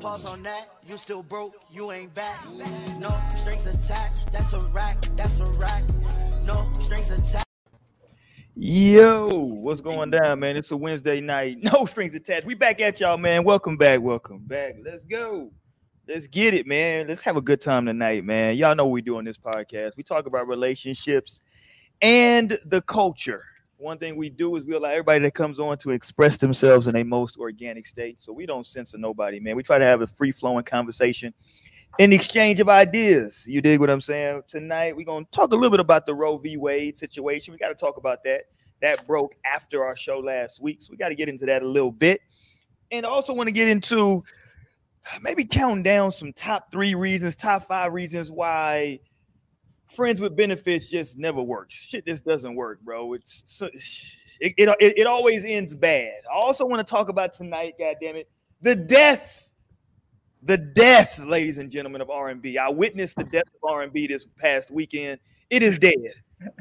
Pause on that, you still broke, you ain't back. No strings attached, that's a rack, that's a rack. No strings attached. Yo, what's going down, man? It's a Wednesday night. No strings attached. We back at y'all, man. Welcome back. Welcome back. Let's go. Let's get it, man. Let's have a good time tonight, man. Y'all know what we do on this podcast. We talk about relationships and the culture. One thing we do is we allow everybody that comes on to express themselves in a most organic state. So we don't censor nobody, man. We try to have a free flowing conversation in exchange of ideas. You dig what I'm saying? Tonight we're gonna talk a little bit about the Roe v. Wade situation. We got to talk about that. That broke after our show last week, so we got to get into that a little bit. And also want to get into maybe counting down some top three reasons, top five reasons why friends with benefits just never works. Shit just doesn't work, bro. It's so, it, it, it, it always ends bad. I also want to talk about tonight, God damn it, the death, the death, ladies and gentlemen, of R&B. I witnessed the death of R&B this past weekend. It is dead.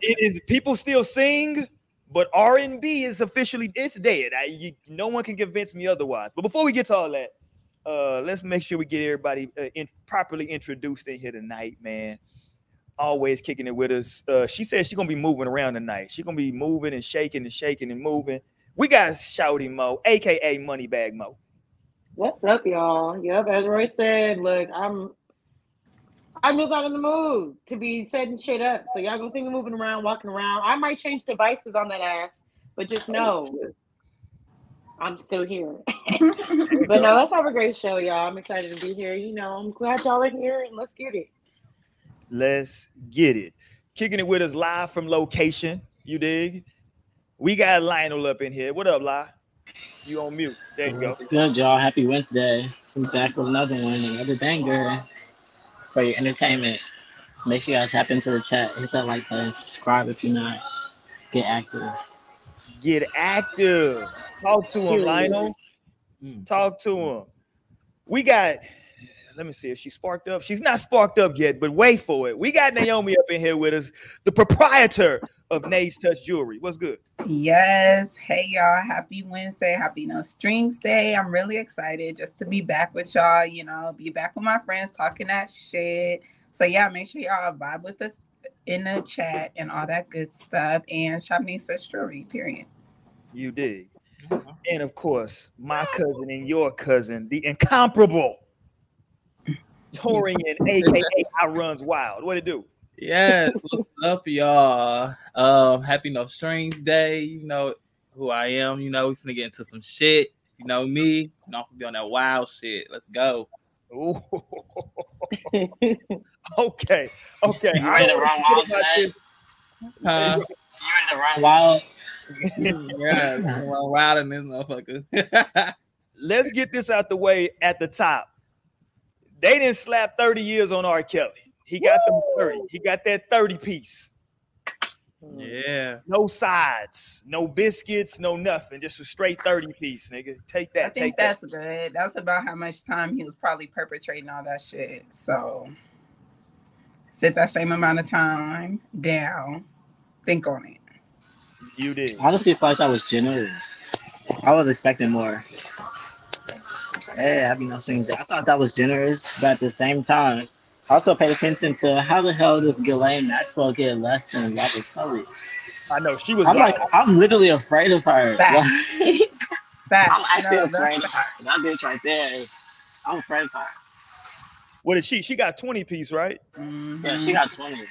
it is people still sing, but R&B is officially it's dead. I, you, no one can convince me otherwise. But before we get to all that, uh, let's make sure we get everybody uh, in, properly introduced in here tonight, man always kicking it with us. Uh, she said she's gonna be moving around tonight. She's gonna be moving and shaking and shaking and moving. We got Shouty Mo, aka Moneybag Mo. What's up, y'all? Yep, as Roy said, look, I'm I'm just not in the mood to be setting shit up. So y'all gonna see me moving around, walking around. I might change devices on that ass, but just know I'm still here. but no, let's have a great show, y'all. I'm excited to be here. You know, I'm glad y'all are here and let's get it. Let's get it. Kicking it with us live from location. You dig? We got Lionel up in here. What up, Lie? You on mute. There you go. Good, y'all. Happy Wednesday. I'm back with another one, another banger for your entertainment. Make sure y'all tap into the chat. Hit that like button. Subscribe if you're not. Get active. Get active. Talk to him, Lionel. Mm. Talk to him. We got let me see if she sparked up. She's not sparked up yet, but wait for it. We got Naomi up in here with us, the proprietor of Naes Touch Jewelry. What's good? Yes. Hey y'all. Happy Wednesday. Happy No Strings Day. I'm really excited just to be back with y'all, you know, be back with my friends talking that shit. So yeah, make sure y'all vibe with us in the chat and all that good stuff. And shop Naes Touch Jewelry, period. You dig. Mm-hmm. And of course, my cousin and your cousin, the incomparable Torian, aka I Runs Wild. What it do? Yes, what's up, y'all? Um, happy No Strings Day. You know who I am. You know we finna get into some shit. You know me. You know I'm gonna be on that wild shit. Let's go. okay, okay. You ready to run wild tonight? Huh? You ready to run wild? yeah, run wild in this motherfucker. Let's get this out the way at the top. They didn't slap 30 years on R. Kelly. He got them 30. He got that 30 piece. Yeah. No sides, no biscuits, no nothing. Just a straight 30 piece, nigga. Take that. I think that's that. good. That's about how much time he was probably perpetrating all that shit. So sit that same amount of time down. Think on it. You did. Honestly, I feel like that was generous. I was expecting more. Hey, happy no strings. I thought that was generous, but at the same time, also pay attention to how the hell does Ghislaine Maxwell get less than Robert Kelly? I know she was. I'm like, I'm literally afraid of her. Back. Back. I'm actually no, afraid of her. That bitch right there. I'm afraid of her. What did she? She got 20 piece, right? Mm-hmm. Yeah, she got 20.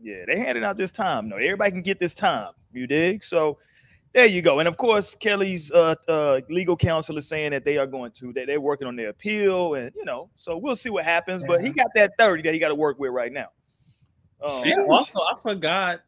Yeah, they handed out this time. No, everybody can get this time. You dig? So there you go. And of course, Kelly's uh, uh, legal counsel is saying that they are going to that they're working on their appeal, and you know, so we'll see what happens. Yeah. But he got that thirty that he got to work with right now. Um, also, I forgot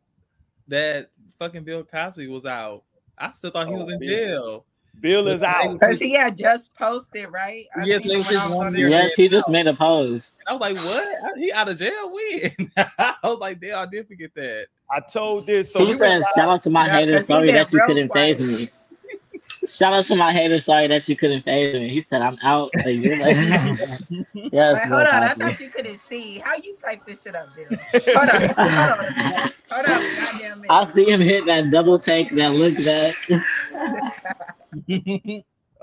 that fucking Bill Cosby was out. I still thought he was in jail. Bill is out because he had just posted, right? I yes, yes, he just made a post. I was like, "What? He out of jail? When?" I was like, "Damn, I did forget that." I told this. So he said, "Shout out to my yeah, haters. Sorry that you couldn't faze me." Shout out to my haters. Sorry that you couldn't faze me. He said, "I'm out." Like, like, yes, Wait, hold on. I thought you couldn't see. How you type this shit up, Bill? Hold on. Hold on. Hold on. Goddamn I see him hit that double take that look that.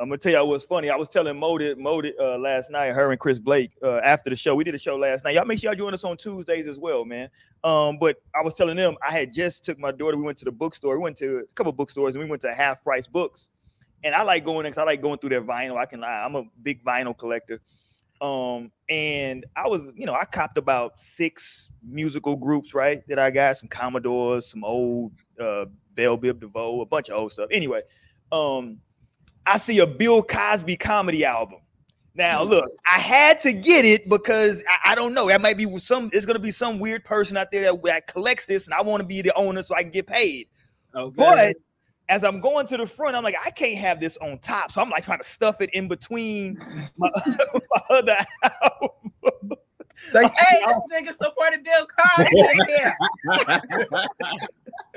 I'm gonna tell y'all what's funny. I was telling Modit, Modit uh, last night, her and Chris Blake uh, after the show. We did a show last night. Y'all make sure y'all join us on Tuesdays as well, man. Um, but I was telling them I had just took my daughter. We went to the bookstore. We went to a couple bookstores and we went to half price books. And I like going in because I like going through their vinyl. I can lie. I'm a big vinyl collector. Um, and I was, you know, I copped about six musical groups, right? That I got some Commodores, some old uh Bell Biv DeVoe, a bunch of old stuff. Anyway, um, I see a Bill Cosby comedy album. Now, mm. look, I had to get it because I, I don't know. That might be some. It's gonna be some weird person out there that, that collects this, and I want to be the owner so I can get paid. Okay. But as I'm going to the front, I'm like, I can't have this on top, so I'm like trying to stuff it in between my, my other album. Like, hey, this nigga supported Bill Cosby.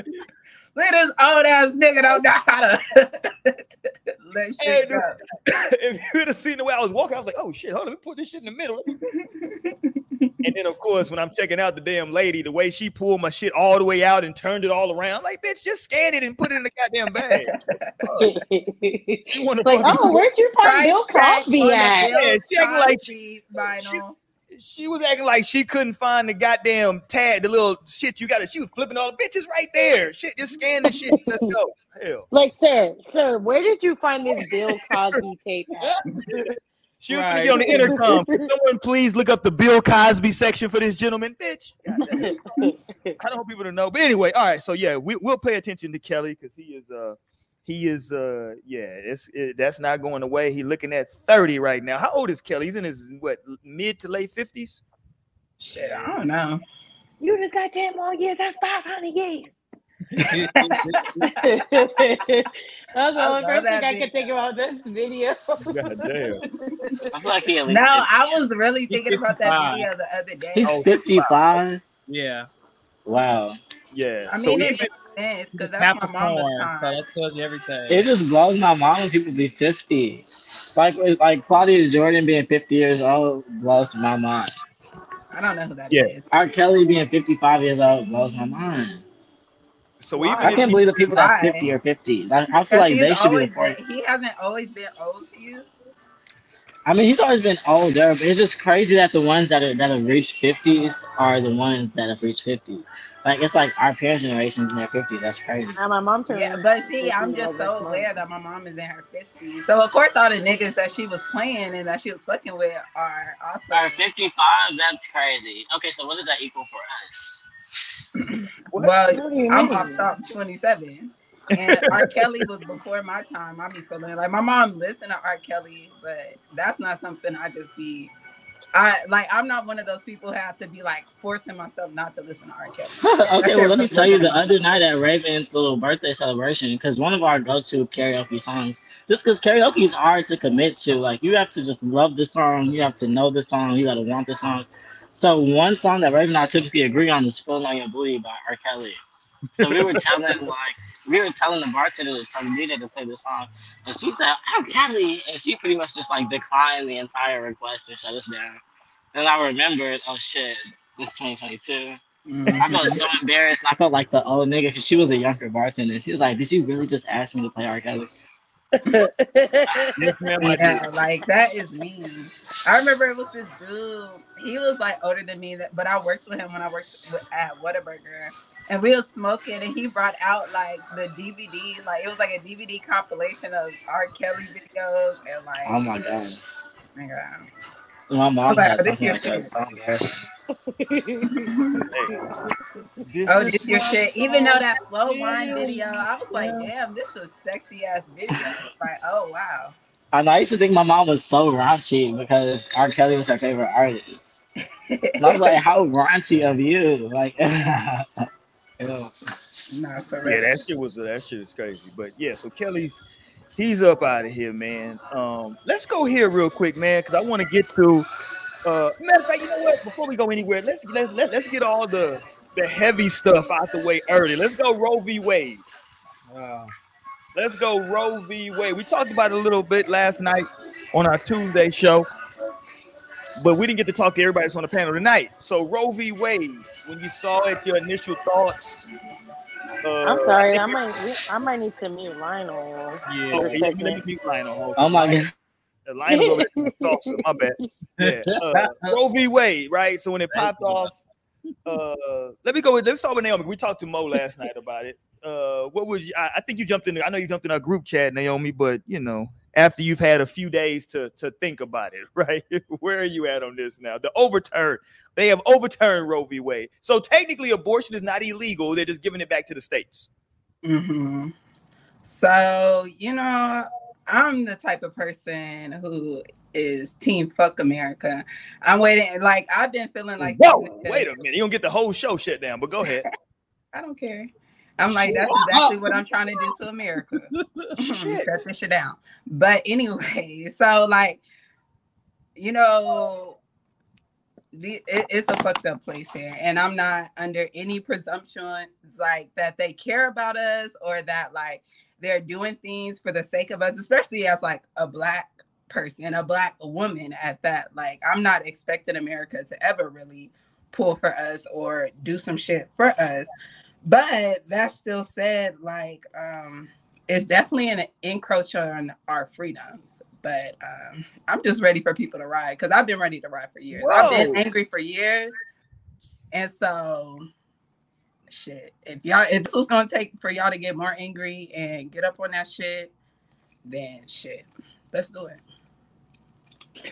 Yeah. Look at this old ass nigga don't know how to let shit Hey, go. if you would have seen the way I was walking, I was like, oh shit, hold on, let me put this shit in the middle. and then, of course, when I'm checking out the damn lady, the way she pulled my shit all the way out and turned it all around, I'm like, bitch, just scan it and put it in the goddamn bag. She wanna like, oh, where'd you find Bill tag Cosby at? Bill Yeah, she like Cosby vinyl. She was acting like she couldn't find the goddamn tag, the little shit you got to. She was flipping all the bitches right there. Shit, just scan the shit. Let's go. Hell. Like, sir, sir, where did you find this Bill Cosby tape at? She was Right. gonna get on the intercom. Someone please look up the Bill Cosby section for this gentleman, bitch. I don't want people to know. But anyway, all right. So yeah, we, we'll pay attention to Kelly because he is uh he is uh yeah, it's it, that's not going away. He looking at 30 right now. How old is Kelly? He's in his what mid to late 50s? Shit, I don't know. you just got 10 more years. That's 500 years. That's the I only love first thing I could think about this video. God damn. I feel like he No, I was really thinking about that video the other day. He's Oh, 55. yeah. Wow. Yeah. I so even, it sense because He's a that's my mama's Capricorn, so that tells you everything. It just blows my mind when people be 50. Like like Claudia Jordan being 50 years old blows my mind. I don't know who that is. Yeah. R. Kelly being 55 years old blows my mind. so Why? even I can't believe the people that's 50 or 50. That- I feel like they should be important. been, he hasn't always been old to you. I mean, he's always been older, but it's just crazy that the ones that are that have reached 50s are the ones that have reached 50. Like it's like our parents' generation's in their 50s. That's crazy. Now my mom turned. Yeah, but see, I'm just so aware that my mom is in her 50s. So of course, all the niggas that she was playing and that she was fucking with are also. are 55, that's crazy. Okay, so what does that equal for us? Well, What do you I'm mean? off top 27. And R. Kelly was before my time. I be feeling like my mom listened to R. Kelly, but that's not something I just be. I like. I'm not one of those people who have to be like forcing myself not to listen to R. Kelly. okay, well, let me tell you the other night at Raven's little birthday celebration, because one of our go to karaoke songs, just because karaoke is hard to commit to, like, you have to just love the song, you have to know the song, you got to want the song. So, one song that Raven and I typically agree on is Feeling on Your Booty by R. Kelly. So, we were telling, like, we were telling the bartender to tell the DJ to play the song, and she said, R. Kelly, and she pretty much just, like, declined the entire request and shut us down. And I remembered, oh shit, this is 2022. Mm. I felt so embarrassed. I felt like the old nigga because she was a younger bartender. She was like, "Did you really just ask me to play R. Kelly?" Yes, ma'am. Yeah, like that is me. I remember it was this dude. He was like older than me, that- but I worked with him when I worked with, at Whataburger, and we was smoking, and he brought out like the DVD, like it was like a DVD compilation of R. Kelly videos, and like, Oh my god, my mom had oh, this something your like that. shit. So embarrassing. This oh, is this your shit. Even though that Slow Wind video, I was like, damn, this was sexy ass video. Like, oh wow. And I used to think my mom was so raunchy because R. Kelly was her favorite artist. And I was like, "How raunchy of you!" Like, ew. Yeah, that shit was that shit is crazy. But yeah, so Kelly's he's up out of here, man. Um, let's go here real quick, man, because I want to get to. Uh, matter of fact, you know what? Before we go anywhere, let's let, let, let's get all the the heavy stuff out the way early. Let's go Roe v. Wade. Wow. Let's go Roe v. Wade. We talked about it a little bit last night on our Tuesday show. but we didn't get to talk to everybody that's on the panel tonight. So Roe v. Wade, when you saw it, your initial thoughts. Uh, I'm sorry. I might I might need to mute Lionel. Yeah, for a yeah, let me mute Lionel. Oh my god. The Lionel's over there eating salsa. My bad. Yeah. Uh, Roe v. Wade, right? So when it popped off, uh, let me go with let's start with Naomi. We talked to Mo last night about it. Uh, what was you, I, I think you jumped in? I know you jumped in our group chat, Naomi, but you know, after you've had a few days to to think about it, right? Where are you at on this now? The overturn. They have overturned Roe v. Wade. So technically, abortion is not illegal. They're just giving it back to the states. hmm So, you know, I'm the type of person who is team fuck America. I'm waiting, like, I've been feeling like, Whoa, wait a minute. You don't get the whole show shut down, but go ahead. I don't care. I'm like, that's exactly what I'm trying to do to America. Shut this shit down. But anyway, so like, you know, the, it, it's a fucked up place here, and I'm not under any presumptions like that they care about us or that like they're doing things for the sake of us, especially as like a black person, a black woman at that. Like, I'm not expecting America to ever really pull for us or do some shit for us. But that still said, like, um, it's definitely an encroach on our freedoms. But um, I'm just ready for people to ride because I've been ready to ride for years. I've been angry for years, and so shit. If y'all, if this was gonna take for y'all to get more angry and get up on that shit, then shit, let's do it.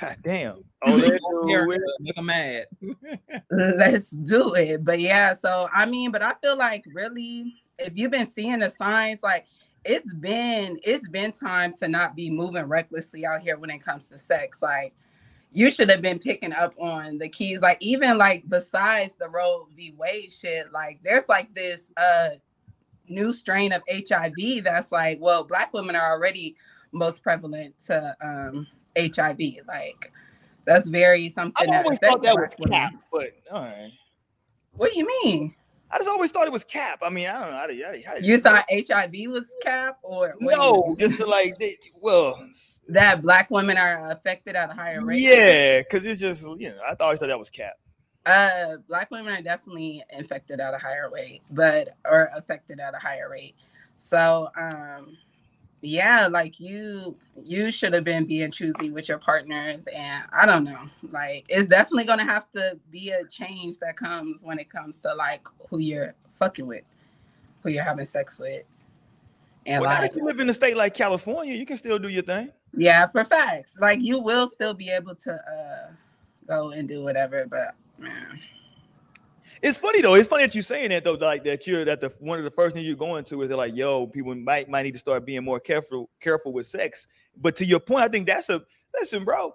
God damn. Oh, let's do America, it. Make 'em mad. let's do it. But yeah, so I mean, but I feel like really, if you've been seeing the signs, like it's been it's been time to not be moving recklessly out here when it comes to sex. Like you should have been picking up on the keys. Like even like besides the Roe v. Wade shit, like there's like this uh new strain of HIV that's like, well, black women are already most prevalent to um HIV. Like that's very I something that always affects thought that was cap, but all right. What do you mean? I just always thought it was cap. I mean, I don't know how to. How to, how to You thought HIV was cap or what do you no, just like, they, well, that black women are affected at a higher rate? yeah, because it's just you know, I always thought that was cap. Uh, black women are definitely infected at a higher rate, but or affected at a higher rate. So, um, yeah, like you, you should have been being choosy with your partners, and I don't know, like it's definitely gonna have to be a change that comes when it comes to like who you're fucking with, who you're having sex with, and Well, like if you live in a state like California, you can still do your thing. Yeah, for facts. Like you will still be able to uh go and do whatever, but man. It's funny though. It's funny that you're saying that though, like that you're that the one of the first things you're going to is they're like, yo, people might might need to start being more careful careful with sex. But to your point, I think that's a listen, bro.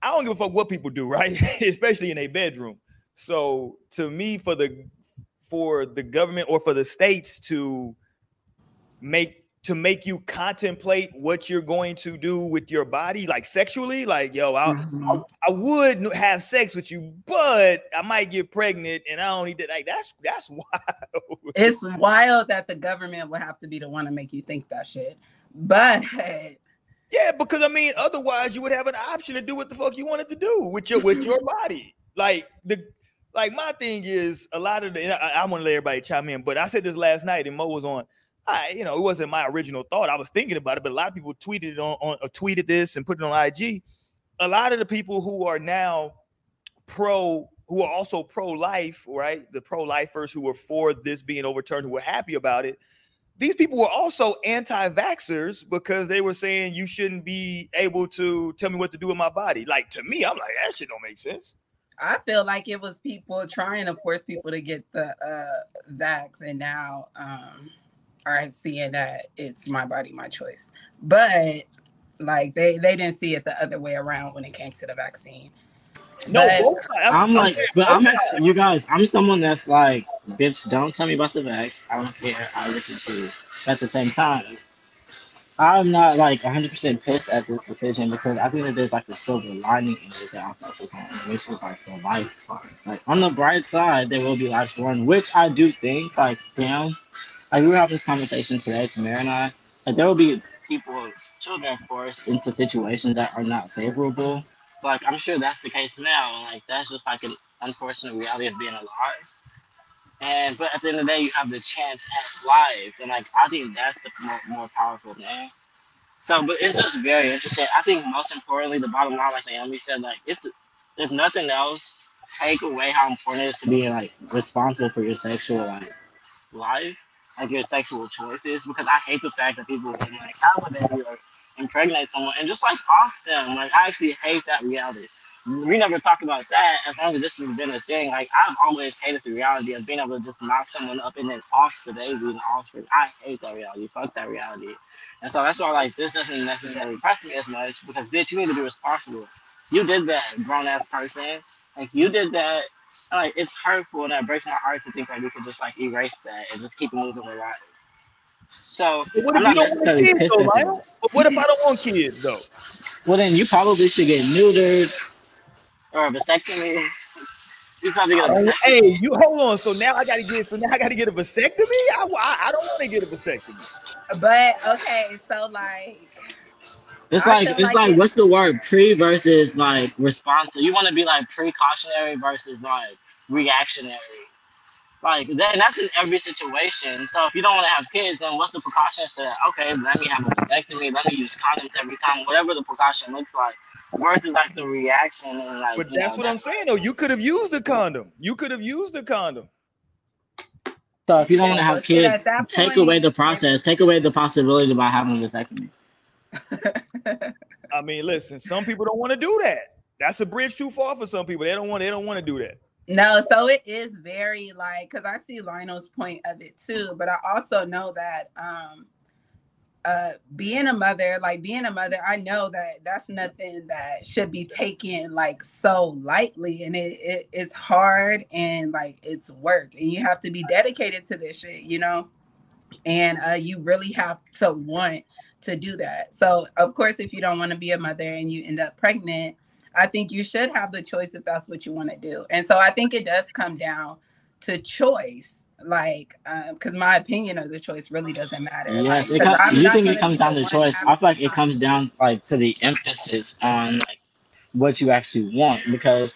I don't give a fuck what people do, right? Especially in a bedroom. So to me, for the for the government or for the states to make to make you contemplate what you're going to do with your body, like sexually, like yo, I, Mhm. I would have sex with you, but I might get pregnant, and I don't need. Like that's that's wild. It's wild that the government would have to be the one to make you think that shit. But yeah, because I mean, otherwise you would have an option to do what the fuck you wanted to do with your with your body. Like the like my thing is a lot of the. I, I want to let everybody chime in, but I said this last night, and Mo was on. I, you know, it wasn't my original thought. I was thinking about it, but a lot of people tweeted it on, on or tweeted this and put it on IG. A lot of the people who are now pro, who are also pro-life, right? The pro-lifers who were for this being overturned, who were happy about it. These people were also anti-vaxxers because they were saying you shouldn't be able to tell me what to do with my body. Like to me, I'm like that shit don't make sense. I feel like it was people trying to force people to get the uh vax and now um are seeing that it's my body, my choice. But like they they didn't see it the other way around when it came to the vaccine. No, But- both sides. I'm like, saying but I'm actually, you guys, I'm someone that's like, bitch, don't tell me about the vax. I don't care. I listen to you. But at the same time, I'm not like 100% pissed at this decision because I think that there's like a silver lining in it that I focus on, which is like the life part. Like, on the bright side, there will be life born, which I do think, like, damn, like, we were having this conversation today, Tamara and I, like, there will be people, children forced into situations that are not favorable Like I'm sure that's the case now. Like that's just like an unfortunate reality of being alive. And but at the end of the day, you have the chance at life, and like I think that's the more, more powerful thing. So, but it's just very interesting. I think most importantly, the bottom line, like Naomi said, like it's if nothing else, take away how important it is to be like responsible for your sexual like life, like your sexual choices. Because I hate the fact that people can like a baby or impregnate someone and just like off them. Like I actually hate that reality. We never talk about that as long as this has been a thing. Like I've always hated the reality of being able to just knock someone up and then off the baby and off it. I hate that reality. Fuck that reality. And so that's why like this doesn't necessarily impress me as much because bitch, you need to be responsible. You did that, grown ass person. Like you did that. Like it's hurtful and that breaks my heart to think that we could just like erase that and just keep it moving with life. So But what I'm if you don't want kids, though, at Lionel? this. But what if I don't want kids, though? Well, then you probably should get neutered or a vasectomy. You probably get a Oh, vasectomy. hey, you hold on. So now I got to get. So now I got to get a vasectomy. I, I, I don't want to get a vasectomy. But okay, so like It's I like it's like like what's the word? Pre versus like responsive. You want to be like precautionary versus like reactionary. Like that, and that's in every situation. So if you don't want to have kids, then what's the precautions to that? Okay, let me have a vasectomy. Let me use condoms every time, whatever the precaution looks like. Versus like the reaction and like. But that's know, what I'm saying, though. You could have used a condom. You could have used a condom. So if you don't want to have but see, at kids, that take point, away the process. Take away the possibility about having a vasectomy. I mean, listen. Some people don't want to do that. That's a bridge too far for some people. They don't want. They don't want to do that. No, so it is very like because I see Lionel's point of it too, but I also know that um uh being a mother, like being a mother, I know that that's nothing that should be taken like so lightly, and it, it it's hard and like it's work, and you have to be dedicated to this shit, you know, and uh you really have to want to do that. So of course, if you don't want to be a mother and you end up pregnant I think you should have the choice if that's what you want to do. And so I think it does come down to choice. Like, um, because my opinion of the choice really doesn't matter. Yes, like, com- you think it comes down to choice? I feel like it comes down like to the emphasis on like what you actually want because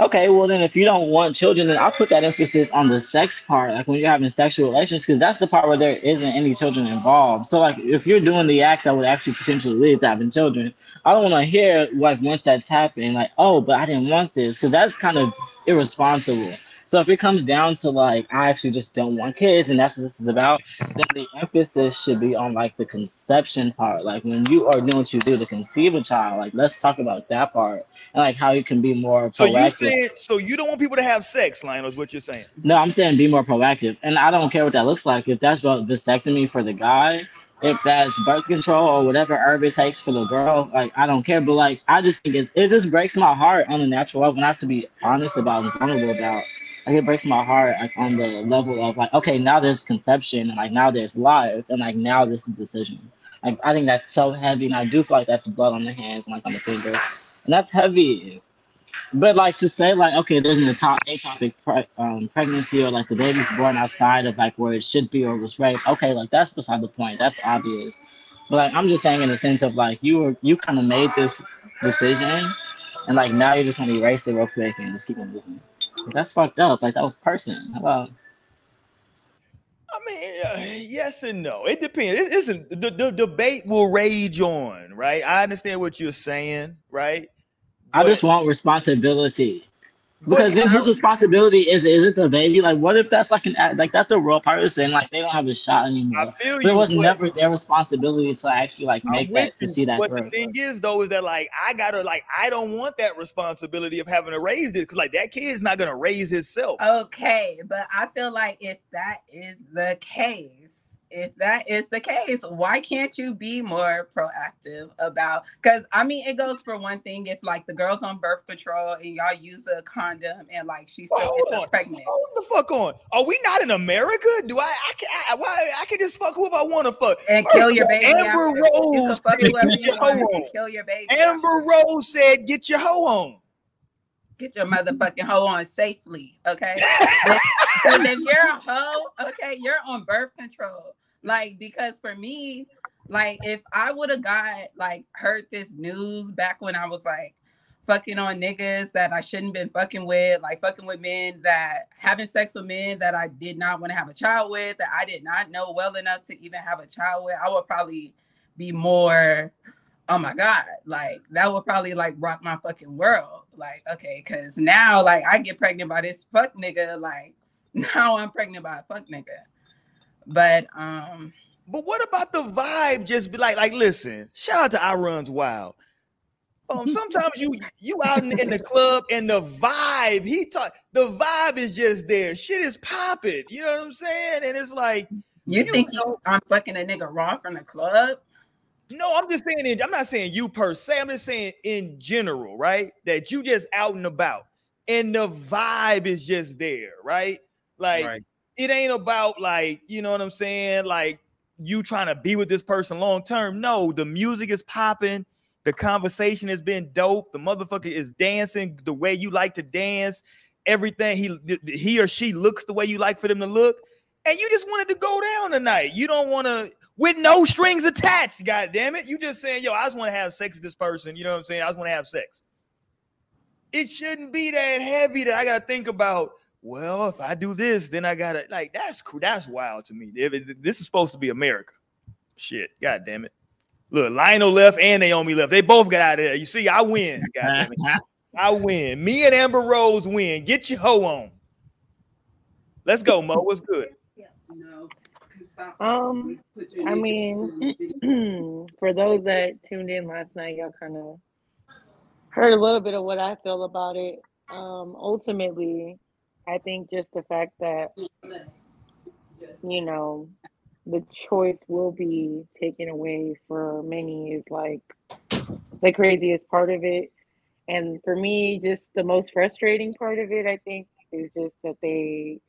okay, well then if you don't want children, then I'll put that emphasis on the sex part, like when you're having sexual relations, because that's the part where there isn't any children involved. So like if you're doing the act that would actually potentially lead to having children, I don't want to hear like once that's happening, like oh, but I didn't want this, because that's kind of irresponsible. So if it comes down to like I actually just don't want kids and that's what this is about, then the emphasis should be on like the conception part. Like when you are doing what you do to conceive a child, like let's talk about that part and like how you can be more So you proactive. saying? So you don't want people to have sex, Lionel? Is what you're saying? No, I'm saying be more proactive. And I don't care what that looks like. If that's about vasectomy for the guy, if that's birth control or whatever herb it takes for the girl, like I don't care. But like I just think it, it just breaks my heart on a natural level. Have to be honest about and vulnerable about. Like it breaks my heart like on the level of like, okay, now there's conception and like now there's life and like now this is decision. Like I think that's so heavy and I do feel like that's blood on the hands and like on the fingers. And that's heavy. But like to say like okay, there's an atop- atopic pre- um, pregnancy or like the baby's born outside of like where it should be or was raped. Okay, like that's beside the point. That's obvious. But like I'm just saying in the sense of like you were you kind of made this decision, and like now you're just gonna erase it real quick and just keep on moving. That's fucked up. Like that was personal. How about I mean, uh, yes and no. It depends. It isn't the, the debate will rage on, right? I understand what you're saying, right? I just want responsibility. But- Because then whose responsibility is is it the baby? Like, what if that's like an like that's a real person? Like they don't have a shot anymore. I feel But you. it was but- never their responsibility to actually like make with that to see that But the thing is, though, is that like I gotta like I don't want that responsibility of having to raise this because like that kid's not gonna raise himself. Okay, but I feel like if that is the case, if that is the case, why can't you be more proactive about? Because I mean, it goes for one thing if like the girl's on birth control and y'all use a condom and like she's still on. pregnant. Hold the fuck on. Are we not in America? Do I? I can. I, why? I can just fuck whoever I want to fuck. And First kill your baby. Amber after. You Rose said, "Get your hoe and on." kill your baby. Amber after. Rose said, "Get your hoe on." get your motherfucking hoe on safely, okay? Because if you're a hoe, okay, you're on birth control. Like, because for me, like, if I would have got like heard this news back when I was like fucking on niggas that I shouldn't been fucking with, like fucking with men that having sex with men that I did not want to have a child with, that I did not know well enough to even have a child with, I would probably be more, oh my God, like that would probably like rock my fucking world. Like, okay, cause now like I get pregnant by this fuck nigga, like now I'm pregnant by a fuck nigga. But um But what about the vibe? Just be like, like, listen, shout out to I Runs Wild. Um, sometimes you you out in, in the club and the vibe, he talk the vibe is just there. Shit is popping. You know what I'm saying? And it's like you, you think know, I'm fucking a nigga raw from the club? No, I'm just saying. I'm not saying you per se. I'm just saying in general, right? That you just out and about, and the vibe is just there, right? Like right. It ain't about like you know what I'm saying, like you trying to be with this person long term. No, the music is popping. The conversation has been dope. The motherfucker is dancing the way you like to dance. Everything he he or she looks the way you like for them to look, and you just wanted to go down tonight. You don't want to with no strings attached. God damn it! You just saying, yo, I just want to have sex with this person. You know what I'm saying? I just want to have sex. It shouldn't be that heavy that I got to think about. Well, if I do this, then I gotta like that's that's wild to me. This is supposed to be America. Shit, god damn it. Look, Lionel left and Naomi left. They both got out of there. You see, I win. I win. Me and Amber Rose win. Get your hoe on. Let's go, Mo. What's good? Um, I mean, for those that tuned in last night, y'all kind of heard a little bit of what I feel about it. Um, ultimately, I think just the fact that you know the choice will be taken away for many is like the craziest part of it. And for me, just the most frustrating part of it, I think, is just that they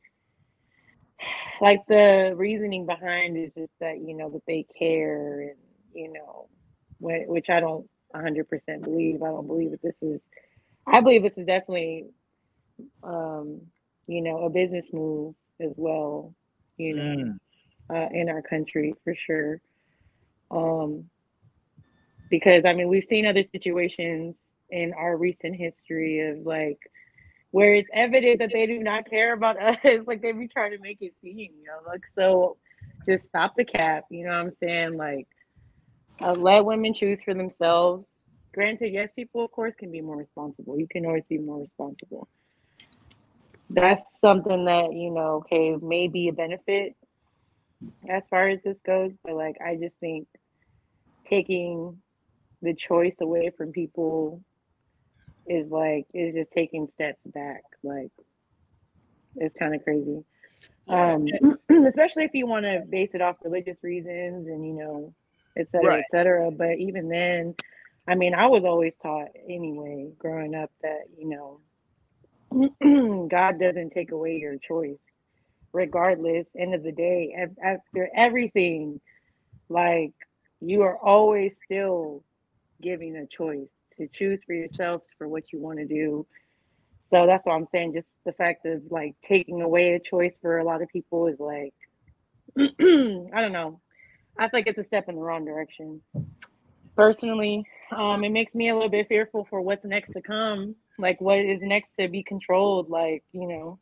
like the reasoning behind is just that, you know, that they care and, you know, which I don't 100% believe. I don't believe that this is, I believe this is definitely, um, you know, a business move as well, you know. Mm uh, in our country for sure. Um, because I mean, we've seen other situations in our recent history of like where it's evident that they do not care about us, like they be trying to make it seem, you know, like so. Just stop the cap, you know what I'm saying? Like, uh, let women choose for themselves. Granted, yes, people of course can be more responsible. You can always be more responsible. That's something that you know, okay, may be a benefit as far as this goes, but like I just think taking the choice away from people is like is just taking steps back. Like it's kind of crazy. Um, especially if you want to base it off religious reasons and you know, et cetera, right. et cetera. But even then, I mean, I was always taught anyway, growing up, that you know, God doesn't take away your choice regardless end of the day after everything like you are always still giving a choice to choose for yourself for what you want to do. So that's what i'm saying just the fact of like taking away a choice for a lot of people is like i don't know. I think it's a step in the wrong direction. Personally um it makes me a little bit fearful for what's next to come like what is next to be controlled like you know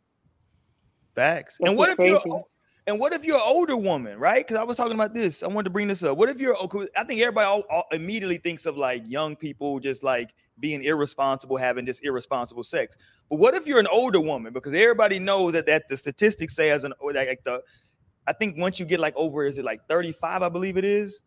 Facts. And what if crazy. you're and what if you're an older woman, right? Because I was talking about this. I wanted to bring this up. What if you're? I think everybody all, all immediately thinks of like young people just like being irresponsible, having just irresponsible sex. But what if you're an older woman? Because everybody knows that that the statistics say as an like the, I think once you get like over, is it like 35? I believe it is.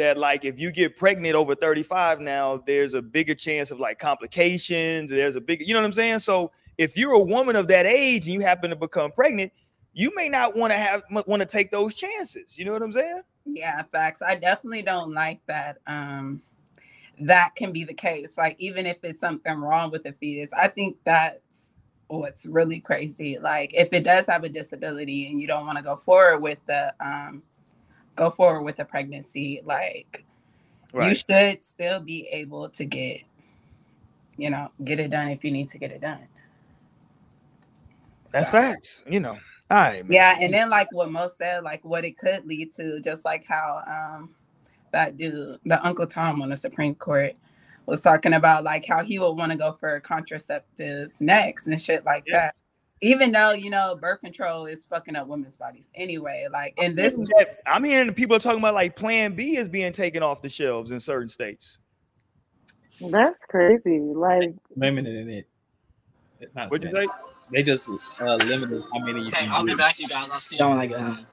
That like if you get pregnant over 35 now, there's a bigger chance of like complications. There's a big, you know what I'm saying? So if you're a woman of that age and you happen to become pregnant, you may not want to have want to take those chances. You know what I'm saying? Yeah, facts. I definitely don't like that. Um, that can be the case. Like even if it's something wrong with the fetus, I think that's what's really crazy. Like if it does have a disability and you don't want to go forward with the um, go forward with the pregnancy, like right. you should still be able to get, you know, get it done if you need to get it done. That's so. facts. You know. All right. Man. Yeah, and then like what Mo said, like what it could lead to, just like how um that dude, the Uncle Tom on the Supreme Court, was talking about like how he would want to go for contraceptives next and shit like Yeah. that. Even though you know birth control is fucking up women's bodies anyway. Like, and this I'm hearing people talking about like Plan B is being taken off the shelves in certain states. That's crazy. Like, limited it. It's not. What'd you say? They just uh, limited how many you Okay, can I'll be get. back, you guys. I'll see y'all when I get home.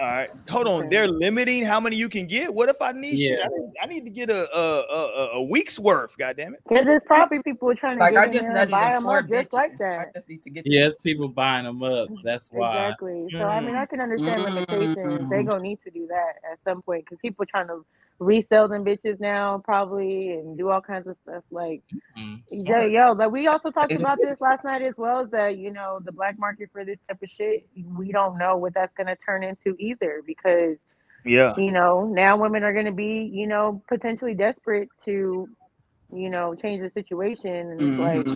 All right, hold on. They're limiting how many you can get. What if I need? shit? Yeah. I, need I need to get a a, a a week's worth. God damn it! because there's probably people trying to like get I in just there and buy in them up just bitches. like I just need to get Yes, people buying them up. That's why. Exactly. So I mean, I can understand Mm. limitations. They gonna need to do that at some point because people trying to resell them bitches now probably and do all kinds of stuff like Mm, Yeah, smart. yo, like we also talked about this last night as well. Is that you know the black market for this type of shit, we don't know what that's gonna turn into either because Yeah, you know now women are gonna be you know potentially desperate to you know change the situation, and it's like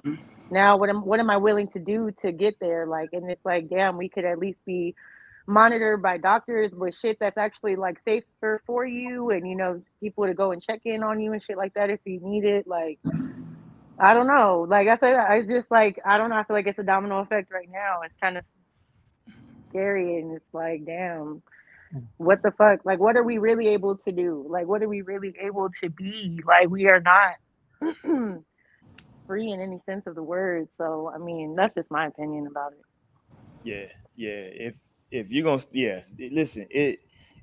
now what am what am I willing to do to get there? Like, and it's like damn, we could at least be monitored by doctors with shit that's actually like safer for you, and you know people to go and check in on you and shit like that if you need it, like. I don't know. Like I said, I just like I don't know. I feel like it's a domino effect right now. It's kind of scary, and it's like, damn, what the fuck? Like, what are we really able to do? Like, what are we really able to be? Like, we are not free in any sense of the word. So, I mean, that's just my opinion about it. yeah, yeah. If if you're gonna, yeah, listen, it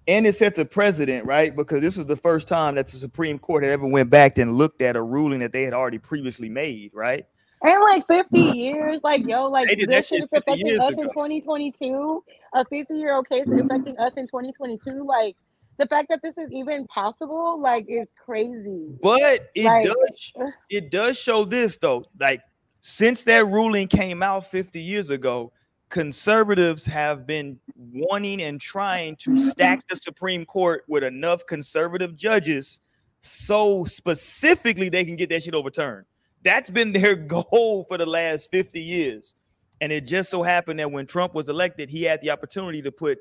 and it sets a precedent, right? Because this was the first time that the Supreme Court had ever went back and looked at a ruling that they had already previously made, right? And like 50 mm-hmm. years, like yo, like They did that this shit is 50 affecting us ago. in 2022. A 50 year old case is affecting mm-hmm. us in 2022. Like the fact that this is even possible, like, is crazy. But it Like- does it does show this though. Like since that ruling came out 50 years ago, conservatives have been wanting and trying to stack the Supreme Court with enough conservative judges so specifically they can get that shit overturned. That's been their goal for the last 50 years. And it just so happened that when Trump was elected, he had the opportunity to put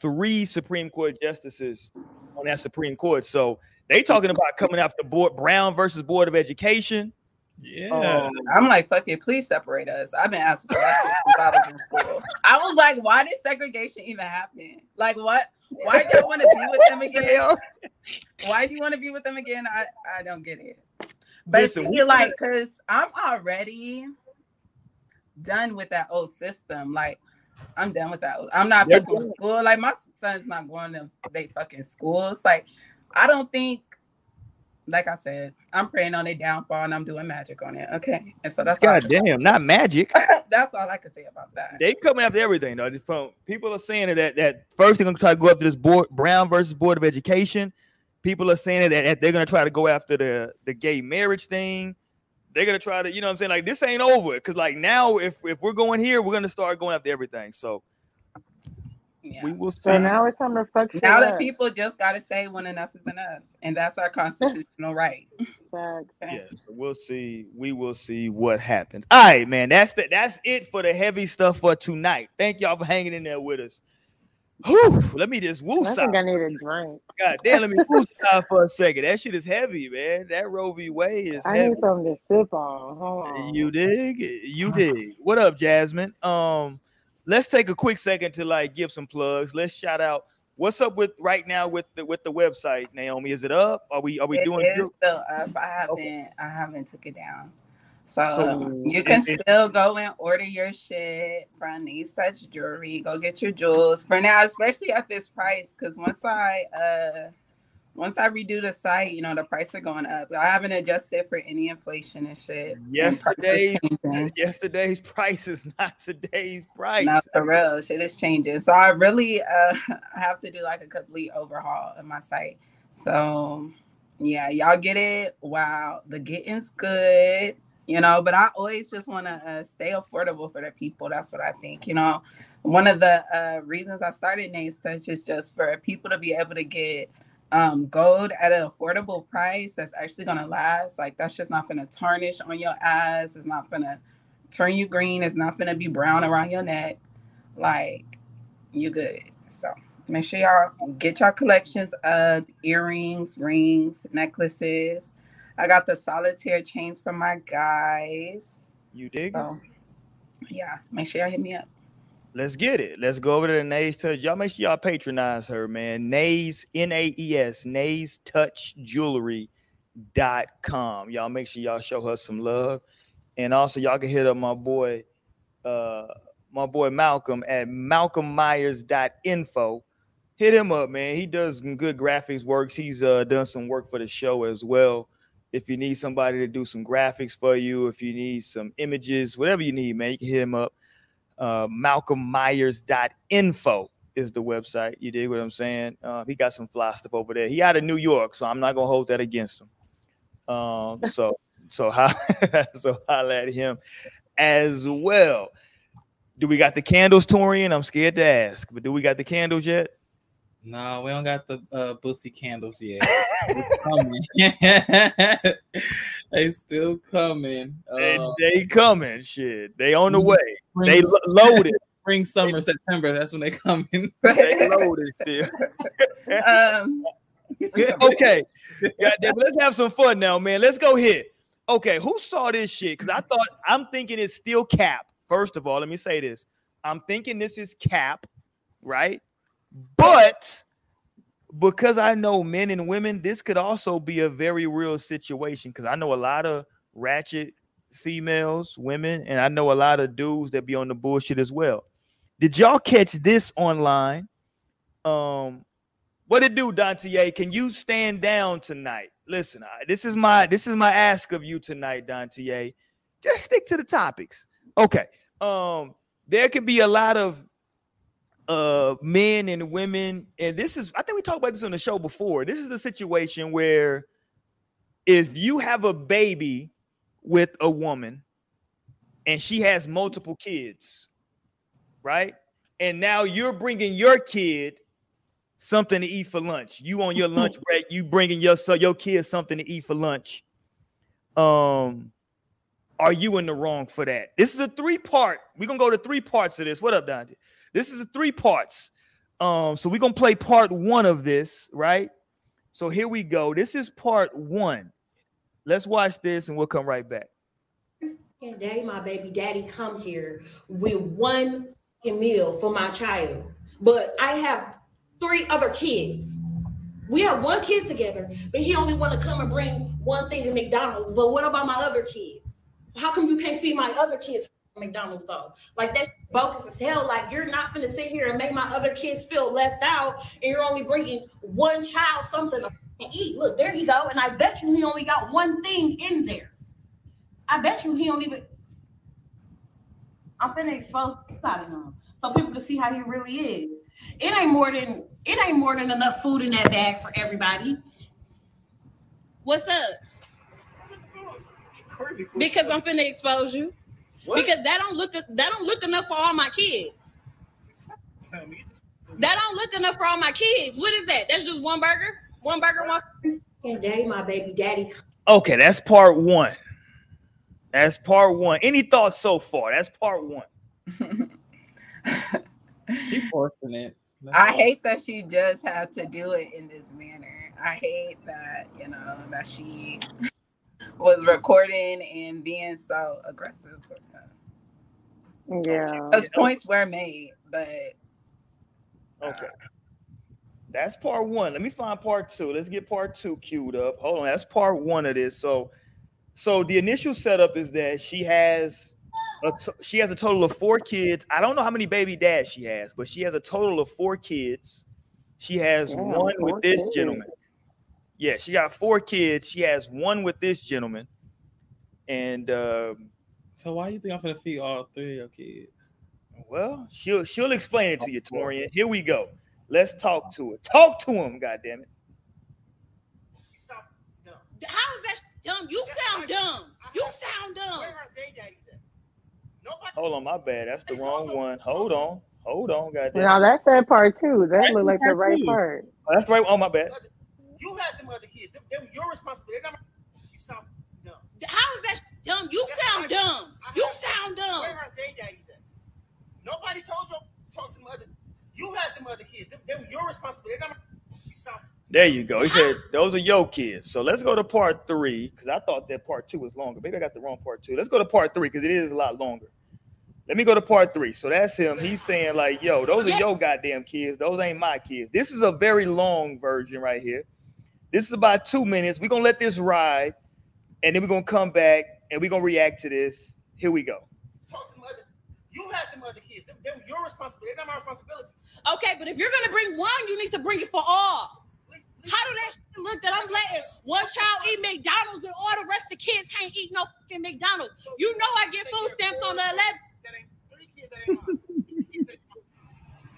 three Supreme Court justices on that Supreme Court. So they talking about coming after board Brown versus Board of Education. Yeah. Um, I'm like, fuck it, please separate us. I've been asking for that since I was in school. I was like, why did segregation even happen? Like, what? Why do y'all want to be with them again? Why do you want to be with them again? I I don't get it. But Listen, we- like, cause I'm already done with that old system. Like, I'm done with that. I'm not Yeah. fucking school. Like, my son's not going to they fucking schools. Like, I don't think. Like I said, I'm praying on their downfall and I'm doing magic on it. Okay, and so that's all God can- damn, not magic. that's all I can say about that. They coming after everything though. From people are saying that that first they're gonna try to go after this board Brown versus Board of Education. People are saying that, that they're gonna try to go after the the gay marriage thing. They're gonna try to, you know what I'm saying? Like this ain't over. Cause like now if if we're going here, we're gonna start going after everything. So Yeah. we will see. So now it's time to fuck shit Now that people just gotta say when enough is enough, and that's our constitutional right. Facts. Yes, we'll see. We will see what happens. All right, man. That's the, that's it for the heavy stuff for tonight. Thank y'all for hanging in there with us. Whew, let me just woo I think I need a drink. God damn, let me woo for a second. That shit is heavy, man. That Roe v. Wade is I heavy. need something to sip on. Hold on. You dig? You dig. What up, Jasmine? Um, let's take a quick second to like give some plugs. Let's shout out what's up with right now with the with the website, Naomi. Is it up? Are we are we It doing is good? still up. I haven't Okay. I haven't took it down. So, So, you can it- it- still go and order your shit from Nice Touch Jewelry. Go get your jewels for now, especially at this price. Cause once I uh once I redo the site, you know the price are going up. I haven't adjusted for any inflation and shit. Yesterday's changing. yesterday's price is not today's price. No, for real, shit is changing. So I really uh I have to do like a complete overhaul of my site. So yeah, y'all get it. Wow, the getting's good, you know. But I always just want to uh, stay affordable for the people. That's what I think. You know, one of the uh, reasons I started Naes Touch is just for people to be able to get um gold at an affordable price that's actually gonna last. Like that's just not gonna tarnish on your eyes. It's not gonna turn you green. It's not gonna be brown around your neck. Like you good. So make sure y'all get y'all collections of earrings, rings, necklaces. I got the solitaire chains for my guys. You dig? So yeah, make sure y'all hit me up. Let's get it. Let's go over to the Naes Touch. Y'all make sure y'all patronize her, man. Naes, N-A-E-S, Naes Touch Jewelry dot com. Y'all make sure y'all show her some love. And also y'all can hit up my boy, uh, my boy Malcolm at malcolmmyers.info. Hit him up, man. He does some good graphics works. He's uh done some work for the show as well. If you need somebody to do some graphics for you, if you need some images, whatever you need, man, you can hit him up. Uh, malcolmmyers.info is the website. You dig what I'm saying? Uh, he got some fly stuff over there. He out of New York, so I'm not gonna hold that against him. Um, so so how so holla at him as well. Do we got the candles, Torian? I'm scared to ask, but do we got the candles yet? No, we don't got the uh, bussy candles yet. It's coming. they still coming. They, Uh, they coming, shit. They on the way. spring, They lo- loaded. spring, summer, September. That's when they coming. They loaded still. um, okay. Goddamn, let's have some fun now, man. Let's go here. Okay, who saw this shit? Because I thought I'm thinking it's still Cap. First of all, let me say this. I'm thinking this is Cap, right? But because I know men and women, this could also be a very real situation. Because I know a lot of ratchet females, women, and I know a lot of dudes that be on the bullshit as well. Did y'all catch this online? Um, what it do, Dante? Can you stand down tonight? Listen, I, this is my this is my ask of you tonight, Dante. Just stick to the topics. Okay. Um, there can be a lot of uh men and women, and this is I think we talked about this on the show before. This is the situation where if you have a baby with a woman and she has multiple kids, right? And now you're bringing your kid something to eat for lunch. You on your lunch break, you bringing your son, your kid something to eat for lunch. Um, are you in the wrong for that? This is a three part. We're gonna go to three parts of this. What up, Dante? This is three parts. Um, so we're gonna play part one of this, right? So here we go. This is part one. Let's watch this and we'll come right back. And my baby daddy come here with one meal for my child. But I have three other kids. We have one kid together, but he only want to come and bring one thing to McDonald's. But what about my other kids? How come you can't feed my other kids McDonald's though? Like that's bogus as hell. Like you're not gonna sit here and make my other kids feel left out, and you're only bringing one child something to eat. Look, there you go. And I bet you he only got one thing in there. I bet you he don't even. I'm finna expose out of him so people can see how he really is. It ain't more than it ain't more than enough food in that bag for everybody. What's up? Because I'm finna expose you. Because that don't look that don't look enough for all my kids. That don't look enough for all my kids. What is that? That's just one burger. One burger, one. And daddy, my baby daddy. Okay, that's part one. That's part one. Any thoughts so far? That's part one. She forcing it. I hate that she just had to do it in this manner. I hate that, you know, that she was recording and being so aggressive towards him. Yeah. Those points were made, but Okay. Uh, That's part one. Let me find part two. Let's get part two queued up. Hold on. That's part one of this. So, so the initial setup is that she has a t- she has a total of four kids. I don't know how many baby dads she has, but she has a total of four kids. She has Damn, one with this kids. gentleman. Yeah, she got four kids. She has one with this gentleman, and um, So why do you think I'm gonna feed all three of your kids? well, she'll she'll explain it to you, Torian. Here we go. Let's talk to it. Talk to him, goddamn it. How is that dumb? You sound dumb. You sound dumb. Hold on, my bad. That's the wrong one. Hold on. Hold on, goddamn. Now that's that part too. That looked like the right two. part. Oh, that's the right. Oh, my bad. You had them other kids. Them, them your responsibility. They're not my- You sound dumb. How is that dumb? You sound dumb. You sound dumb. Where are they daddies at? Nobody told you talk to them other. You had them other kids. Them, them your responsibility. They're not my- You sound There you go. He said those are your kids. So let's go to part three because I thought that part two was longer. Maybe I got the wrong part two. Let's go to part three because it is a lot longer. Let me go to part three. So that's him. He's saying like, "Yo, those are your goddamn kids. Those ain't my kids." This is a very long version right here. This is about two minutes. We're gonna let this ride, and then we're gonna come back and we're gonna react to this. Here we go. Talk to them other. You have them other kids. Them, them your responsibility. They're not my responsibility. Okay, but if you're gonna bring one, you need to bring it for all. Please, please. How do that shit look that I'm letting one child eat McDonald's and all the rest of the kids can't eat no fucking McDonald's? You know I get food stamps on the 11th. That ain't three kids. That ain't mine.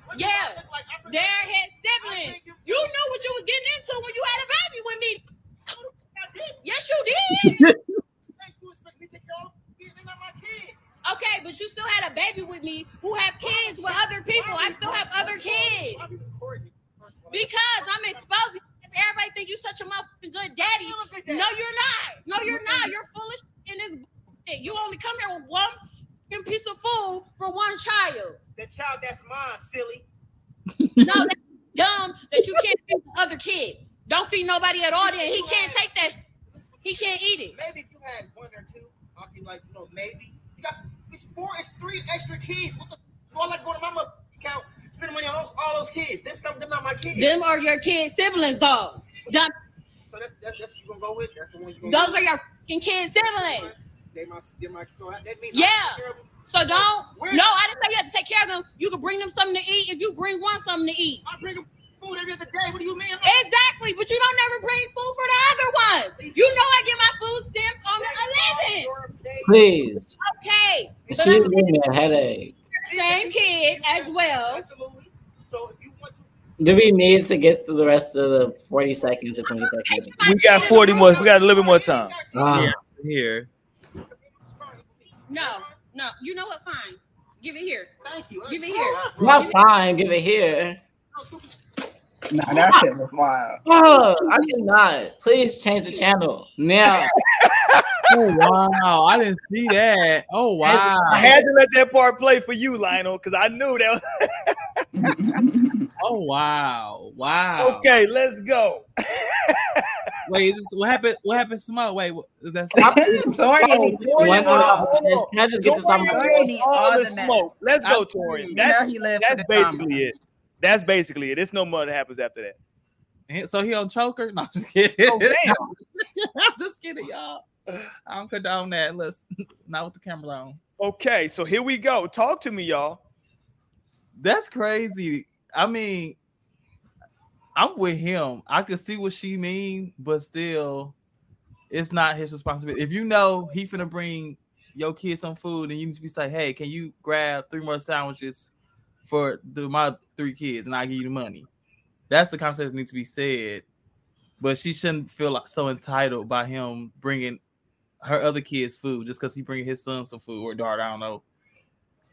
What Yeah. like? They're his siblings. bring You knew what you was getting into when you had a baby with me. Who the fuck I did? Yes, you did. Think you expect me to take care of them? They're not my kids. Okay, but you still had a baby with me who have kids with other people. I still have other kids. Why be recording? First of all, Because I'm exposing. Everybody think you such a motherfucking good daddy. Good daddy. No, you're not. No, you're not. You're foolish in this bullshit. You only come here with one fucking piece of food for one child. The child that's mine, silly. No, that's dumb that you can't feed the other kids. Don't feed nobody at all. Then he can't take that. He can't eat it. Maybe if you had one or two, I could like, you know, maybe. You got it's four, it's three extra kids. What the do I like go to my mama account, spend money on those all those kids? Them stuff, them not my kids. Them are your kids' siblings, though. So that's that's, that's what you gonna go with. That's the one you gonna Those go are your kids' siblings. With. They my they my so that means I Yeah. take care of them. So don't. Where's- No, I didn't say you had to take care of them. You could bring them something to eat if you bring one something to eat. I bring them food every other day. What do you mean? Exactly, but you don't never bring food for the other ones. You know I get my food stamps on the 11th. Please. Okay, but She's I'm giving me a headache. same kid as well. Absolutely. So if you want to, Do we need to get to the rest of the 40 seconds or 20 seconds? We got 40 more. We got a little bit more time. Ah, Yeah. Here. No, no, you know what? Fine, give it here. Thank you. Give it oh, here. not fine. Give it here. Nah, that shit was wild. Oh, I cannot. Please change the channel now. Oh wow, I didn't see that. Oh wow. I had to let that part play for you, Lionel, because I knew that. Oh wow. Wow. okay, let's go. Wait, this, what happened? What happened? Small. Wait, what, is that? Torian needs to- One more hold on. opportunity. Can I just get this on my all all the the smoke. Let's go, I- Torian. That's know he lived for that's the drama. basically it. That's basically it. There's no more that happens after that. So he on choker? No, I'm just kidding. Oh, damn. I'm just kidding, y'all. I don't condone that. Let's not with the camera on. Okay, so here we go. Talk to me, y'all. That's crazy. I mean, I'm with him. I can see what she mean, but still, it's not his responsibility. If you know he finna bring your kid some food, and you need to be like, "Hey, can you grab three more sandwiches for the, my three kids, and I give you the money." That's the conversation that needs to be said. But she shouldn't feel like so entitled by him bringing her other kids food just because he bringing his son some food or daughter. I don't know.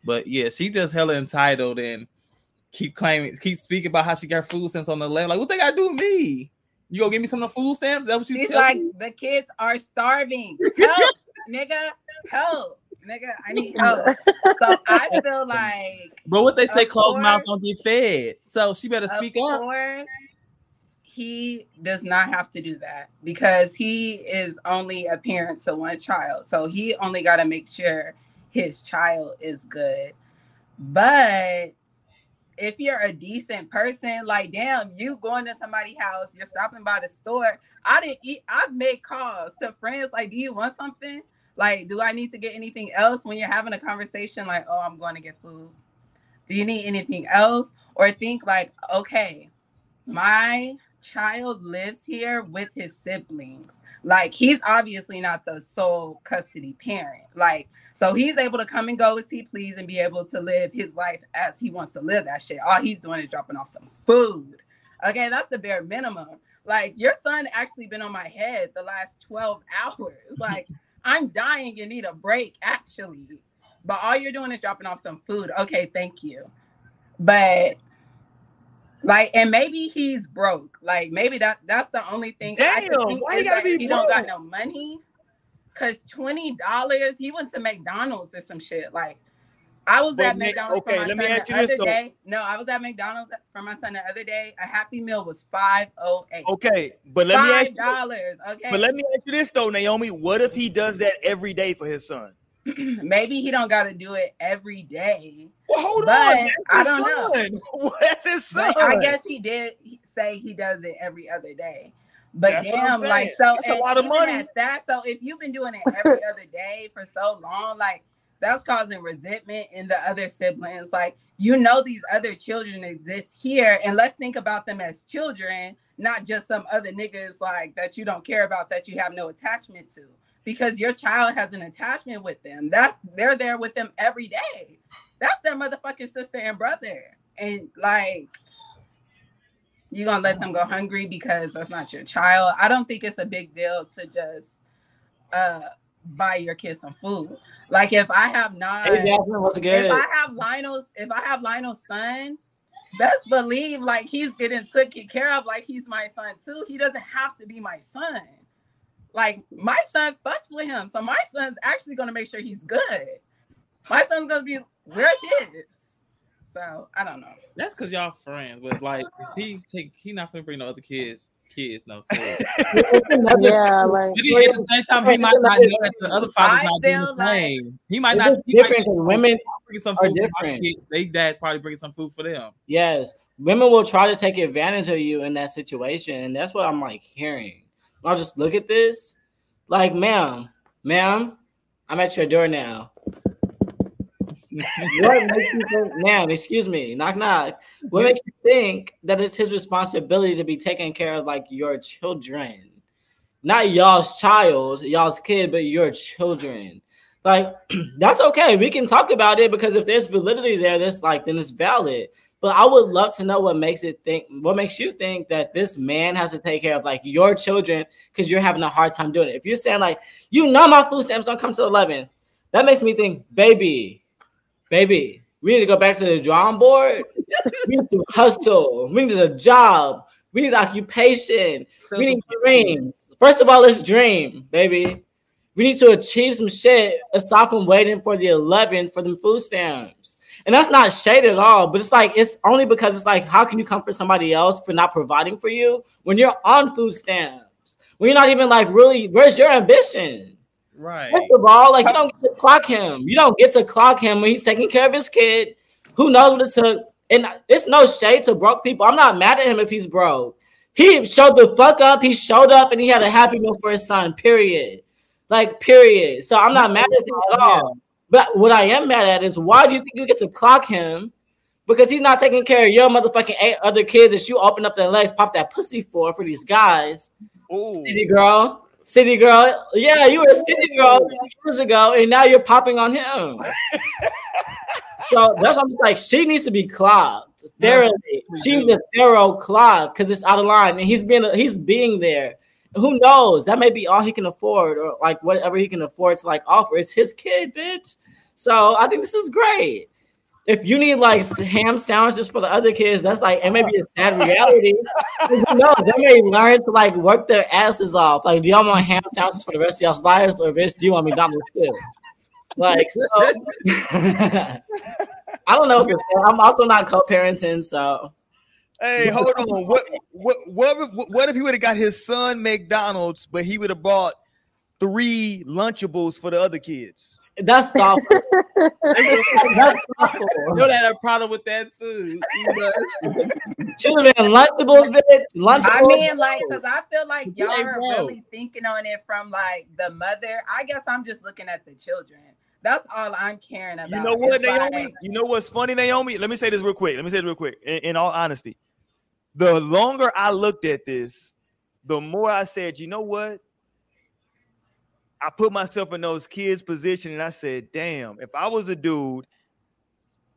But yeah, she just hella entitled and keep claiming, keep speaking about how she got food stamps on the left. Like, what they got to do with me? You gonna give me some of the food stamps? Is that what you She's like, me? the kids are starving. Help, nigga. Help. Nigga, I need help. So I feel like But what they say, closed mouths don't get fed. So she better speak up. course, he does not have to do that because he is only a parent to one child. So he only got to make sure his child is good. But if you're a decent person, like damn, you going to somebody's house, you're stopping by the store. I didn't eat, I've made calls to friends like, do you want something? Like, do I need to get anything else when you're having a conversation like, oh, I'm going to get food? Do you need anything else? Or think like, okay, my child lives here with his siblings. Like he's obviously not the sole custody parent. Like so he's able to come and go as he please and be able to live his life as he wants to live that shit. All he's doing is dropping off some food. Okay, that's the bare minimum. Like your son actually been on my head the last 12 hours. Like I'm dying and need a break actually. But all you're doing is dropping off some food. Okay, thank you. But like, and maybe he's broke. Like, maybe that that's the only thing. Damn, why you gotta be He don't got no money. Cause twenty dollars, he went to McDonald's or some shit. Like, I was But at McDonald's okay, for my let me son ask the you other though. day. No, I was at McDonald's for my son the other day. A Happy Meal was five oh eight. Okay, but let me ask you. dollars. Okay. But let me ask you this though, Naomi. What if he does that every day for his son? Maybe he don't got to do it every day. Well, hold on. I don't know. son. That's his son. But I guess he did say he does it every other day. But That's damn, like so That's a lot of money. At that, so if you've been doing it every other day for so long, like that's causing resentment in the other siblings. Like you know, these other children exist here, and let's think about them as children, not just some other niggas like that you don't care about that you have no attachment to. Because your child has an attachment with them. That they're there with them every day. That's their motherfucking sister and brother. And like you gonna let them go hungry because that's not your child. I don't think it's a big deal to just uh buy your kids some food. Like if I have not Hey Jasmine, what's good? if I have Lionel's, if I have Lionel's son, best believe like he's getting taken care of like he's my son too. He doesn't have to be my son. Like my son fucks with him, so my son's actually gonna make sure he's good. My son's gonna be where's his? So I don't know. That's because y'all friends. But like, if he take, he not gonna bring no other kids. Kids, no. Food. Yeah, like But he, at the same time, he might not know that the other father's not doing the feel like- same. He might not. just He might different 'cause women bring some food. For my different. kids. They dad's probably bringing some food for them. Yes, women will try to take advantage of you in that situation, and that's what I'm like hearing. I'll just look at this, like, ma'am, ma'am, I'm at your door now. What makes you think, ma'am? Excuse me, knock knock. What makes you think that it's his responsibility to be taking care of like your children, not y'all's child, y'all's kid, but your children? Like, that's okay. We can talk about it because if there's validity there, that's like then it's valid. But I would love to know what makes it think, what makes you think that this man has to take care of like your children because you're having a hard time doing it. If you're saying like, you know, my food stamps don't come to 11, that makes me think, baby, baby, we need to go back to the drawing board. we need to hustle. We need a job. We need occupation. We need dreams. First of all, let's dream, baby. We need to achieve some shit aside from waiting for the 11 for them food stamps. And that's not shade at all, but it's like it's only because it's like, how can you comfort somebody else for not providing for you when you're on food stamps? When you're not even like really, where's your ambition? Right. First of all, like you don't get to clock him. You don't get to clock him when he's taking care of his kid. Who knows what it took? And it's no shade to broke people. I'm not mad at him if he's broke. He showed the fuck up. He showed up and he had a happy meal for his son. Period. Like period. So I'm not mad at him at all. But what I am mad at is why do you think you get to clock him? Because he's not taking care of your motherfucking eight other kids that you open up their legs, pop that pussy for for these guys. Ooh. City girl, city girl. Yeah, you were a city girl years ago, and now you're popping on him. so that's why I'm like, she needs to be clocked thoroughly. She needs a thorough clock because it's out of line, and he's being he's being there. Who knows? That may be all he can afford, or like whatever he can afford to like offer. It's his kid, bitch. So I think this is great. If you need like ham sandwiches for the other kids, that's like it may be a sad reality. Knows? They may learn to like work their asses off. Like, do y'all want ham sandwiches for the rest of y'all's lives, or bitch, do you want McDonald's too? Like, so I don't know what to say. I'm also not co-parenting, so Hey, hold on. What what what, what if he would have got his son McDonald's, but he would have bought three Lunchables for the other kids? That's thoughtful. that's thoughtful. You know that had a problem with that too. You? Should have been Lunchables, bitch. Lunchables. I mean, like, because I feel like y'all are really thinking on it from like the mother. I guess I'm just looking at the children. That's all I'm caring about. You know what, It's Naomi? like- you know what's funny, Naomi? Let me say this real quick. Let me say this real quick. In, in all honesty, the longer I looked at this, the more I said, you know what? I put myself in those kids' position and I said, damn, if I was a dude,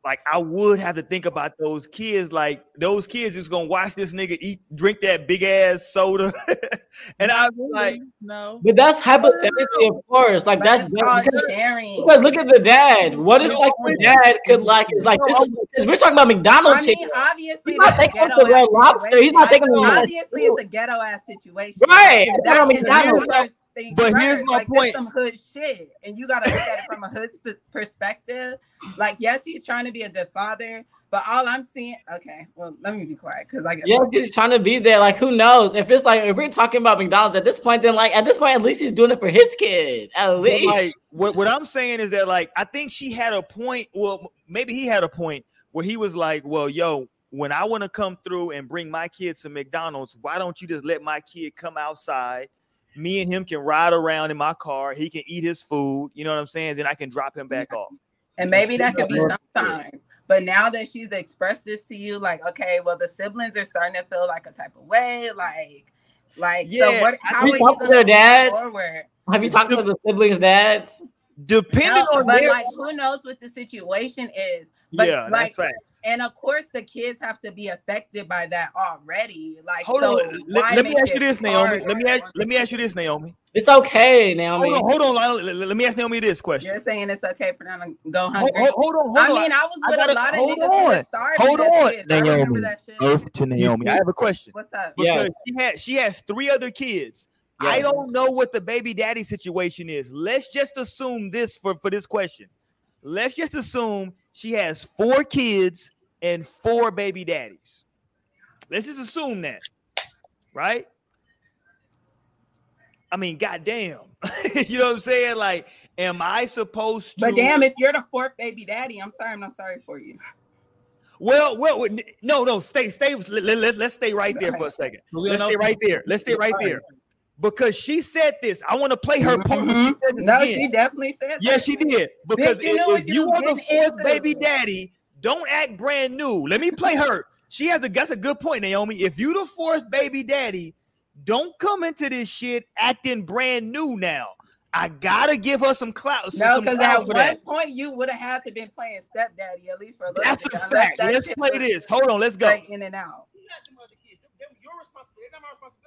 like I would have to think about those kids. Like those kids just gonna watch this nigga eat, drink that big ass soda, and I was like, no. But that's hypothetically, of course. Like but that's it's because, sharing. because look at the dad. What if like the dad could like is like this is because we're talking about McDonald's I McDonald's mean, here. obviously, He's not taking us ghetto to Red ass Lobster. He's not taking us to- Obviously, it's a ghetto ass situation. Right. That- That's what and that's McDonald's- where- things. But first. here's my like, that's point. some hood shit, and you gotta look at it from a hood sp- perspective. Like, yes, he's trying to be a good father, but all I'm seeing. Okay, well, let me be quiet because I guess. Yes, he's trying to be there. Like, who knows? If it's like if we're talking about McDonald's at this point, then like at this point, at least he's doing it for his kid. At But, least. like what, what I'm saying is that like I think she had a point. Well, maybe he had a point where he was like, "Well, yo, when I want to come through and bring my kids to McDonald's, why don't you just let my kid come outside? Me and him can ride around in my car. He can eat his food. You know what I'm saying? Then I can drop him back off. And maybe that could be sometimes. But now that she's expressed this to you, like, okay, well, the siblings are starting to feel like a type of way. Like, like, so what? I How think are you talk to going their to dads. forward? Have you talked to the siblings' dads? Depending No, on but their, like, who knows what the situation is? But yeah, like, that's fact. and of course, the kids have to be affected by that already. Like, Hold so on. Let, let me ask you this, Naomi. Let me ask. Let me ask you this, Naomi. It's okay, Naomi. Hold on, hold on, Let, let me ask Naomi this question. You're saying it's okay for them to go hungry. hold, hold on, hold I on. mean, I was I with gotta- a lot of hold niggas who were on. starving Hold on, kids. I Naomi. that shit. Earth to Naomi. I have a question. What's up? Yes. because she had she has three other kids. I don't know what the baby daddy situation is. Let's just assume this for for this question. Let's just assume she has four kids and four baby daddies. Let's just assume that, right? I mean, goddamn, you know what I'm saying? Like, am I supposed to? But damn, if you're the fourth baby daddy, I'm sorry, I'm not sorry for you. Well, well, well, no, no, stay, stay. Let, let, let's let's stay right there for a second. Let's stay right there. Let's stay right there. Because she said this. I want to play her part. when She mm-hmm. said this No, again. she definitely said that. Yeah, she did. Because you knew if, what if you you are the getting fourth baby daddy, don't act brand new. Let me play her. She has a that's a good point, Naomi. If you the fourth baby daddy, don't come into this shit acting brand new now. I gotta give her some clout. No, because at for one that. point you would have had to been playing stepdaddy at least for a little That's bit. a unless fact. that Let's play was this. Hold on, let's go. straight in and out. You got them other kids. Them, them your responsibility. They're not my responsibility.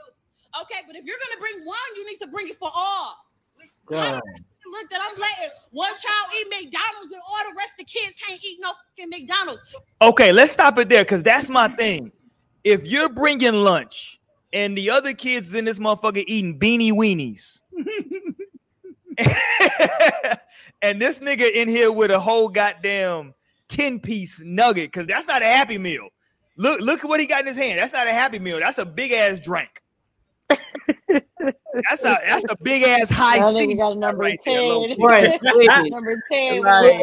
Okay, but if you're gonna bring one, you need to bring it for all. Yeah. Look, that I'm letting one child eat McDonald's and all the rest of the kids can't eat no fucking McDonald's. Okay, let's stop it there because that's my thing. If you're bringing lunch and the other kids in this motherfucker eating beanie weenies, and this nigga in here with a whole goddamn 10 piece nugget, because that's not a happy meal. Look, look at what he got in his hand. That's not a happy meal. That's a big ass drink. That's a that's a big ass high That C nigga got a number right 10. key. Right, number 10. Like,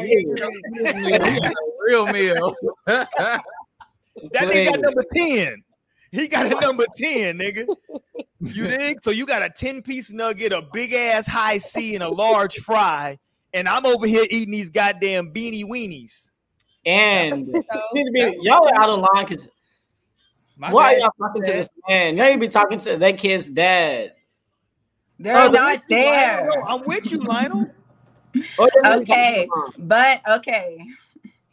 boy. real meal. That nigga got Please. number 10. He got a number 10, nigga. You dig? So you got a 10 piece nugget, a big ass Hi-C, and a large fry. And I'm over here eating these goddamn beanie weenies. And you need to be, y'all are out of line because My why are y'all talking to this man? Y'all need be talking to that kid's dad. They're Oh, not there. Lionel, I'm with you, Lionel. Or they need to be Okay, talking to mom. but okay.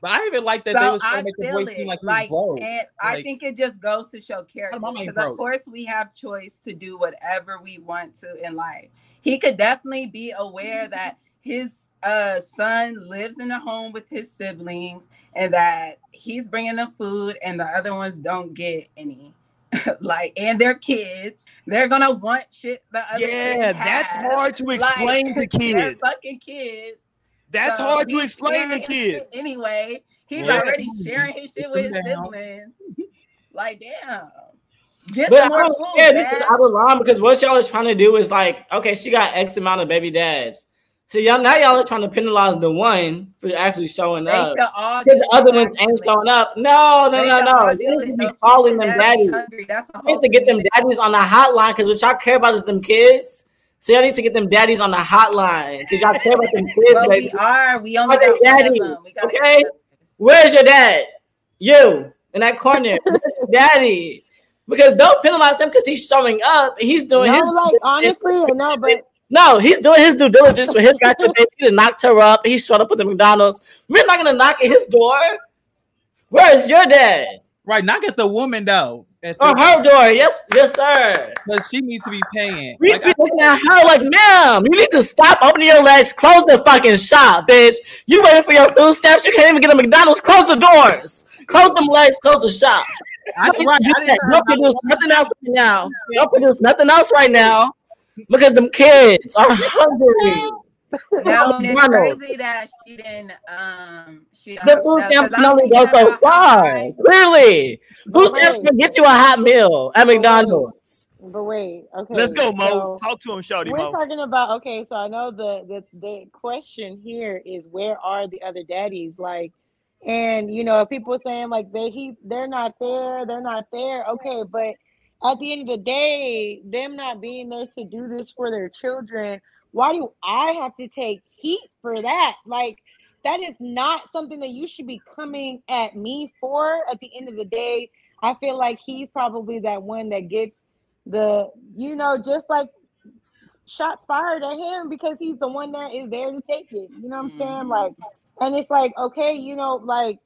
But I even like that they was trying I to make the feel boy seem like he Like, was broke. and I think it just goes to show character because of course we have choice to do whatever we want to in life. He could definitely be aware that his uh son lives in a home with his siblings and that he's bringing them food and the other ones don't get any. like and their kids, they're gonna want shit the other Yeah, kids that's have. hard to Like, explain to kids. fucking kids. That's So hard to explain to kids. Anyway, he's Yeah. already sharing his shit with his siblings. Like, damn. Get But some more I food, don't care. This is Dad. out of line because what y'all is trying to do is like, okay, she got X amount of baby dads. So y'all now y'all are trying to penalize the one for actually showing They up. Because the other ones ain't showing up. No, no, They no, no. all You do need to be calling them should daddies. hungry. You need to get them daddies on the hotline because what y'all care about is them kids. So y'all need to get them daddies on the hotline because y'all care about them kids, But we are. We only got one of daddy? them. We gotta Okay? Where's your dad? You in that corner, daddy. Because don't penalize him because he's showing up. He's doing No, his like honestly, no, but no, he's doing his due diligence for his got your bitch. He knocked her up. He showed up at the McDonald's. We're not gonna knock at his door. Where's your dad? Right, knock at the woman though. At Or oh, her door? Yes, yes, sir. but she needs to be paying. We Like, be looking at her like, ma'am, you need to stop opening your legs, close the fucking shop, bitch. You waiting for your food stamps? You can't even get a McDonald's. Close the doors. Close them legs. Close the shop. I, right, I Don't produce nothing else right now. Don't produce nothing else right now. Because them kids are hungry. No, it's McDonald's. crazy that she didn't. Um, she The food no, stamps 'cause can only go so far. how Clearly, food But stamps wait. can get you a hot meal at McDonald's. But wait, okay. Let's go, Mo. so Talk to him, Shawty we're Mo. talking about okay. So I know the the the question here is where are the other daddies? Like, and you know, people saying like they he they're not there, they're not there. Okay, but at the end of the day, them not being there to do this for their children, why do I have to take heat for that? Like, that is not something that you should be coming at me for. At the end of the day, I feel like he's probably that one that gets the, you know, just like shots fired at him because he's the one that is there to take it. You know what I'm saying? Mm-hmm. Like, and it's like, okay, you know, like,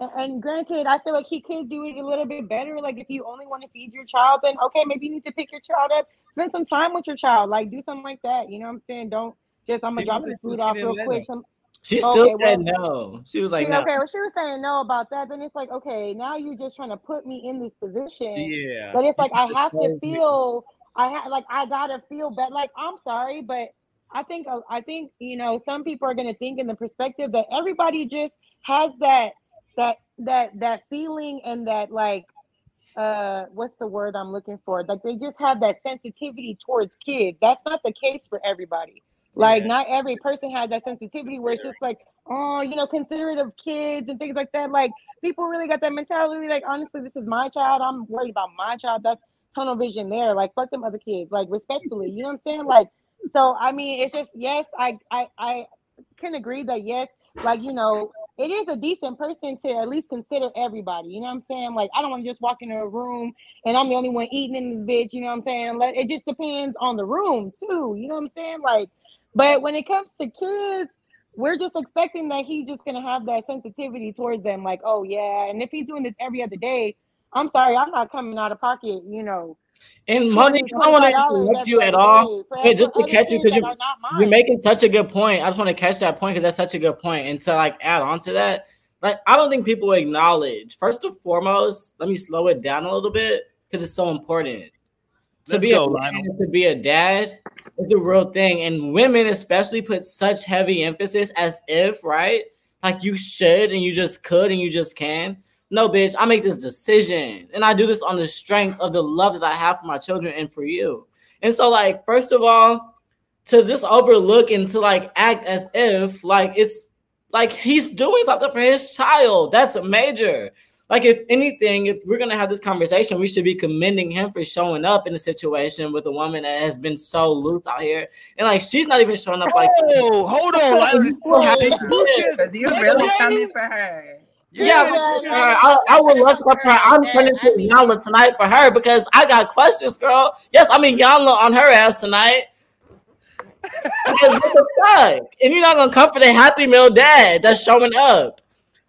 and granted, I feel like he could do it a little bit better. Like, if you only want to feed your child, then okay, maybe you need to pick your child up, spend some time with your child, like do something like that. You know what I'm saying? Don't just I'm gonna She drop wanted this food off real quick. him. Some, She still okay, said well, no. She was like, See, no. okay, well, she was saying no about that. Then it's like, okay, now you're just trying to put me in this position Yeah. that it's like I have to is crazy. feel, I have like I gotta feel bad. Like I'm sorry, but I think uh, I think you know some people are gonna think in the perspective that everybody just has that that that that feeling and that like uh what's the word I'm looking for? Like they just have that sensitivity towards kids. That's not the case for everybody. Like Yeah. not every person has that sensitivity where it's just like, oh, you know, considerate of kids and things like that. Like people really got that mentality. Like honestly, this is my child. I'm worried about my child. That's tunnel vision there. Like fuck them other kids. Like respectfully, you know what I'm saying? Like so. I mean, it's just yes. I I I can agree that yes. Like you know, it is a decent person to at least consider everybody. You know what I'm saying? Like I don't want to just walk into a room and I'm the only one eating in this bitch. You know what I'm saying? Like it just depends on the room too. You know what I'm saying? Like, but when it comes to kids, we're just expecting that he's just gonna have that sensitivity towards them. Like, oh yeah, and if he's doing this every other day, I'm sorry, I'm not coming out of pocket. You know, And 20 Monique, I don't want to interrupt you at all. Hey, just to catch you because you are you're making such a good point. I just want to catch that point because that's such a good point. And to like add on to that, like I don't think people acknowledge first and foremost. Let me slow it down a little bit because it's so important. To Let's be go, a Lionel. man, to be a dad is a real thing, and women especially put such heavy emphasis as if right, like you should and you just could and you just can. No, bitch, I make this decision, and I do this on the strength of the love that I have for my children and for you. And so, like, first of all, to just overlook and to like act as if like it's like he's doing something for his child. That's a major. Like, if anything, if we're gonna have this conversation, we should be commending him for showing up in a situation with a woman that has been so loose out here, and like she's not even showing up like. Oh, hold on, Lionel. Still have do you're really coming for her. Yeah, Yeah, but, yeah, I, I would love to her. I'm Yeah, turning I to mean- Iyanla tonight for her because I got questions, girl. Yes, I mean Iyanla on her ass tonight. What the fuck? And you're not gonna come for the happy meal dad that's showing up.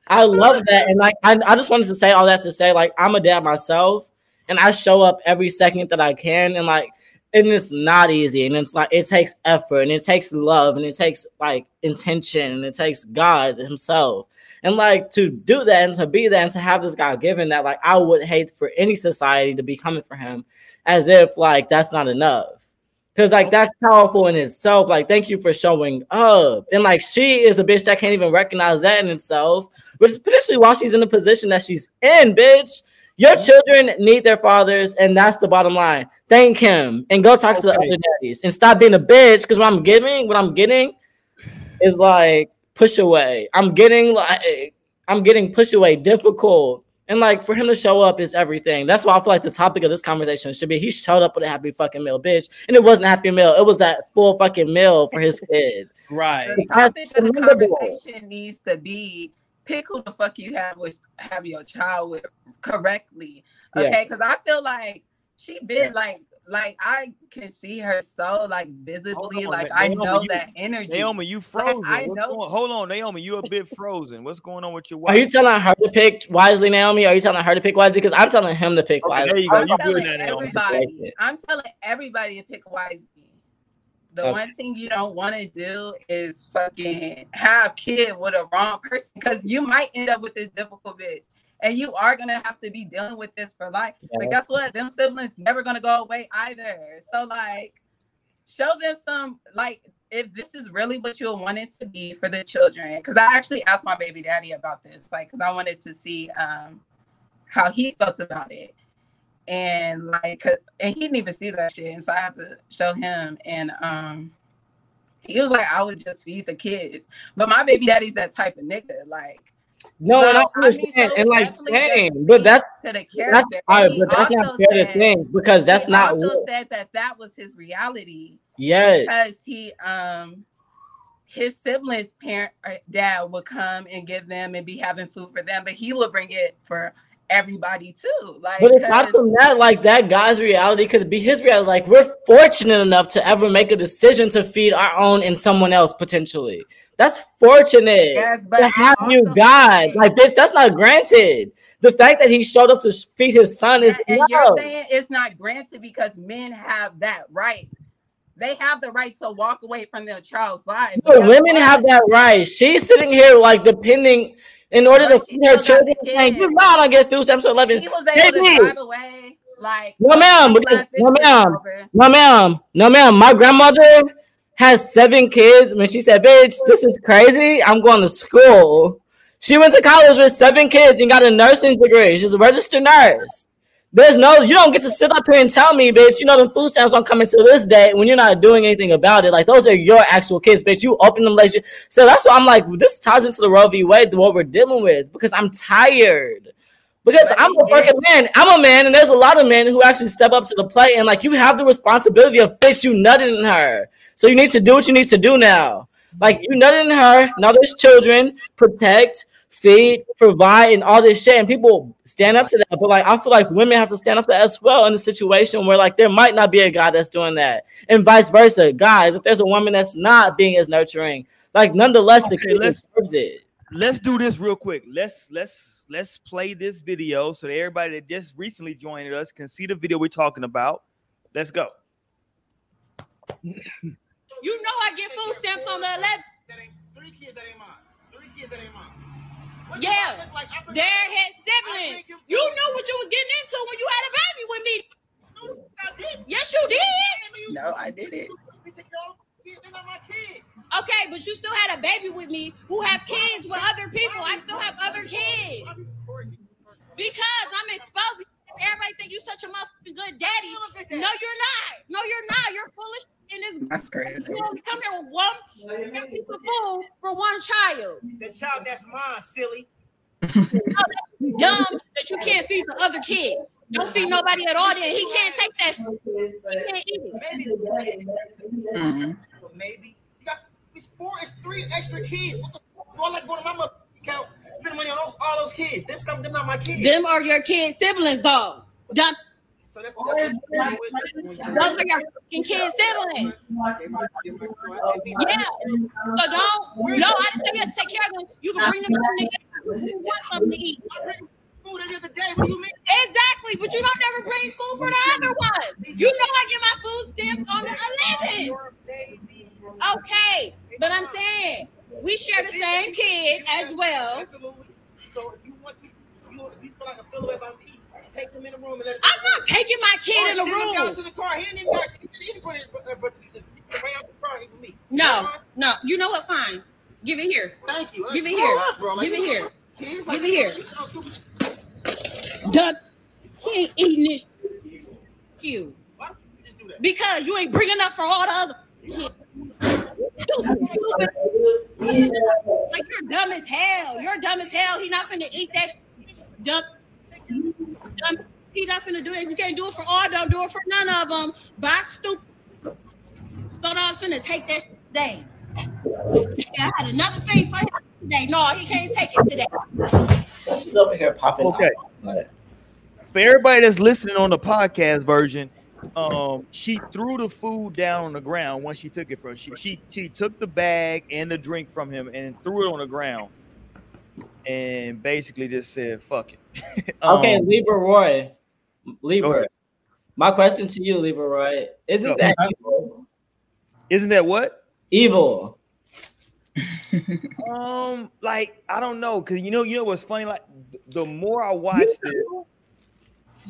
I love that, and like I, I just wanted to say all that to say like I'm a dad myself, and I show up every second that I can, and like and it's not easy, and it's like it takes effort, and it takes love, and it takes like intention, and it takes God Himself. And like to do that and to be that and to have this guy given that, like I would hate for any society to be coming for him as if like that's not enough. Cause like that's powerful in itself. Like, thank you for showing up. And like she is a bitch that can't even recognize that in itself, which is potentially why she's in the position that she's in, bitch. Your children need their fathers, and that's the bottom line. Thank him and go talk to the other daddies and stop being a bitch. Because what I'm giving, what I'm getting is like push away. I'm getting like I'm getting push away difficult. And like for him to show up is everything. That's why I feel like the topic of this conversation should be he showed up with a happy fucking meal, bitch. And it wasn't a happy meal. It was that full fucking meal for his kid. Right. The That's topic of the conversation needs to be pick who the fuck you have with have your child with correctly. Yeah. Okay, because I feel like she been like like I can see her so like visibly, on, like Na- I know you- that energy. Naomi, you frozen. I What's know- going- hold on, Naomi, you a bit frozen. What's going on with your wife? Are you telling her to pick wisely, Naomi? Are you telling her to pick wisely? Because I'm telling him to pick Okay, wisely. there you go. I'm You good telling now, Naomi. everybody. I'm telling everybody to pick wisely. The Okay. one thing you don't want to do is fucking have kid with a wrong person because you might end up with this difficult bitch. And you are gonna have to be dealing with this for life. Yeah. But guess what? Them siblings never gonna go away either. So like show them some like if this is really what you want it to be for the children. Because I actually asked my baby daddy about this, like, because I wanted to see um how he felt about it. And like, cause and he didn't even see that shit, and so I had to show him. And um, he was like, "I would just feed the kids," but my baby daddy's that type of nigga. Like, No, So, and I I mean, understand, so and like same, but that's to the that's character. all right, but that's not fair to said- think because that's not also what. said that that was his reality Yes, because he um his siblings parent uh, dad would come and give them and be having food for them but he would bring it for everybody too like but 'cause- from that. Like that guy's reality could be his reality. Like we're fortunate enough to ever make a decision to feed our own and someone else potentially. That's fortunate yes but to have you guys. Like bitch, that's not granted. The fact that he showed up to feed his son is and no. you're saying it's not granted because men have that right they have the right to walk away from their child's life But women have that right. She's sitting here like depending in order to feed her children. Saying, you know I don't get stamps till eleven. he was able to drive away like No, ma'am, I'm but glad this- this no, ma'am. No, ma'am. No, ma'am. My grandmother has seven kids. When she said, "Bitch, this is crazy," I'm going to school. She went to college with seven kids and got a nursing degree. She's a registered nurse. There's no, you don't get to sit up here and tell me, bitch, you know, the food stamps don't come until this day when you're not doing anything about it. Like, those are your actual kids, bitch. You open them late. So that's why I'm like, this ties into the Roe v. Wade, what we're dealing with, because I'm tired. Because I'm a fucking man. I'm a man, and there's a lot of men who actually step up to the plate and like you have the responsibility of bitch, you nutted in her. So you need to do what you need to do now. Like you nutted in her. Now there's children, protect, feed, provide, and all this shit. And people stand up to that. But like I feel like women have to stand up to that as well in a situation where like there might not be a guy that's doing that. And vice versa. Guys, if there's a woman that's not being as nurturing, like nonetheless the kid let's- deserves it. let's do this real quick. Let's let's let's play this video so that everybody that just recently joined us can see the video we're talking about. Let's go. You know I get food stamps on the 11th. That ain't three kids that ain't mine. Three kids that ain't mine. What Yeah, do I like? I bring- They're his siblings. You knew what you was getting into when you had a baby with me. No, I didn't. Yes, you did. no i did it We take care of kids. They're not. Okay, but you still had a baby with me who have kids with other people. I still have other kids. Why we recording? Because I'm exposing. Everybody think you such a motherfucking good daddy. No, you're not. No, you're not. You're foolish. And this that's crazy you only come here with one piece of food for one child. The child that's mine, silly. Dumb that you can't feed the other kids. Don't feed nobody at all. Then he can't take that. shit. He can't eat it. Maybe. Mhm. Maybe. You got it's four. It's three extra kids. What the? Do I like go to my mother account, spend money on those all those kids? Them, them, them not my kids. Them are your kids' siblings, dog. Dumb. So that's, oh, that's, that's Those are your fucking kids' siblings. Yeah. So don't. No, I just say you have to take care of them. You can bring them something to eat. You want something to eat. Food every other day. What do you mean? Exactly, but you don't never bring food for the other one. You know I get my food stamps on the 11th. Your baby. Okay, but I'm saying we share the same kid as well. Absolutely. So if you want to, you if you feel like I feel away about me, take them in the room and let. I'm not taking my Or kid in the them down room. to the car. He ain't even got he ain't even got his uh, birth certificate. He can out the car with me. No, no. You know what? Fine. Give it here. Thank you. Give it here. up, bro. Like, Give it here. Give it here. you. Done. He ain't eating this. You. Why you just do that? Because you ain't bringing up for all the other kids. Stupid, stupid. Like you're dumb as hell. You're dumb as hell. He not finna eat that. Dumb. Dumb. He not finna do that. If you can't do it for all, don't do it for none of them. Bye, stupid. Thought I was finna take that today. Yeah, I had another thing for him today. No, he can't take it today. She's over here popping. Okay. off. For everybody that's listening on the podcast version, um, she threw the food down on the ground once she took it from she she she took the bag and the drink from him and threw it on the ground and basically just said fuck it. Um, Okay, Libra Roy. Libra. ahead. My question to you, Libra Roy, isn't Go. that evil? Isn't that what? Evil. Um, like I don't know, cause you know, you know what's funny? Like the more I watched it,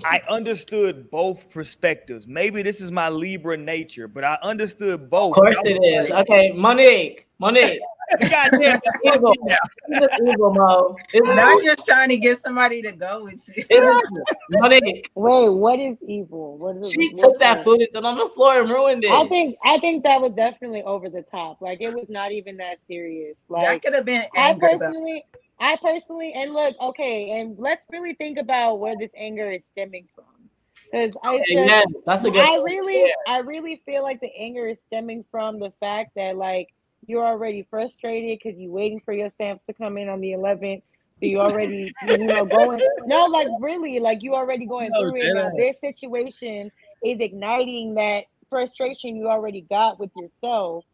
I understood both perspectives. Maybe this is my Libra nature, but I understood both. Of course I it was is. like, Okay, Monique. Monique. Goddamn, evil. It's evil, Mo. It's Not just trying to get somebody to go with you. it's Monique. Wait, what is evil? What is She took that footage and on the floor and ruined it. I think I think that was definitely over the top. Like it was not even that serious. Like that could have been I anger. though. personally, I personally, and look, okay, and let's really think about where this anger is stemming from. Because I, Okay, just- yes, that's a good I really, Yeah. I really feel like the anger is stemming from the fact that like you're already frustrated because you're waiting for your stamps to come in on the 11th. So you already, you know, going. No, like really, like you already going No, through it. Now, this situation is igniting that frustration you already got with yourself.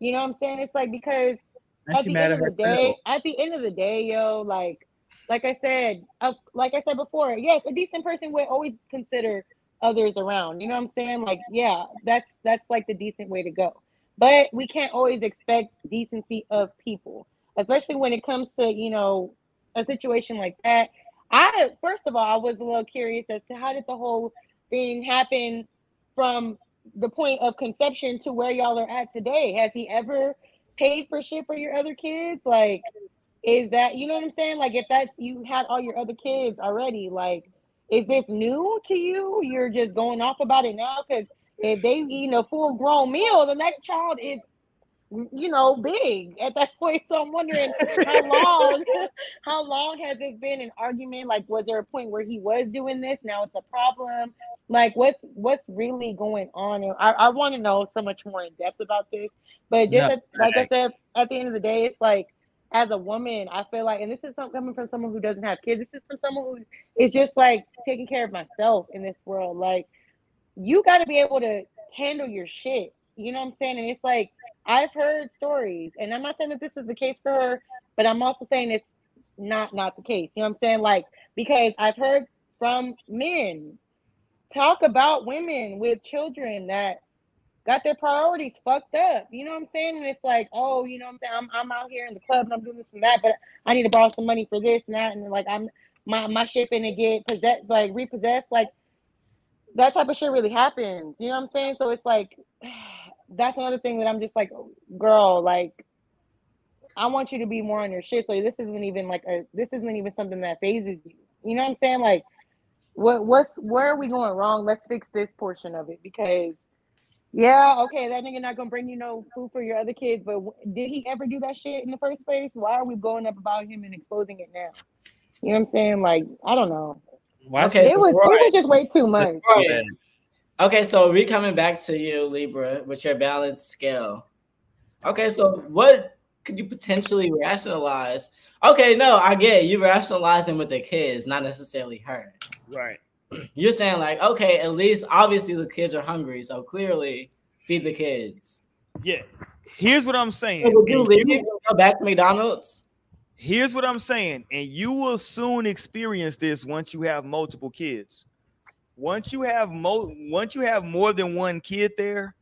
You know what I'm saying? It's like because And at the end of the day, at the end of the day, yo, like, like I said, uh, like I said before, yes, a decent person would always consider others around. You know what I'm saying? Like, yeah, that's that's like the decent way to go. But we can't always expect decency of people, especially when it comes to you know a situation like that. I first of all, I was a little curious as to how did the whole thing happen from the point of conception to where y'all are at today. Has he ever paid for shit for your other kids? Like, is that you know what I'm saying? Like, if that's you had all your other kids already, like, is this new to you? You're just going off about it now because if they eating a full grown meal, then that child is you know big at that point. So I'm wondering how long how long has this been an argument? Like, was there a point where he was doing this? Now it's a problem. Like, what's what's really going on? And I, I want to know so much more in depth about this. But just at- like I said, at the end of the day, it's like as a woman, I feel like, and this is coming from someone who doesn't have kids. This is from someone who is just like taking care of myself in this world. Like, you got to be able to handle your shit. You know what I'm saying? And it's like I've heard stories, and I'm not saying that this is the case for her, but I'm also saying it's not not the case. You know what I'm saying? Like because I've heard from men talk about women with children that got their priorities fucked up. You know what I'm saying? And it's like, oh, you know what I'm saying? I'm, I'm out here in the club and I'm doing this and that, but I need to borrow some money for this and that, and like I'm my my shit finna get possessed, like repossessed, like that type of shit really happens. You know what I'm saying? So it's like that's another thing that I'm just like, girl, like I want you to be more on your shit. So this isn't even like a this isn't even something that fazes you. You know what I'm saying? Like what what's where are we going wrong? Let's fix this portion of it because yeah, okay, that nigga not gonna bring you no food for your other kids, but w- did he ever do that shit in the first place? Why are we blowing up about him and exposing it now? You know what I'm saying? Like, I don't know. Why Okay, It so was it Roy- was just way too much. Roy, Okay, so we coming back to you, Libra, with your balance scale. Okay, so what could you potentially rationalize? Okay, no, I get it. you rationalizing with the kids, not necessarily her. Right. You're saying like, okay, at least obviously the kids are hungry, so clearly feed the kids. Yeah. Here's what I'm saying. So would you leave you- go back to McDonald's? Here's what I'm saying, and you will soon experience this once you have multiple kids. Once you have mo once you have more than one kid there,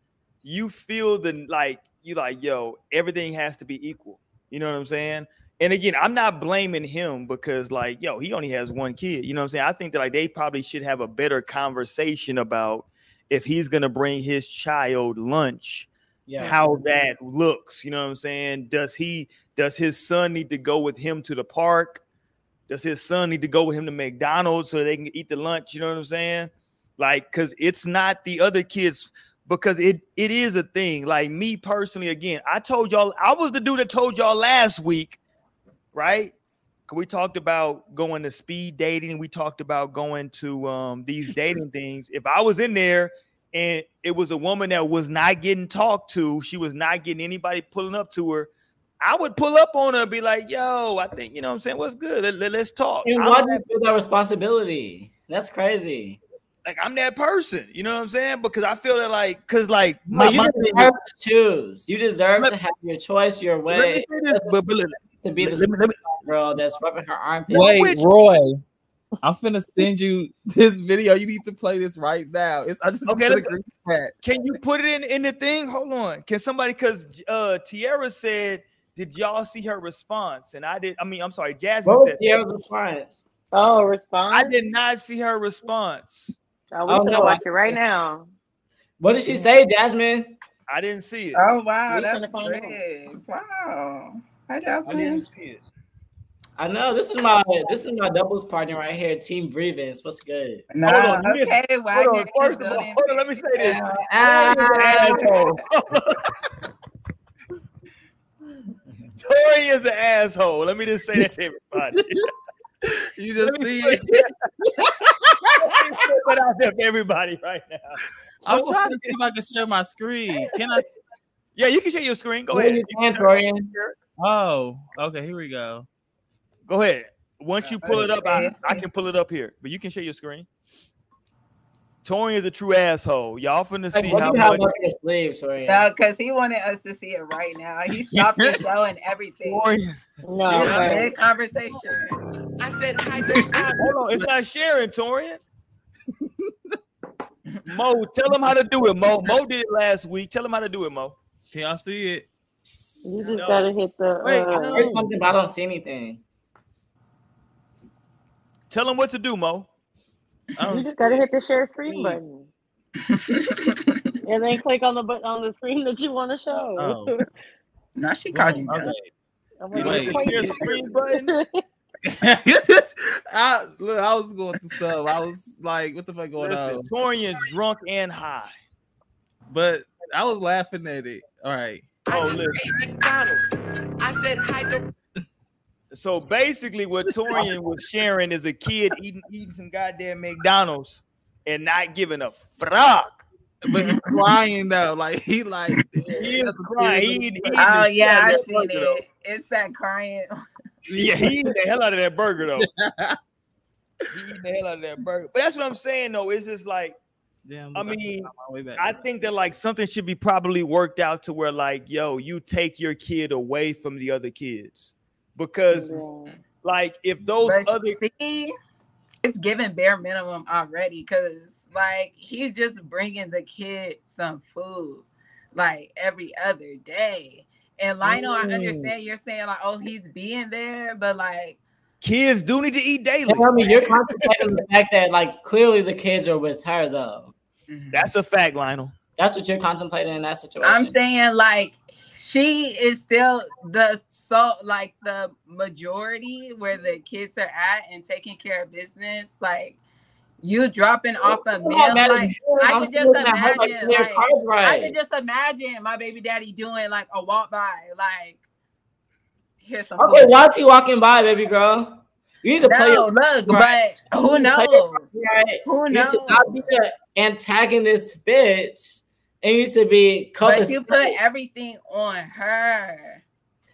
you feel the like you like, yo, everything has to be equal. You know what I'm saying? And again, I'm not blaming him because like, yo, he only has one kid. You know what I'm saying? I think that like they probably should have a better conversation about if he's gonna bring his child lunch Yeah. how that looks. You know what I'm saying? Does he does his son need to go with him to the park? Does his son need to go with him to McDonald's so they can eat the lunch? You know what I'm saying? Like, cause it's not the other kids, because it it is a thing. Like me personally, again, I told y'all, I was the dude that told y'all last week, right? We talked about going to speed dating. We talked about going to um, these dating things. If I was in there and it was a woman that was not getting talked to, she was not getting anybody pulling up to her. I would pull up on her and be like, "Yo, I think you know what I'm saying. What's good? Let, us talk." And why do you feel that responsibility? That's crazy. like I'm that person. You know what I'm saying? Because I feel that like, cause like But my, you my deserve is- to choose. You deserve Let- to have your choice, your let way. me say this, but, but to be the let me- let me- girl that's rubbing her armpit. Wait, Roy. I'm finna send you this video. You need to play this right now. It's I just Okay, okay. let The. Can you put it in in the thing? Hold on. Can somebody? Because uh, Tiara said, "Did y'all see her response?" And I did. I mean, I'm sorry, Jasmine What said. Tierra's response? Oh, response. I did not see her response. Oh, we Oh, gonna no, watch it right now. What did she say, Jasmine? I didn't see it. Oh wow, We that's finna find out. Briggs. Wow. Hi I didn't Jasmine. see it. I know this is my this is my doubles partner right here, Team Breathing. What's good? Nah, Hold on, okay, Hold Wagner on, first of all, hold on, let me say this. Uh, Torian is uh, asshole. Tori is an asshole. Let me just say that to everybody. You just Let see put it. Put out there for everybody right now. I'm trying to see if I can share my screen. Can I? Yeah, you can share your screen. Go Where ahead. you You can stand, share- Torian? Oh, okay. Here we go. Go ahead. Once you pull it up, I, I can pull it up here, but you can share your screen. Torian is a true asshole. Y'all finna Like, see what how you have much up your sleeve, Torian? No, because he wanted us to see it right now. He stopped the show and everything. Torian. No, Yeah, but- conversation. I said hi. Hold on, it's not sharing, Torian. Mo, tell him how to do it, Mo. Mo did it last week. Tell him how to do it, Mo. Can y'all see it? you just No. gotta hit the. Wait, uh, I heard something, but I don't see anything. Tell him what to do, Mo. You just gotta hit the share screen see. button, and then click on the button on the screen that you want to show. Oh. no, she oh, called you Okay. dumb. I'm You like, hit Wait. the share screen button. I look, I was going to sub. I was like, what the fuck going Listen, on? Torian's drunk and high. But I was laughing at it. All right. Oh, listen. I said hi to So basically, what Torian was sharing is a kid eating eating some goddamn McDonald's and not giving a fuck. But he's crying though. Like he like He is crying. He tear. he Oh yeah, I of seen burger, though. it. It's that crying. Yeah, he eating the hell out of that burger though. He eating the hell out of that burger. But that's what I'm saying though. It's just like Damn, I mean, found my way back. I think that like something should be probably worked out to where like, yo, you take your kid away from the other kids. Because Yeah. like if those But other see, it's given bare minimum already because like he's just bringing the kid some food like every other day. And Lionel, I Mm. understand you're saying like, oh, he's being there, but like, kids do need to eat daily. I mean, you're contemplating the fact that like clearly the kids are with her though. That's a fact, Lionel. That's what you're contemplating in that situation. I'm saying like she is still the so like the majority where the kids are at and taking care of business. Like you dropping off a meal, not mad at like. I could just looking at her like imagine, like, I could just imagine my baby daddy doing like a walk by, like here's some Okay, food. is he walking by, baby girl? You need to play No, your look, Right. but who You need to play your knows? right. Who You knows? not be the antagonist bitch. You need to be But you put everything on her.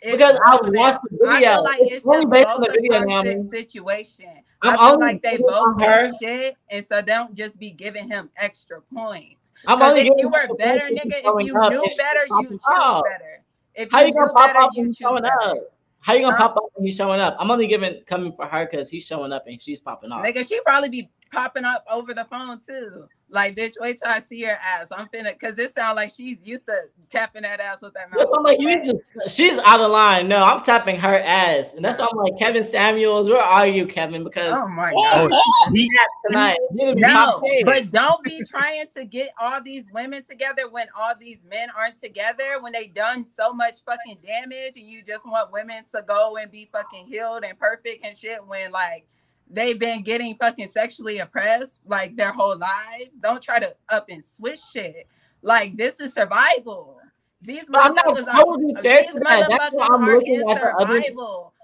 It's because I watched the I video. feel like it's it's only based on the a video, Naomi. situation. I'm I feel like they it both her. shit, and so don't just be giving him extra points. I'm only if giving you were better, nigga, if you knew better, you choose up. better. If How you you gonna pop better, up you showing better. up? How you gonna pop up when he's showing up? I'm only giving coming for her because he's showing up and she's popping off. Nigga, she probably be popping up over the phone too. Like, bitch, wait till I see her ass. I'm finna, cause this sound like she's used to tapping that ass with that mouth. I'm like, you need to. She's out of line. No, I'm tapping her ass, and that's why I'm like, Kevin Samuels, where are you, Kevin? Because Oh my oh, god. he tonight. You need to be No, but don't be trying to get all these women together when all these men aren't together, when they done so much fucking damage, and you just want women to go and be fucking healed and perfect and shit when like they've been getting fucking sexually oppressed like their whole lives. Don't try to up and switch shit. Like this is survival. These not- motherfuckers be are fair these to that. That's why I'm looking at the other-.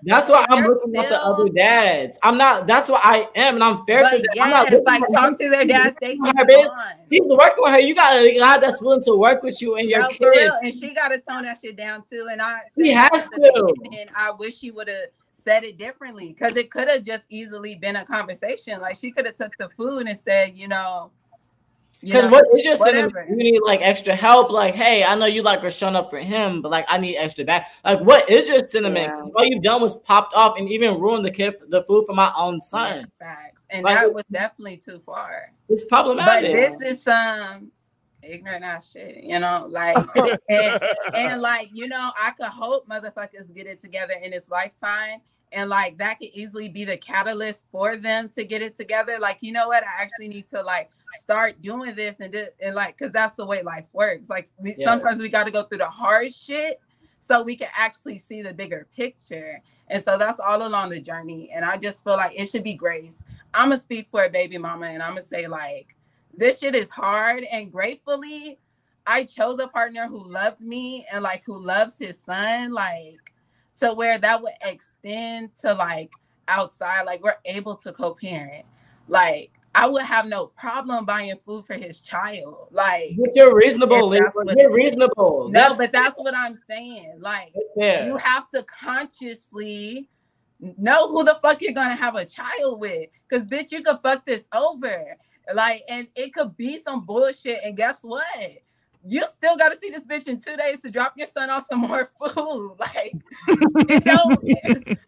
That's why I'm looking at the other dads. I'm not. That's what I am, and I'm fair to them. I'm not yes, like talk to their dads. They Her can bitch. on. He's working with her. You got a guy that's willing to work with you and your No, kids. real. And she got to tone that shit down too. And I She has to. beginning, I wish she would have said it differently because it could have just easily been a conversation. Like she could have took the food and said, you know, you Because know, what is your sentiment? whatever. You need like extra help. Like, hey, I know you like are showing up for him, but like I need extra back. Like, what is your sentiment? Yeah. All you've done was popped off and even ruined the kid, the food for my own son. Facts. And Like, that was definitely too far. It's problematic. But this is some ignorant ass shit, you know, like and, and like you know, I could hope motherfuckers get it together in this lifetime and like that could easily be the catalyst for them to get it together. Like, you know what? I actually need to like start doing this and do, and like because that's the way life works. Like we, Yeah. sometimes we got to go through the hard shit so we can actually see the bigger picture. And so that's all along the journey. And I just feel like it should be grace. I'm gonna speak for a baby mama and I'm gonna say like this shit is hard and gratefully I chose a partner who loved me and like who loves his son, like to where that would extend to like outside, like we're able to co-parent. Like I would have no problem buying food for his child. Like you're reasonable, what You're reasonable. No, That's- but that's what I'm saying. Like Yeah. you have to consciously know who the fuck you're gonna have a child with. Cause bitch, you could fuck this over. Like, and it could be some bullshit. And guess what? You still gotta see this bitch in two days to drop your son off some more food. Like, you know,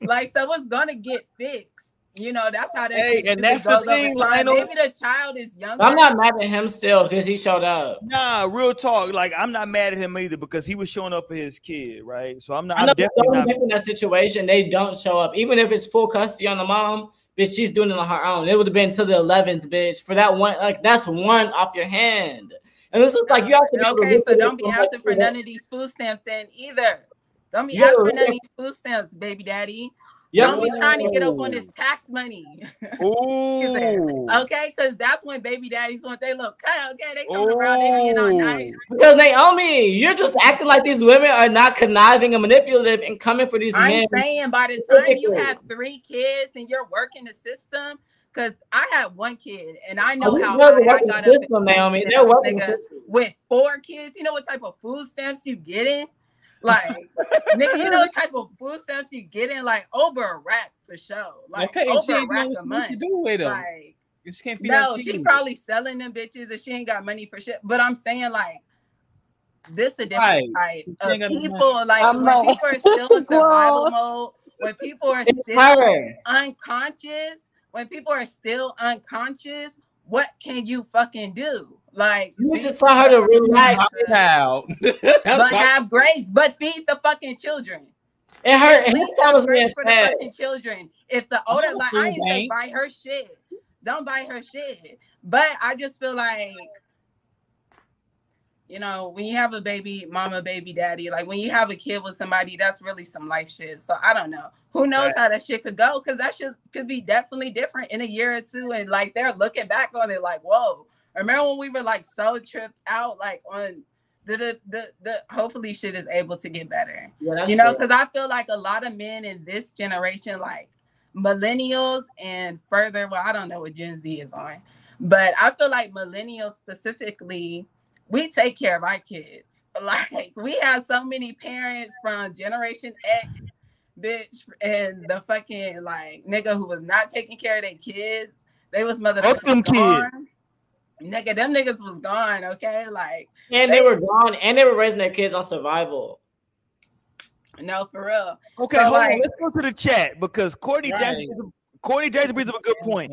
like so it's gonna get fixed. You know, that's how that Hey, and that's the thing, time. Lionel. Maybe the child is younger. I'm not mad at him still because he showed up. Nah, real talk. Like I'm not mad at him either because he was showing up for his kid, right? So I'm not. I I'm know definitely not. people in that situation, they don't show up. Even if it's full custody on the mom, bitch, she's doing it on her own. It would have been to the 11th, bitch, for that one. Like, that's one off your hand. And this is like, you have to Okay, so don't be asking for none of these food stamps then either. Don't be Yeah, asking for none of these food stamps, baby daddy. Yes, don't be trying to get up on Ooh. this oh. tax money. Ooh. okay, because that's when baby daddies want they look cut. Okay, they coming around, they being all Ooh. nice. Because Naomi, you're just acting like these women are not conniving and manipulative and coming for these I'm men. saying by the time you have three kids and you're working the system, because I had one kid and I know Oh, how they're high I got the up in system, food Naomi. They're stamps, working the nigga. system. With four kids, you know what type of food stamps you getting? Like, nigga, you know what type of food stamps you getting? Like over a rack for sure. Like okay, and she over a rack know a month. to do with them. Like, she can't feed no, her she probably selling them bitches and she ain't got money for shit. But I'm saying like this a different Right. type of ain't got no people. Like I'm when like, people are still in survival mode, when people are It's still her. unconscious, when people are still unconscious, what can you fucking do? Like You need to tell her to relax. child. but have grace, but feed the fucking children. And her, At and his least time was being for the fucking children. If the older, like I ain't say buy her shit. Don't buy her shit. But I just feel like, you know, when you have a baby, mama, baby, daddy, like when you have a kid with somebody, that's really some life shit. So I don't know. Who knows Right. how that shit could go? Because that shit could be definitely different in a year or two. And like they're looking back on it like, whoa. Remember when we were like so tripped out, like on the the the, the hopefully shit is able to get better Yeah, you know, because I feel like a lot of men in this generation, like millennials and further, well, I don't know what Gen Z is on, but I feel like millennials specifically, we take care of our kids. Like we have so many parents from Generation X, bitch, and the fucking like nigga who was not taking care of their kids. They was motherfucking them kids. Gone. Nigga, them niggas was gone. Okay, like And they were gone, and they were raising their kids on survival. no, for real. Okay, So, hold on. Let's go to the chat because Courtney Right. Jackson, Courtney Jackson brings up a good point.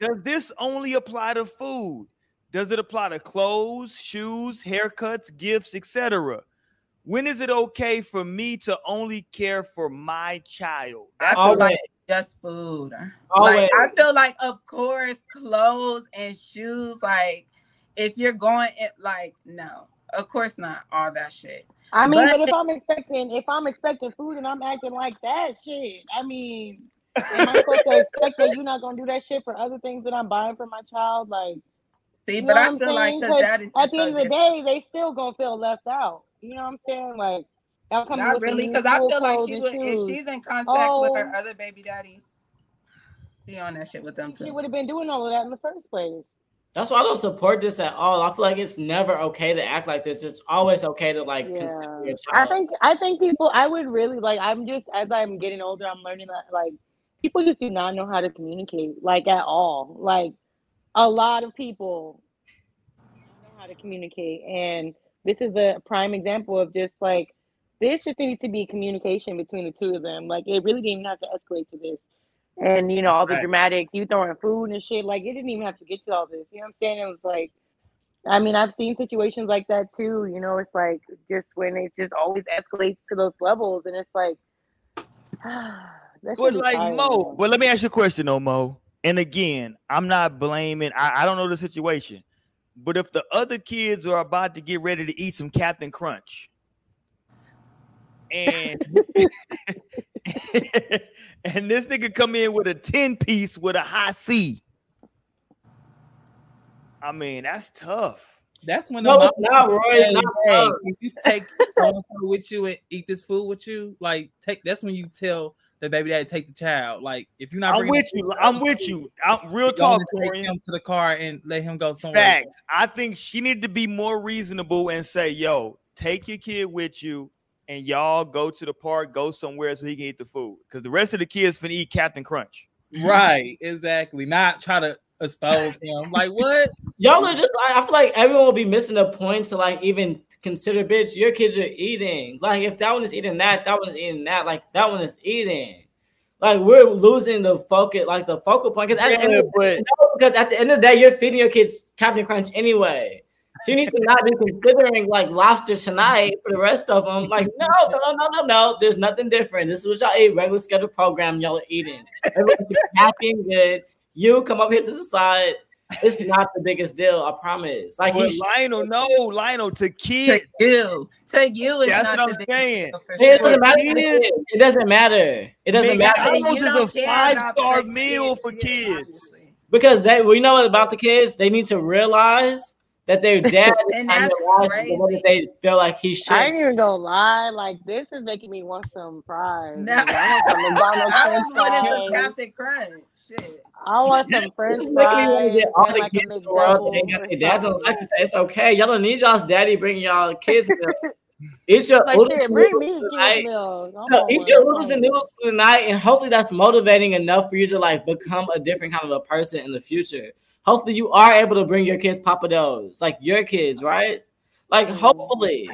Does this only apply to food? Does it apply to clothes, shoes, haircuts, gifts, etc.? When is it okay for me to only care for my child? That's feel a, like just food. Always. Like I feel like, of course, clothes and shoes. Like, if you're going, it like no, of course not all that shit. I mean, But- but if I'm expecting if I'm expecting food and I'm acting like that shit, I mean, am I supposed to expect that you're not gonna do that shit for other things that I'm buying for my child? Like, See, but I I'm feel saying? because 'Cause that is at the so end of the day, they still gonna feel left out. You know what I'm saying? Like, y'all coming Not really, because I feel like she would if she's in contact with her Oh. other baby daddies. She on that shit with them too. She would have been doing all of that in the first place. That's why I don't support this at all. I feel like it's never okay to act like this. It's always okay to like consider Yeah. your I think I think people I would really like I'm just as I'm getting older, I'm learning that like people just do not know how to communicate like at all. Like a lot of people don't know how to communicate and this is a prime example of just like this just needs to be communication between the two of them. Like it really didn't even have to escalate to this. And you know, all the Right. dramatics, you throwing food and shit, like it didn't even have to get to all this. You know what I'm saying? It was like I mean, I've seen situations like that too. You know, it's like just when it just always escalates to those levels, and it's like, But like Mo, but let me ask you a question, though, Mo. And again, I'm not blaming. I, I don't know the situation, but if the other kids are about to get ready to eat some Captain Crunch, and and this nigga come in with a ten piece with a Hi-C, I mean that's tough. That's when No, the it's not, Roy. It's not hey, tough. can you take so-and-so with you and eat this food with you? Like, take that's when you tell the baby daddy take the child. Like, if you're not, I'm with you. food, I'm with you. I'm real talk, to take him to the car and let him go somewhere. Facts. I think she needed to be more reasonable and say, "Yo, take your kid with you, and y'all go to the park, go somewhere so he can eat the food." Because the rest of the kids finna eat Captain Crunch. Mm-hmm. Right, exactly. Not try to expose him. Like what? Y'all are just I, I feel like everyone will be missing the point to like even consider bitch, your kids are eating. Like if that one is eating that, that one is eating that, like that one is eating. Like we're losing the focus, like the focal point. Because at, the end Yeah, of but no, because at the end of the day, you're feeding your kids Captain Crunch anyway. So needs to not be considering like lobster tonight for the rest of them. Like, no, no, no, no, no, no. There's nothing different. This is what y'all eat, regular scheduled program y'all are eating. Everyone's happy and good. You come up here to the side. It's not the biggest deal, I promise. Like but Lionel, no, Lionel to To kids. you, to you is That's not what I'm saying. deal it doesn't matter. to the kids- kids. It doesn't matter. It doesn't matter McDonald's You is don't a five star meal kids, for kids. obviously. because they we know about the kids. They need to realize that their dad is And that's life the way that they feel like he should. I ain't even gonna lie. Like this is making me want some fries. No. Like, I want some I French was some fries. Captain Crunch. Shit. I want some French This making me want to fries get all the like kids in the world that ain't got their dads on. I just say it's okay. Y'all don't need y'all's daddy bringing y'all kids. Eat your Like oodles shit, and bring noodles me tonight. kid's meal. I'm No, on eat your noodles on and noodles for and hopefully that's motivating enough for you to like become a different kind of a person in the future. Hopefully you are able to bring your kids Pappadeaux's, like your kids, right? Like mm-hmm. hopefully.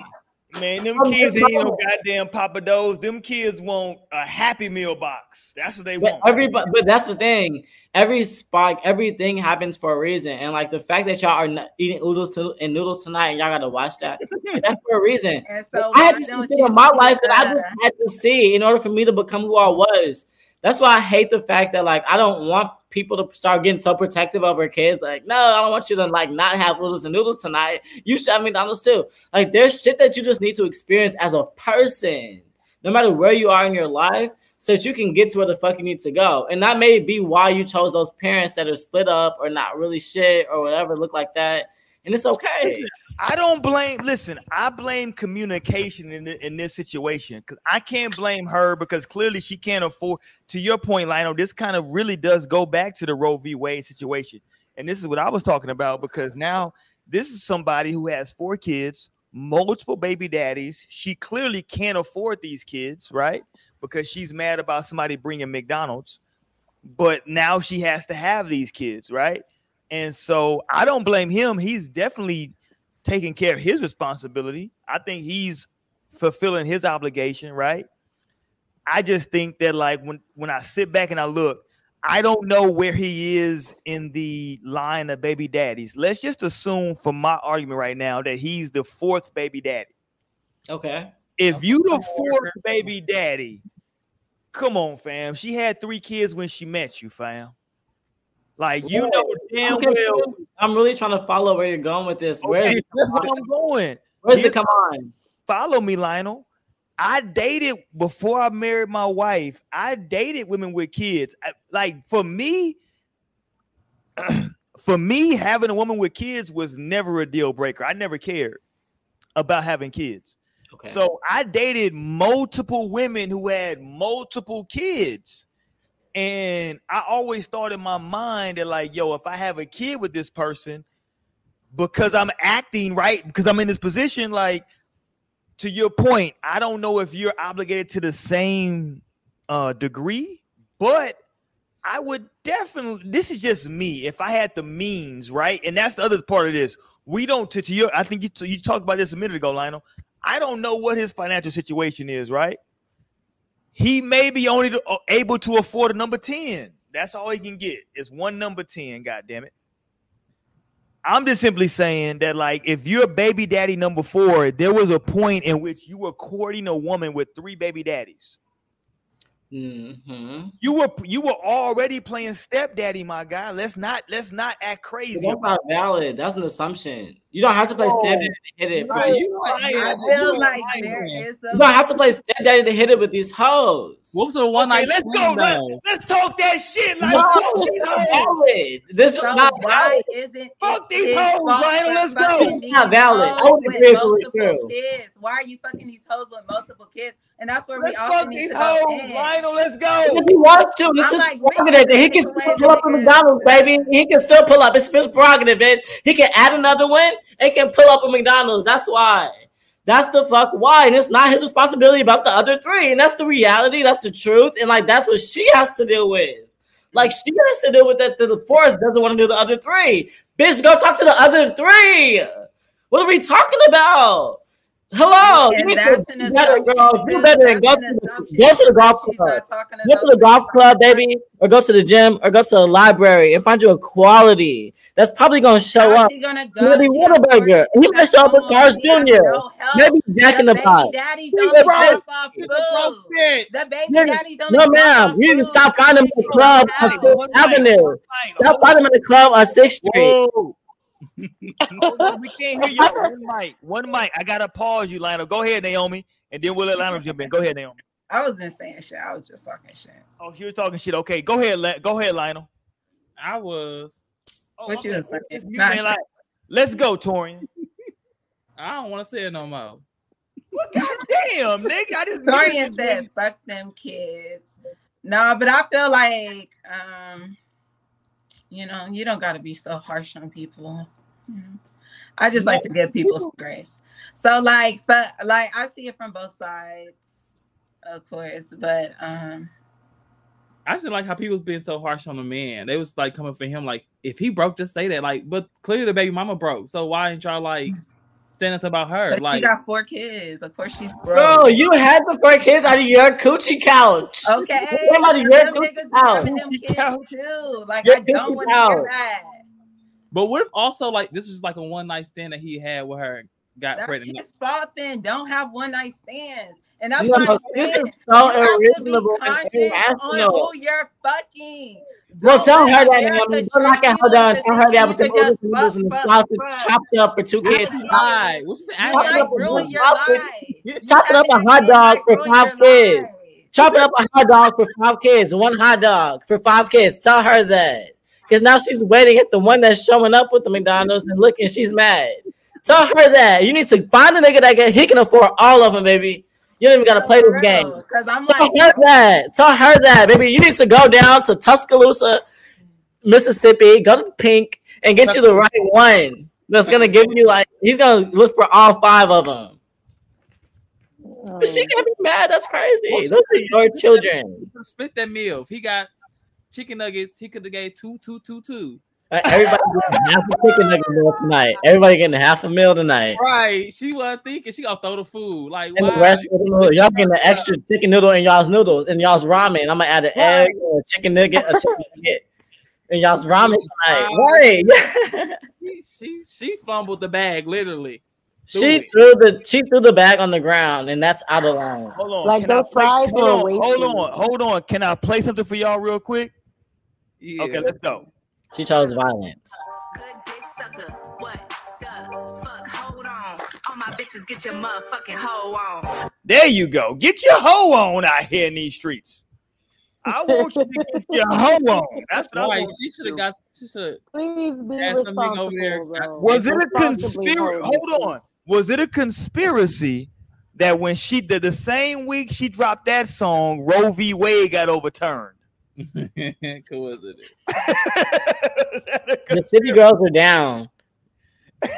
Man, them kids ain't no goddamn Pappadeaux's. Them kids want a Happy Meal box. That's what they But want. everybody, but that's the thing. Every spike, everything happens for a reason, and like the fact that y'all are not eating oodles to, and noodles tonight, and y'all got to watch that. that's for a reason. And so I had to don't consider you my see, life that I just had to see in order for me to become who I was. That's why I hate the fact that like I don't want people to start getting so protective our kids. Like, no, I don't want you to like not have noodles and noodles tonight. You should have McDonald's too. Like, there's shit that you just need to experience as a person, no matter where you are in your life, so that you can get to where the fuck you need to go. And that may be why you chose those parents that are split up or not really shit or whatever, look like that. And it's okay. I don't blame. Listen, I blame communication in in this situation because I can't blame her because clearly she can't afford. To your point, Lionel, this kind of really does go back to the Roe v. Wade situation, and this is what I was talking about because now this is somebody who has four kids, multiple baby daddies. She clearly can't afford these kids, right? Because she's mad about somebody bringing McDonald's, but now she has to have these kids, right? And so I don't blame him. He's definitely taking care of his responsibility. I think he's fulfilling his obligation, right? I just think that like when when I sit back and I look, I don't know where he is in the line of baby daddies. Let's just assume for my argument right now that he's the fourth baby daddy. Okay. If you the fourth baby daddy, come on, fam. She had three kids when she met you, fam. Like you know damn I'm well. I'm really trying to follow where you're going with this. Where's Okay, where? I'm going. Where's the come on? follow me, Lionel. I dated before I married my wife. I dated women with kids. I- like for me, for me, having a woman with kids was never a deal breaker. I never cared about having kids. Okay. So I dated multiple women who had multiple kids. And I always thought in my mind that, like, yo, if I have a kid with this person, because I'm acting right, because I'm in this position, like, to your point, I don't know if you're obligated to the same uh degree, but I would definitely this is just me. If I had the means, right? And that's the other part of this. We don't to, to your I think you you talked about this a minute ago, Lionel. I don't know what his financial situation is, right? He may be only uh, able to afford a number 10. That's all he can get. Is one number 10, god damn it. I'm just simply saying that, like, if you're baby daddy number four, there was a point in which you were courting a woman with three baby daddies. Mm-hmm. You were you were already playing stepdaddy, my guy. Let's not let's not act crazy. That's not valid. That's an assumption. You don't have to play Oh, stepdaddy to hit it. right. For You you. I feel like lying. there is a you don't have to play stepdaddy to hit it with these hoes. What's the one Okay, night let's go. Let, us talk that shit. Like, No, fuck these it's hoes. valid. This is So not why valid. isn't Fuck these hoes, fault Lionel, let's go. not valid. I would with agree if it multiple. Kids. Why are you fucking these hoes with multiple kids? And that's where Let's we also fuck need these to hoes. in. Lionel, let's go. If he wants to, it's I'm his like, prerogative. He can still pull up a niggas- McDonald's, baby. He can still pull up. It's his prerogative, bitch. He can add another one and can pull up a McDonald's. That's why. That's the fuck why. And it's not his responsibility about the other three. And that's the reality. That's the truth. And like that's what she has to deal with. Like she has to deal with that. The the fourth doesn't want to do the other three. Bitch, go talk to the other three. What are we talking about? Hello, you And that's an do better, assumption, girl. Do better and go to the, go to the golf club. not talking to Go to the golf club, baby, or go to the gym, or go to the library and find you a quality that's probably gonna show How's up. she gonna go? Maybe She has Whataburger. He might show up at with Carl's home. He has Jr. no. Maybe Jack in the baby Pot. daddies He's only a broke- off He's a broke food. The baby Nigga, daddies only No, ma'am. off You need to stop finding him at the club on house. Fifth Avenue. Stop finding him at the club on Sixth Street. Whoa. We can't hear you. One mic. One mic. I gotta pause you, Lionel. Go ahead, Naomi, and then we'll let Lionel jump in. Go ahead, Naomi. I wasn't saying shit. I was just talking shit. Oh, you were talking shit. Okay, go ahead. Le- go ahead, Lionel. I was. Oh, What you okay. was saying? You Nah, ain't like- let's go, Torian. I don't want to say it no more. What? God damn, nigga. I just Torian said, "Fuck them kids." No, but I feel like, um, you know, you don't got to be so harsh on people. You know? I just like to give people some grace. So, like, but like, I see it from both sides, of course. But um, I just like how people was being so harsh on the man. They was like coming for him, like if he broke, just say that. Like, but clearly the baby mama broke. So why ain't y'all like saying nothing about her? but she got four kids. Of course, she's broke. Bro, you had the four kids out of your coochie couch. Okay, Came out of but your them coochie couch. them kids too. Like Your I don't want to hear that. but what if also like this was like a one night stand that he had with her, got That's pregnant? his fault. Then don't have one night stands, and that's No, why I'm this saying is so you have to be conscious on who you're fucking. Well, Don't tell her that, America Naomi. Don't knock at her down. Tell her that with the you noodles and the fuck, sausage fuck, fuck. chopped up for two kids. Lie. What's the You Chop it might up animal? with ruin one your sausage. Chopping up a hot dog for five kids. Chopping up a hot dog for five kids. One hot dog for five kids. Tell her that. Because now she's waiting at the one that's showing up with the McDonald's and looking, she's mad. Tell her that. You need to find a nigga that can, he can afford all of them, baby. You don't even gotta play this game. Because I'm Tell like, her that. Tell her that, baby. You need to go down to Tuscaloosa, Mississippi, go to Pink, and get you the right one. That's gonna give you like he's gonna look for all five of them. But she can't be mad. That's crazy. Those are your children. He Split that meal. If he got chicken nuggets, he could have gave two, two, two, two. Like, Everybody getting half a chicken nugget meal tonight. Everybody getting half a meal tonight. Right. She was thinking she gonna throw the food. Like And the rest of the noodles, y'all getting the extra chicken noodle in y'all's noodles and y'all's ramen. I'm gonna add an Right. egg, a chicken nugget, a chicken nugget in y'all's ramen tonight. Wow. Right. She, she she fumbled the bag literally. she threw the she threw the bag on the ground, and that's out of line. Hold on. Like Can I those fries hold on, hold on, hold on. Can I play something for y'all real quick? Yeah. Okay, let's go. She chose violence. Good dick sucker. What the fuck? Hold on. All my bitches get your motherfucking hoe on. There you go. Get your hoe on out here in these streets. I want you to get your hoe on. That's what I Right. want. She should have got she should Please be Had over there responsible. Was it a conspiracy? hold Hold on. Was it a conspiracy that when she did the same week she dropped that song, Roe v. Wade got overturned? coincidence. The city girls are down.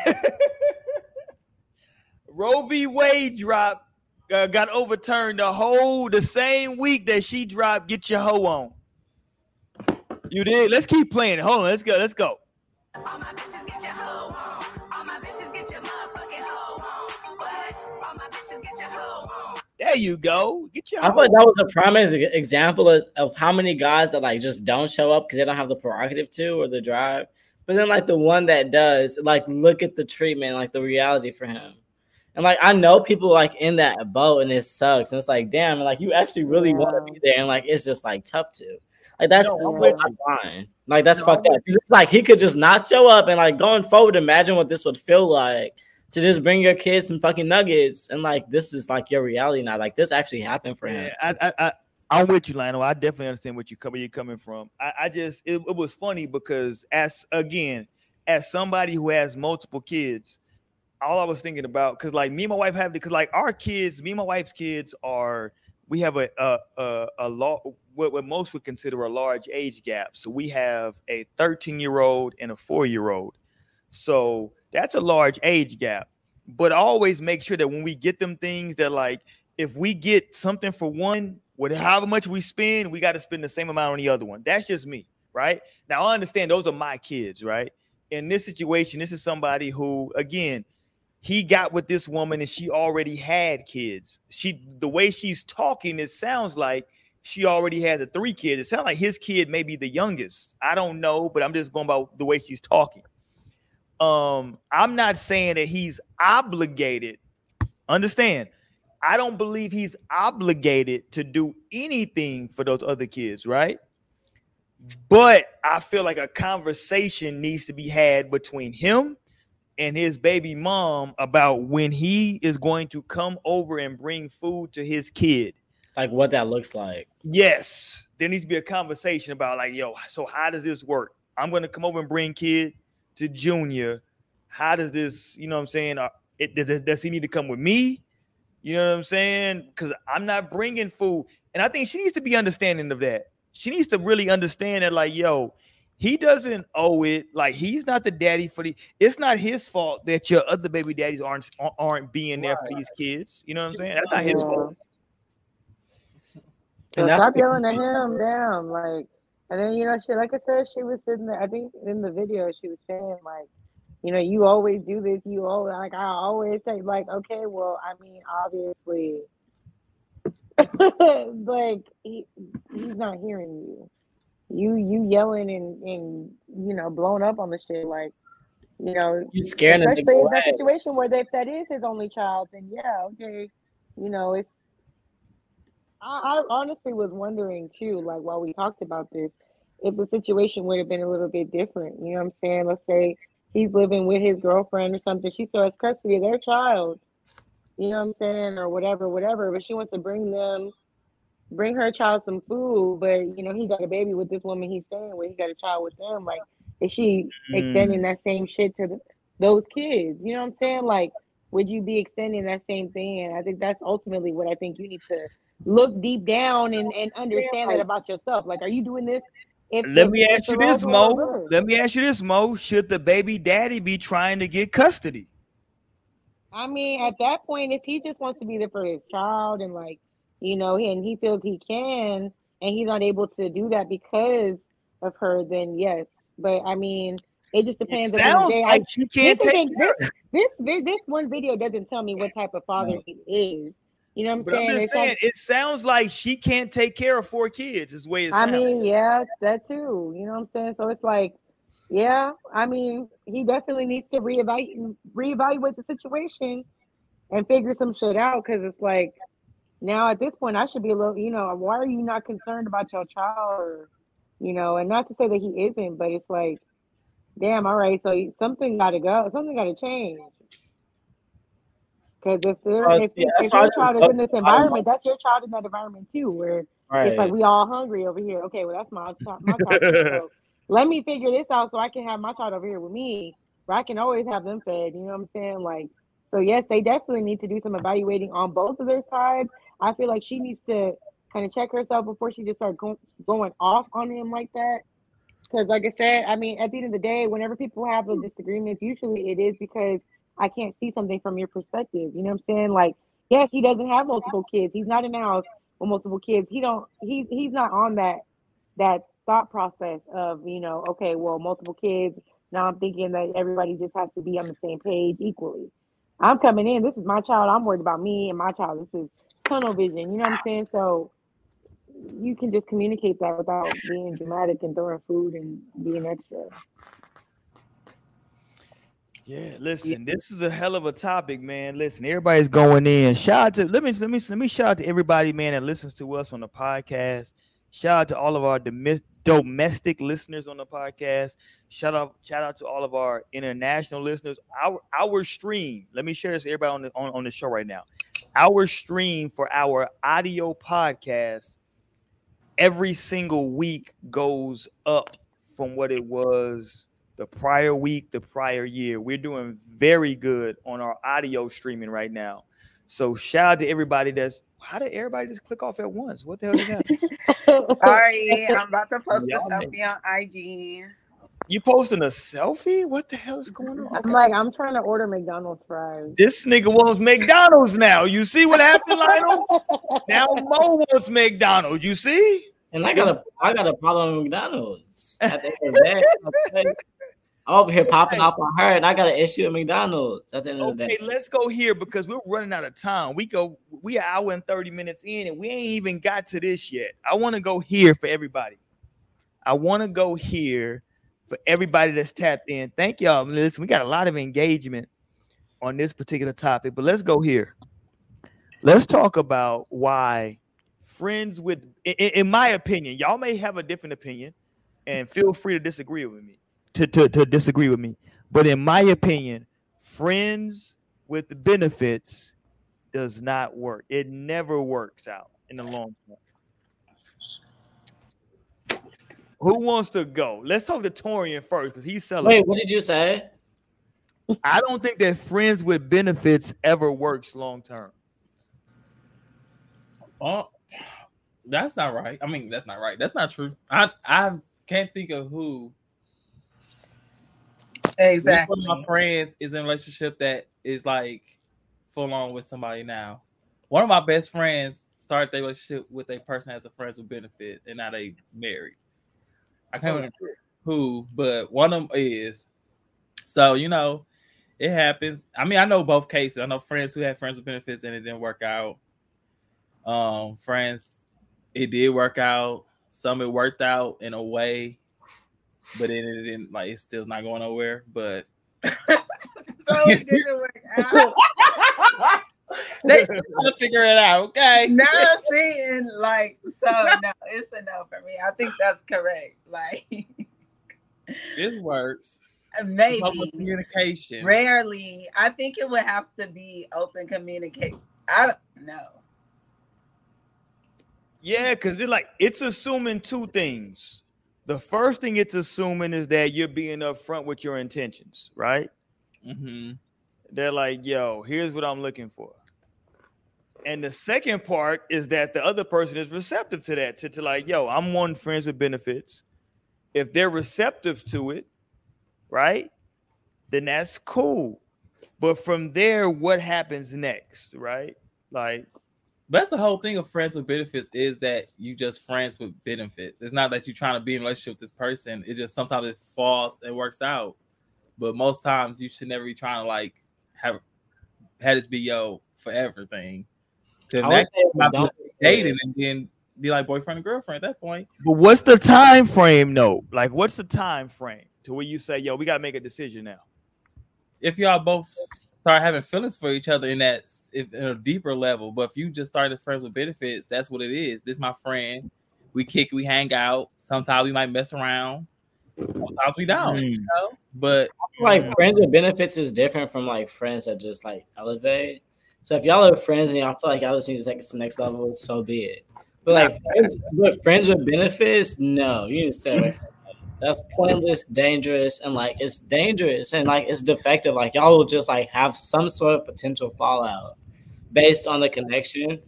Roe v. Wade dropped, uh, got overturned the whole the same week that she dropped. Get your hoe on. You did. Let's keep playing. Hold on. Let's go. Let's go. There you go. Get your. I hoe thought that was a prime example of, of how many guys that like just don't show up because they don't have the prerogative to or the drive. But then like the one that does, like look at the treatment, like the reality for him. And like I know people like in that boat and it sucks. And it's like, damn, and, like you actually really want to be there. And like it's just like tough to. Like that's No, so with fine. Like that's No, fucked I'm up. 'Cause It's like he could just not show up and like going forward, imagine what this would feel like to just bring your kids some fucking nuggets. And like this is like your reality now. Like this actually happened for him. Yeah, I, I, I, I'm with you, Lionel. I definitely understand what you where you're coming from. I, I just, it, it was funny because as again, as somebody who has multiple kids, all I was thinking about, because like me and my wife have, because like our kids, me and my wife's kids are, we have a a a, a law, what, what most would consider a large age gap. So we have a 13 year old and a four year old. So that's a large age gap. But always make sure that when we get them things that like if we get something for one, with however much we spend, we got to spend the same amount on the other one. That's just me, right? Now I understand those are my kids, right? In this situation, this is somebody who, again, he got with this woman and she already had kids. She the way she's talking, it sounds like she already has a three kids. It sounds like his kid may be the youngest. I don't know, but I'm just going by the way she's talking. Um, I'm not saying that he's obligated. Understand? I don't believe he's obligated to do anything for those other kids, right? But I feel like a conversation needs to be had between him and his baby mom about when he is going to come over and bring food to his kid. Like what that looks like. Yes, there needs to be a conversation about like, yo, so how does this work? I'm going to come over and bring kid to Junior. How does this, you know what I'm saying? Uh, it, does, does he need to come with me? You know what I'm saying? Because I'm not bringing food. And I think she needs to be understanding of that. She needs to really understand that, like, yo, he doesn't owe it. Like, he's not the daddy for the. It's not his fault that your other baby daddies aren't aren't being there for these kids. You know what I'm saying? That's not his fault. So And that's stop yelling at him down, like, and then you know, she like I said, she was sitting there. I think in the video, she was saying like, you know, you always do this. You always like I always say like, okay, well, I mean, obviously, like he he's not hearing you. You you yelling and and you know blowing up on the shit like, you know, You scaring the especially in that situation where if that is his only child, then yeah, okay, you know, it's. I, I honestly was wondering too, like while we talked about this, if the situation would have been a little bit different. You know what I'm saying? Let's say he's living with his girlfriend or something. She still has custody of their child. You know what I'm saying? Or whatever, whatever. But she wants to bring them, bring her child some food. But you know, he got a baby with this woman he's staying with. He got a child with them. Like, is she extending mm. that same shit to the, those kids? You know what I'm saying? Like, would you be extending that same thing? And I think that's ultimately what I think you need to look deep down and, and understand that about yourself. Like, are you doing this? If, Let if- me if ask you this, Mo. Let me ask you this, Mo. Should the baby daddy be trying to get custody? I mean, at that point, if he just wants to be there for his child and like, you know, and he feels he can, and he's not able to do that because of her, then yes. But I mean, it just depends. It at the end of sounds the. I- like she can't this, take the- care this, this this one video doesn't tell me what type of father he is. You know what I'm But I'm saying? just saying, it sounds like she can't take care of four kids. Is the way it I sounds. mean, yeah, that too. You know what I'm saying? So it's like, yeah, I mean, he definitely needs to reevaluate reevaluate the situation and figure some shit out because it's like now at this point I should be a little, you know, why are you not concerned about your child or you know, and not to say that he isn't, but it's like, damn, all right, so something gotta go, something gotta change. Because if they're Well, if, yeah, if that's why I your child is in this environment, that's your child in that environment too, where Right. it's like we all hungry over here. Okay, well that's my child- my child. so let me figure this out so I can have my child over here with me, where I can always have them fed. You know what I'm saying? Like, so yes, they definitely need to do some evaluating on both of their sides. I feel like she needs to kind of check herself before she just start go- going off on him like that. Because, like I said, I mean, at the end of the day, whenever people have those disagreements, usually it is because I can't see something from your perspective. You know what I'm saying? Like, yes, he doesn't have multiple kids. He's not in a house with multiple kids. He don't. He he's not on that that thought process of you know, okay, well, multiple kids. Now I'm thinking that everybody just has to be on the same page equally. I'm coming in. This is my child. I'm worried about me and my child. This is tunnel vision. You know what I'm saying? So you can just communicate that without being dramatic and throwing food and being extra. Yeah, listen, this is a hell of a topic, man. Listen, everybody's going in. Shout out to let me let me let me shout out to everybody, man, that listens to us on the podcast. Shout out to all of our domestic listeners on the podcast. Shout out, shout out to all of our international listeners. Our our stream. Let me share this everybody on the on, on the show right now. Our stream for our audio podcast every single week goes up from what it was the prior week, the prior year. We're doing very good on our audio streaming right now. So shout out to everybody that's how did everybody just click off at once? What the hell is that? Sorry, I'm about to post Y'all a selfie on IG. You posting a selfie? What the hell is going on? I'm like, I'm trying to order McDonald's fries. This nigga wants McDonald's now. You see what happened, Lionel? now Mo wants McDonald's. You see? And I got a I got a problem with McDonald's. At the end of the day, I'm over here popping off on her, and I got an issue at McDonald's at the end of the Okay, day. let's go here because we're running out of time. We go, we an hour and 30 minutes in, and we ain't even got to this yet. I want to go here for everybody. I want to go here for everybody that's tapped in. Thank y'all. Listen, we got a lot of engagement on this particular topic, but let's go here. Let's talk about why friends with, in, in my opinion, y'all may have a different opinion, and feel free to disagree with me. To, to, to disagree with me, but in my opinion, friends with the benefits does not work. It never works out in the long term. Who wants to go? Let's talk to Torian first because he's selling. Wait, what did you say? I don't think that friends with benefits ever works long term. Oh, that's not right. I mean, that's not right. That's not true. I I can't think of who. Exactly. One of my friends is in a relationship that is like full on with somebody now. One of my best friends started their relationship with a person as a friends with benefit, and now they married. I can't remember who, but one of them is. So you know, it happens. I mean, I know both cases. I know friends who had friends with benefits and it didn't work out. Um, friends, it did work out. Some it worked out in a way, but then it didn't like it's still not going nowhere. But So it didn't work out. they still trying to figure it out. Okay. Now see, and like, so no, it's a no for me. I think that's correct. Like, This works. maybe Open communication. rarely. I think it would have to be open communicate. I don't know. Yeah, because it's like it's assuming two things. The first thing it's assuming is that you're being upfront with your intentions, right? Mm-hmm. They're like, yo, here's what I'm looking for. And the second part is that the other person is receptive to that, to, to like, yo, I'm one friends with benefits. If they're receptive to it, right, then that's cool. But from there, what happens next, right? Like, That's the whole thing of friends with benefits is that you just friends with benefits. It's not that you're trying to be in a relationship with this person. It's just sometimes it falls and works out. But most times you should never be trying to like have had this be yo forever thing. 'Cause I would that might dating and then be like boyfriend and girlfriend at that point. but what's the time frame though? Like, what's the time frame to where you say, yo, we gotta make a decision now? If y'all both start having feelings for each other in that if, in a deeper level, but if you just started friends with benefits, that's what it is. This my friend. We kick, we hang out. Sometimes we might mess around. Sometimes we don't. You Mm. know? But like friends with benefits is different from like friends that just like elevate. So if y'all are friends and y'all feel like y'all just need to take it to the next level, so be it. But like friends, but friends with benefits, no, you need to stay away from that. That's pointless, dangerous, and like it's dangerous and like it's defective. Like y'all will just like have some sort of potential fallout based on the connection.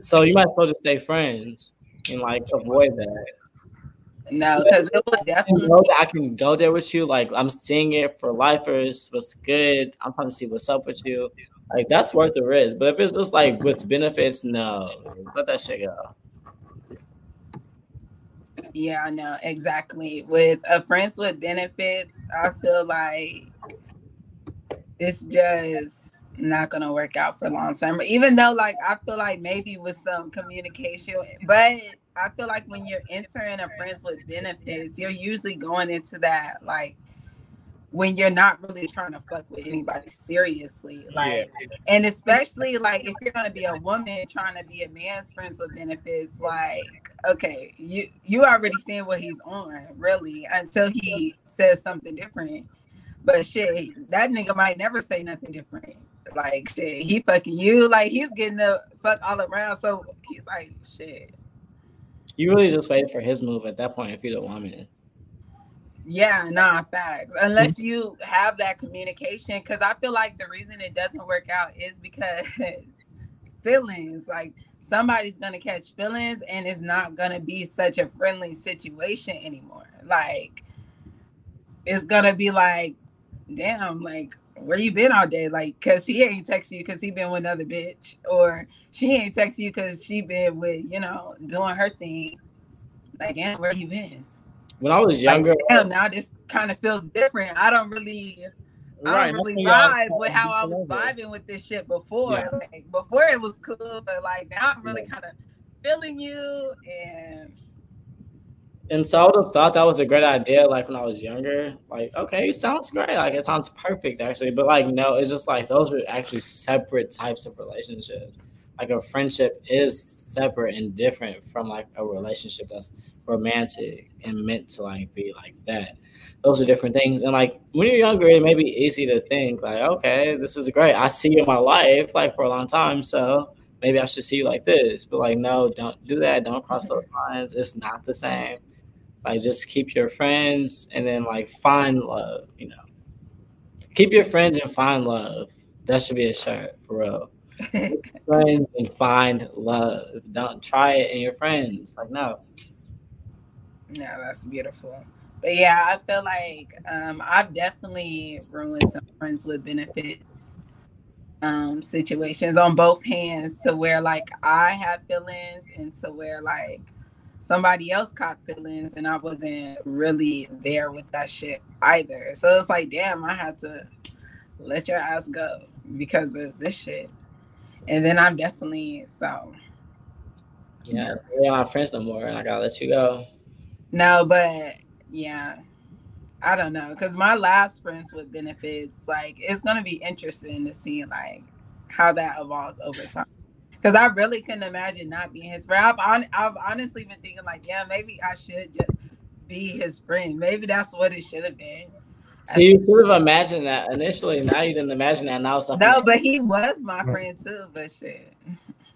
So you might as well just stay friends and like avoid that. No, because it I definitely. know I can go there with you. Like I'm seeing it for lifers. What's good? I'm trying to see what's up with you. Like that's worth the risk. But if it's just like with benefits, no, let that shit go. Yeah, I know exactly. With a friends with benefits, I feel like it's just not gonna work out for long term. Even though, like, I feel like maybe with some communication, but I feel like when you're entering a friends with benefits, you're usually going into that like when you're not really trying to fuck with anybody seriously. Like, and especially like if you're gonna be a woman trying to be a man's friends with benefits, like, okay, you you already seeing what he's on, really, until he says something different. But shit, that nigga might never say nothing different. Like shit, he fucking you, like he's getting the fuck all around. So he's like, shit. You really just wait for his move at that point if you're the woman. Yeah, nah, facts. Unless mm-hmm. you have that communication, because I feel like the reason it doesn't work out is because feelings. Like somebody's gonna catch feelings, and it's not gonna be such a friendly situation anymore. Like it's gonna be like, damn, like where you been all day? Like, cause he ain't text you because he been with another bitch, or she ain't text you because she been with you know doing her thing. Like, damn, where you been? When I was Like, younger, damn, now this kind of feels different. I don't really, I Right, don't really vibe with how I was vibing with this shit before. Yeah. Like before it was cool, but like now I'm really kind of feeling you and and so I would have thought that was a great idea, like when I was younger. Like, okay, it sounds great. Like it sounds perfect actually. But like no, it's just like those are actually separate types of relationships. Like a friendship is separate and different from like a relationship that's romantic and meant to like be like that. Those are different things. And like when you're younger, it may be easy to think like, okay, this is great. I see you in my life like for a long time, so maybe I should see you like this. But like, no, don't do that. Don't cross those mm-hmm. lines. It's not the same. Like, just keep your friends and then like find love. You know, keep your friends and find love. That should be a shirt for real. Friends and find love. Don't try it in your friends. Like, no. Yeah, that's beautiful. But yeah, I feel like um, I've definitely ruined some friends with benefits um, situations on both hands to where like I have feelings and to where like somebody else caught feelings and I wasn't really there with that shit either. So it's like, damn, I had to let your ass go because of this shit. And then I'm definitely so Yeah, we're not friends no more, and I gotta let you go. No, but yeah, I don't know because my last friends with benefits, like it's gonna be interesting to see like how that evolves over time. Because I really couldn't imagine not being his friend. I've, hon- I've honestly been thinking like, yeah, maybe I should just be his friend. Maybe that's what it should have been. So you should have imagined that initially. Now you didn't imagine that. Now it's something. No, but he was my friend too. But shit,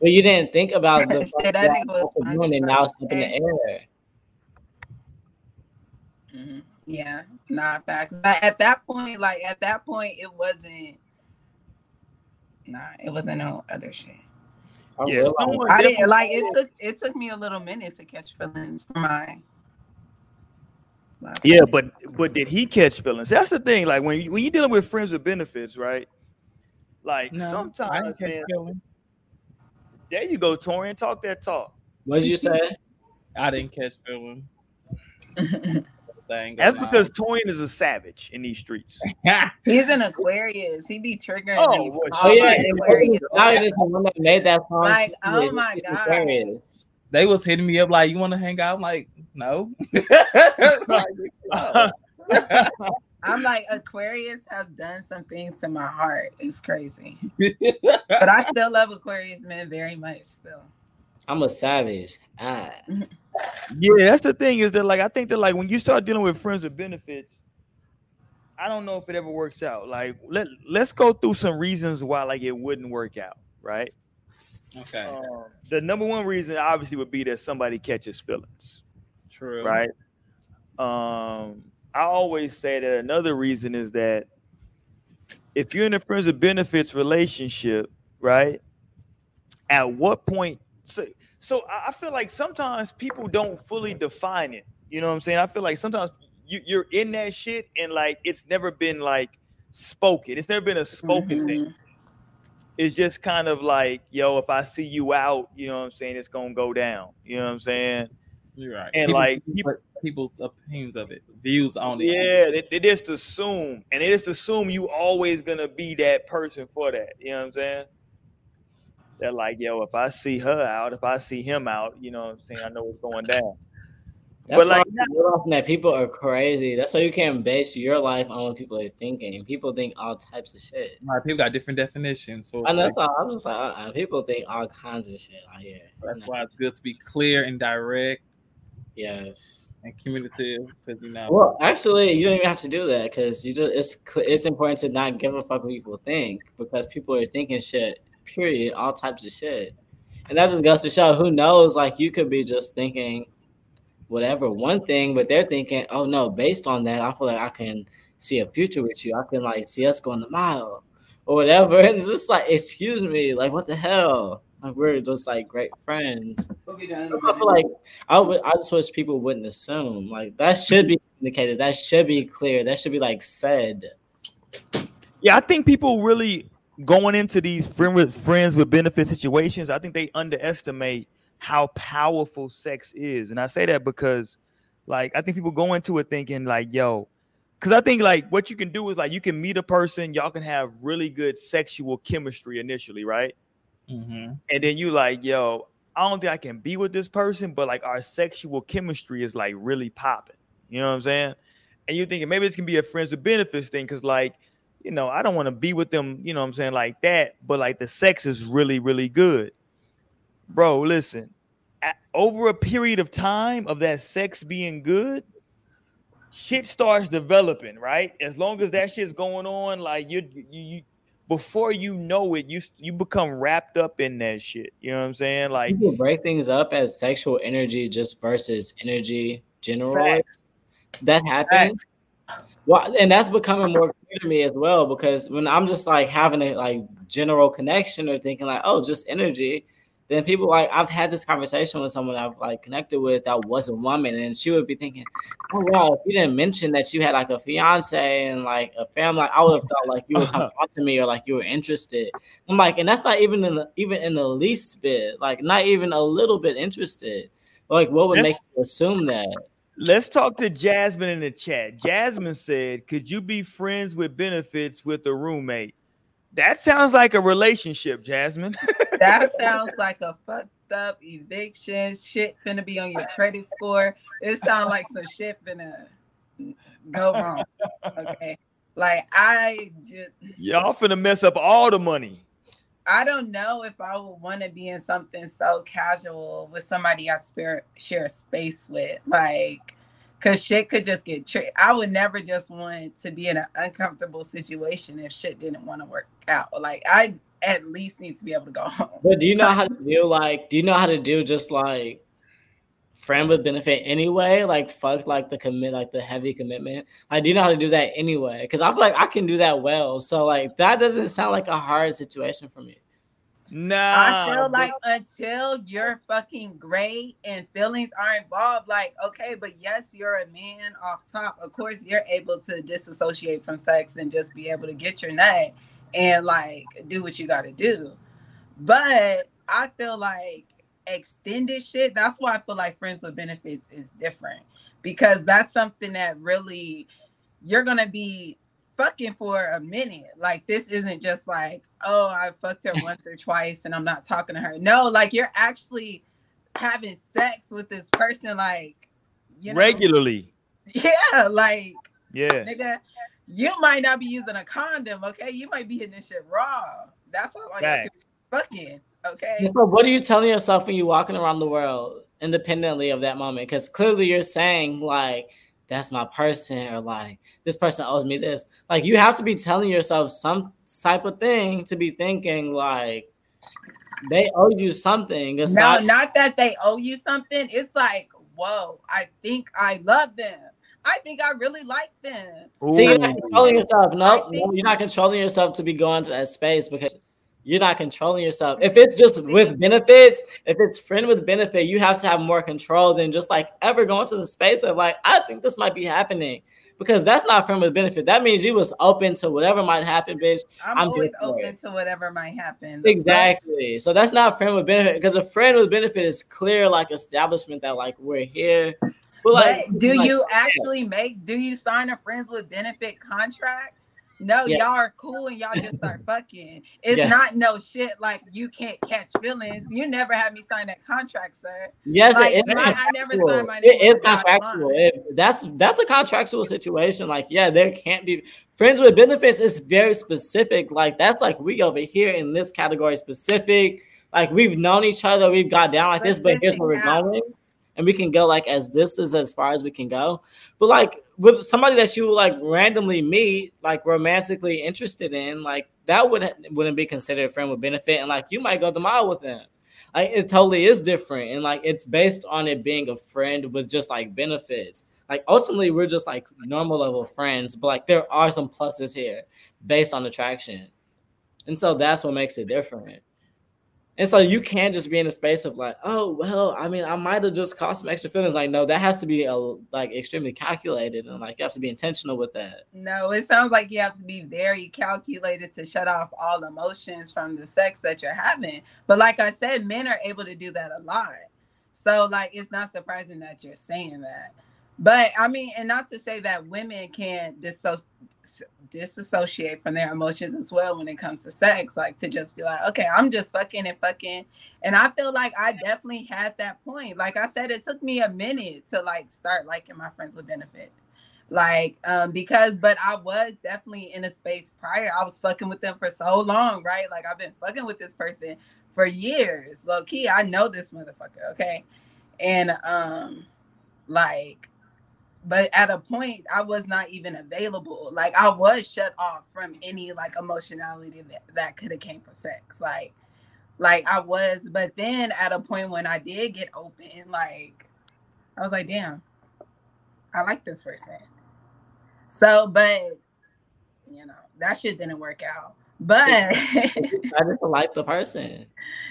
But you didn't think about the Shit, that nigga was doing it. Now it's up in the air. Yeah, not facts. But at that point, like at that point, it wasn't. Nah, it wasn't no other shit. I Yeah, I didn't like it took it took me a little minute to catch feelings for my last Yeah, one. but but did he catch feelings? That's the thing. Like when you, when you're dealing with friends with benefits, right? Like No, sometimes, didn't man, there you go, Torian. Talk that talk. What did you say? I didn't catch feelings. Thing That's going because Torian is a savage in these streets. He's an Aquarius. He be triggering Oh, me. Oh all yeah, Aquarius. now it is the one that made that song. Like, oh my She's God. Aquarius. they was hitting me up like, "You want to hang out?" I'm like, "No." Like, no. I'm like Aquarius has done some things to my heart. It's crazy, but I still love Aquarius men very much. Still, I'm a savage. Ah. Yeah, that's the thing is that like I think that like when you start dealing with friends with benefits, I don't know if it ever works out. Like let let's go through some reasons why like it wouldn't work out, right? okay, Um, the number one reason obviously would be that somebody catches feelings, true. right? Um, I always say that another reason is that if you're in a friends with benefits relationship, right? At what point? So, so I I feel like sometimes people don't fully define it. You know what I'm saying? I feel like sometimes you, you're in that shit and like it's never been like spoken. It's never been a spoken thing. Mhm. It's just kind of like, yo, if I see you out, you know what I'm saying, it's gonna go down. You know what I'm saying? You're right. And, People- like, people- people's opinions of it, views on it. Yeah, they, they just assume, and they just assume you always gonna be that person for that. You know what I'm saying? They're like, yo, if I see her out, if I see him out, you know what I'm saying, I know what's going down. That's But, why like, I'm that people are crazy. That's why you can't base your life on what people are thinking. People think all types of shit. Like, people got different definitions. So And that's like, all. I'm just like, uh-uh, people think all kinds of shit out here. that's why it's good to be clear and direct Yes. and communicative because you know. Well, actually, you don't even have to do that because you just it's it's important to not give a fuck what people think because people are thinking shit. Period. All types of shit, and that just goes to show who knows. Like you could be just thinking whatever one thing, but they're thinking, oh no, based on that, I feel like I can see a future with you. I can like see us going a mile or whatever. And it's just like, excuse me, like what the hell? Like we're just like great friends. I feel like I would I just wish people wouldn't assume. Like that should be communicated. That should be clear. That should be like said. Yeah, I think people really going into these friend with friends with benefit situations. I think they underestimate how powerful sex is, and I say that because, like, I think people go into it thinking like, "Yo," because I think like what you can do is like you can meet a person, y'all can have really good sexual chemistry initially, right? Mhm. And then you like, "Yo, I don't think I can be with this person, but like our sexual chemistry is like really popping." You know what I'm saying? And you're thinking maybe this can be a friends with benefits thing because like you know, I don't want to be with them, you know what I'm saying, like that, but like the sex is really, really good. Bro, listen, a- over a period of time of that sex being good, shit starts developing, right? As long as that shit's going on, like you, you, you before you know it, you you become wrapped up in that shit. You know what I'm saying? Like People break things up as sexual energy just versus energy general. Facts. That happens. Well, and that's becoming more to me as well because when I'm just like having a like general connection or thinking like, oh, just energy, then people like I've had this conversation with someone I've like connected with that was a woman, and she would be thinking, oh wow, if you didn't mention that you had like a fiance and like a family, like, I would have thought like you were come talk to me or like you were interested. I'm like, and that's not even in the even in the least bit, like not even a little bit interested. Like, what would make you assume that? Let's talk to Jasmine in the chat. Jasmine said, Could you be friends with benefits with a roommate? That sounds like a relationship, Jasmine. That sounds like a fucked up eviction. Shit finna be on your credit score. It sounds like some shit finna go wrong. Okay. Like I just Y'all finna mess up all the money. I don't know if I would want to be in something so casual with somebody I spare, share space with. Like, cause shit could just get tricked. I would never just want to be in an uncomfortable situation if shit didn't want to work out. Like, I at least need to be able to go home. But do you know how to do like? Do you know how to do just like friend with benefit anyway? Like fuck, like the commit, like the heavy commitment. I do you know how to do that anyway? Because I feel like I can do that well. So like that doesn't sound like a hard situation for me. No, I feel like until you're fucking great and feelings are involved, like, okay, but yes, you're a man off top. Of course, you're able to disassociate from sex and just be able to get your nut and like do what you got to do. But I feel like extended shit, that's why I feel like friends with benefits is different because that's something that really you're to be fucking for a minute. Like this isn't just like, oh, I fucked her once or twice and I'm not talking to her. No, like you're actually having sex with this person, like you know, regularly. Yeah, like Yeah. nigga, you might not be using a condom, okay? You might be hitting this shit raw. That's all like fucking, okay? So what are you telling yourself when you're walking around the world independently of that moment? Because clearly you're saying like that's my person or like this person owes me this. Like you have to be telling yourself some type of thing to be thinking like they owe you something. No, aside- not that they owe you something. It's like, whoa, I think I love them. I think I really like them. See, you're not controlling yourself. No, I no, you're not controlling yourself to be going to that space because you're not controlling yourself. If it's just with benefits, if it's friend with benefit, you have to have more control than just like ever going to the space of like, I think this might be happening. Because that's not friend with benefit. That means you was open to whatever might happen, bitch. I'm, I'm always open it. to whatever might happen. Exactly. So that's not friend with benefit because a friend with benefit is clear, like establishment that like we're here. But like, But do like, you actually make do you sign a friends with benefit contract? No, y'all are cool and y'all just start fucking. It's not no shit like you can't catch feelings. You never had me sign that contract, sir. Yes, Like, it my- I never signed my It is on the dotted contractual. It- that's that's a contractual situation. Like, yeah, there can't be friends with benefits. is very specific. Like, that's like we over here in this category specific. Like, we've known each other, we've got down like this, but here's where we're going, and we can go like as this is as far as we can go. But like with somebody that you like randomly meet, like romantically interested in, like that would wouldn't be considered a friend with benefit, and like you might go the mile with them. Like it totally is different and like it's based on it being a friend with just like benefits. Like ultimately we're just like normal level friends but like there are some pluses here based on attraction. And so that's what makes it different and so you can't just be in a space of like oh well i mean i might have just caused some extra feelings like no that has to be a, like extremely calculated and like you have to be intentional with that No, it sounds like you have to be very calculated to shut off all emotions from the sex that you're having. But like I said, men are able to do that a lot. So like it's not surprising that you're saying that. But I mean, and not to say that women can't disso- disassociate from their emotions as well when it comes to sex, like to just be like, okay, I'm just fucking and fucking. And I feel like I definitely had that point. Like I said, it took me a minute to like start liking my friends with benefit. Like um because but i was definitely in a space prior. I was fucking with them for so long right? Like i've been fucking with this person for years. Low key i know this motherfucker okay? And um like but at a point i was not even available like i was shut off from any like emotionality that, that could have came from sex like like i was but then at a point when i did get open like i was like damn i like this person so, but you know, that shit didn't work out. But i just like the person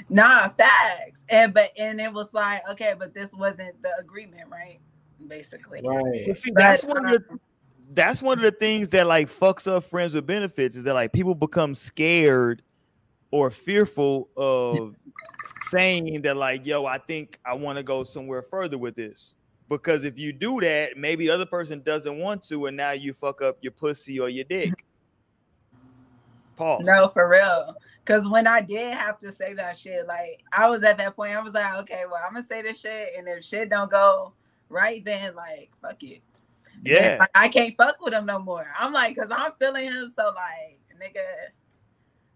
nah, facts. And but and it was like, okay, but this wasn't the agreement, right? Basically. right. But see, But, that's one of the um, that's one of the things that like fucks up friends with benefits is that like people become scared or fearful of saying that like yo i think i want to go somewhere further with this. Because if you do that maybe the other person doesn't want to and now you fuck up your pussy or your dick. Paul. No, for real. Cause when I did have to say that shit, like I was at that point, I was like, okay, well, I'm gonna say this shit, and if shit don't go right, then like fuck it. Then, yeah like, I can't fuck with him no more. I'm like, cause I'm feeling him, so like, nigga,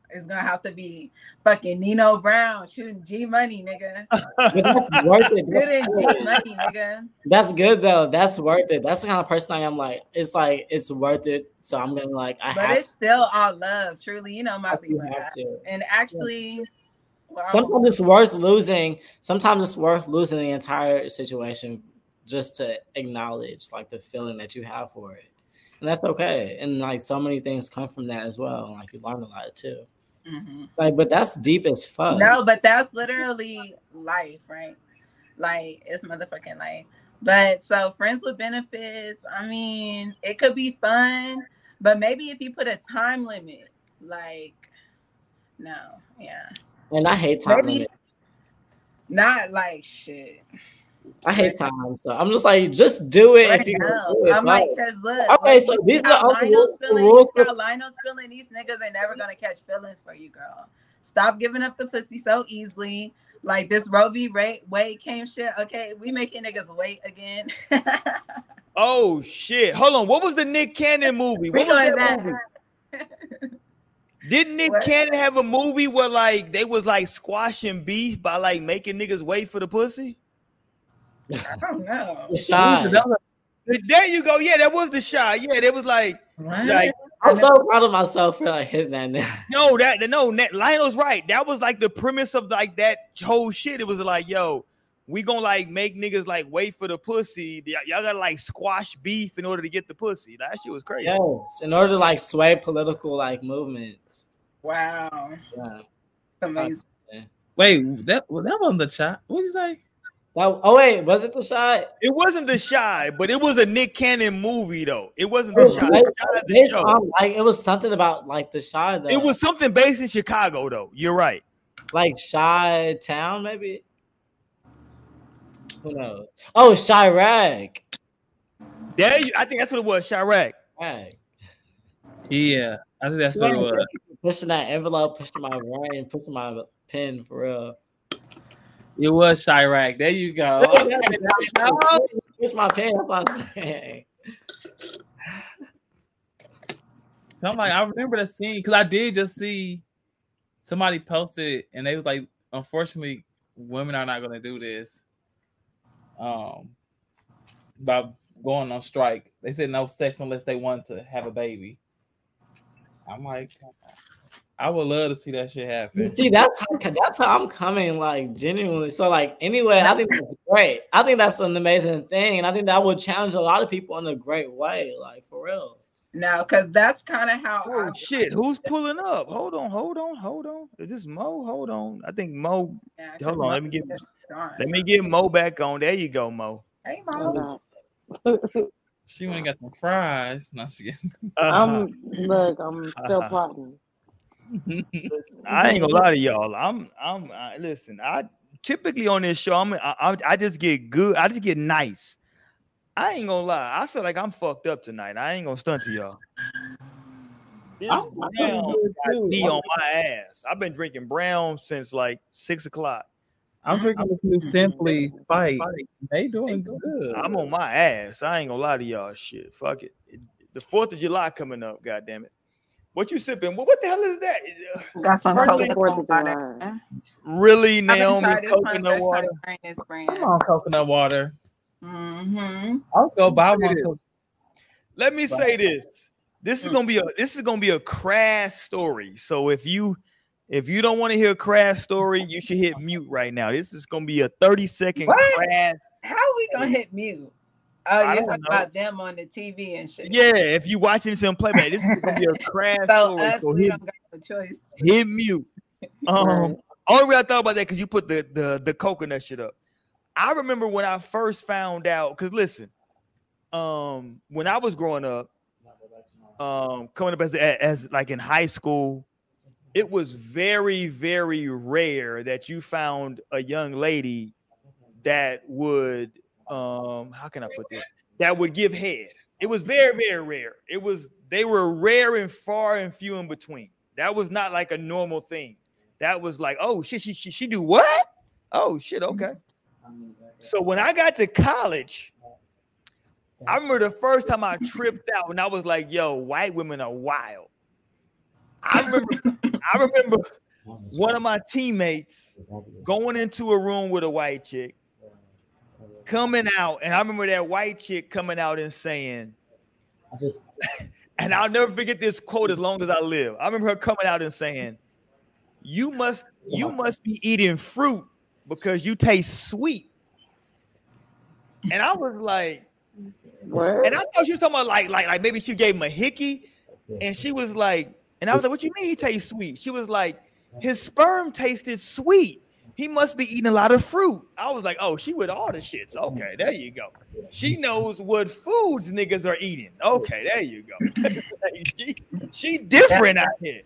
it's gonna have to be fucking Nino Brown shooting G Money, nigga. but that's worth it That's Shooting good. G Money, nigga. That's good though. That's worth it. That's the kind of person I am. Like it's like it's worth it. So I'm gonna like I But have. it's still all love, truly. You know my You Libra have to. And actually, well, Sometimes it's worth losing. Sometimes it's worth losing the entire situation just to acknowledge like the feeling that you have for it, and that's okay. And like so many things come from that as well. Like you learn a lot too. Mhm. Like, but that's deep as fuck. No, but that's literally life, right? Like it's motherfucking life. But so friends with benefits, I mean, it could be fun, but maybe if you put a time limit, like no, yeah. and I hate time. Maybe- limits. Not like shit. I hate time. So I'm just like, just do it if you do it. I'm like, but- cause look, Okay, so these are the only Lionel's rules- feeling, rules for- Lionel's feeling. These niggas are never gonna catch feelings for you, girl. Stop giving up the pussy so easily. Like this Roe v. Ra- Wade came shit. Okay, we making niggas wait again. oh shit hold on what was the nick cannon movie what was that back. movie? Didn't Nick What? Cannon have a movie where like they was like squashing beef by like making niggas wait for the pussy? I don't know. The shine. There you go. Yeah, that was the shot. Yeah, that was like What? like I'm so proud of myself for like hitting that. now. no that no that, Lionel's right. That was like the premise of like that whole shit. It was like yo, we gonna like make niggas like wait for the pussy. Y- y'all gotta like squash beef in order to get the pussy. That shit was crazy. Yes, in order to like sway political like movements. Wow. Yeah. Amazing. Wait, that well, that wasn't the shot. What you say? That, oh wait, was it the Chi? It wasn't the Chi, but it was a Nick Cannon movie though. It wasn't the Chi. Based- The Chi is the show. on, like it was something about like the Chi though. It was something based in Chicago though. You're right. like shy town maybe. Who knows? Oh, Chi-Raq. There you, I think that's what it was, Chi-Raq. Right. Yeah, I think that's what it was. Pushing that envelope, pushing my brain, pushing my pen for real. It was Chi-Raq. There you go. Okay, there you go. Push my what I'm saying. So I'm like, I remember the scene because I did just see somebody posted it and they was like, unfortunately, women are not gonna do this. Um by going on strike. They said no sex unless they want to have a baby. I'm like, I would love to see that shit happen. See, that's how that's how I'm coming, like genuinely. So, like, anyway, I think that's great. I think that's an amazing thing, and I think that would challenge a lot of people in a great way, like for real. No, because that's kind of how. Oh I, shit! Who's pulling up? Hold on, hold on, hold on. Is this Mo? Hold on. I think Mo. Yeah, 'cause Hold on. Mo Let me get. is. Let me get Mo back on. There you go, Mo. Hey, Mo. She went and got some fries. No, she I'm look, I'm still Uh-huh. plotting. I ain't gonna lie to y'all. I'm. I'm. I, listen. I typically on this show. I'm. I, I, I just get good. I just get nice. I ain't gonna lie. I feel like I'm fucked up tonight. I ain't gonna stunt to y'all. This I'm- I'm brown got me on my ass. I've been drinking brown since like six o'clock. I'm drinking this new Simply Fight. They doing good. I'm on my ass. I ain't gonna lie to y'all. Shit, fuck it. The Fourth of July coming up. God damn it. What you sipping? What, what the hell is that? Got some Sparkling coconut Fourth water. Really, Naomi? trying this one Coconut water. time during. Come on, coconut water. Mm-hmm. I'll go buy one. 'cause Let me say this. This is gonna be a this is gonna be a crass story. So if you if you don't want to hear a crass story, you should hit mute right now. This is gonna be a 30 second What? crass. How are we gonna hit mute? Oh, I you're talking know. about them on the TV and shit. Yeah, if you watching this on playback, this is gonna be a crass So story. us, So we hit, don't got no choice. hit mute. Um, only reason I thought about that because you put the, the the coconut shit up. I remember when I first found out. Because listen, um, when I was growing up, um, coming up as as like in high school, it was very very rare that you found a young lady that would um how can I put this that would give head. It was very very rare. It was they were rare and far and few in between. That was not like a normal thing. That was like, oh shit, she she, she do what? Oh shit, okay. So when I got to college, I remember the first time I tripped out when I was like, yo, white women are wild. I remember I remember one of my teammates going into a room with a white chick, coming out, and I remember that white chick coming out and saying, and I'll never forget this quote as long as I live. I remember her coming out and saying, "You must, you must be eating fruit because you taste sweet." And I was like, What? and I thought she was talking about like, like, like maybe she gave him a hickey, and she was like, and I was like, "What you mean he tastes sweet?" She was like, "His sperm tasted sweet. He must be eating a lot of fruit." I was like, "Oh, she with all the shits. Okay, there you go. She knows what foods niggas are eating. Okay, there you go. she, she different out here.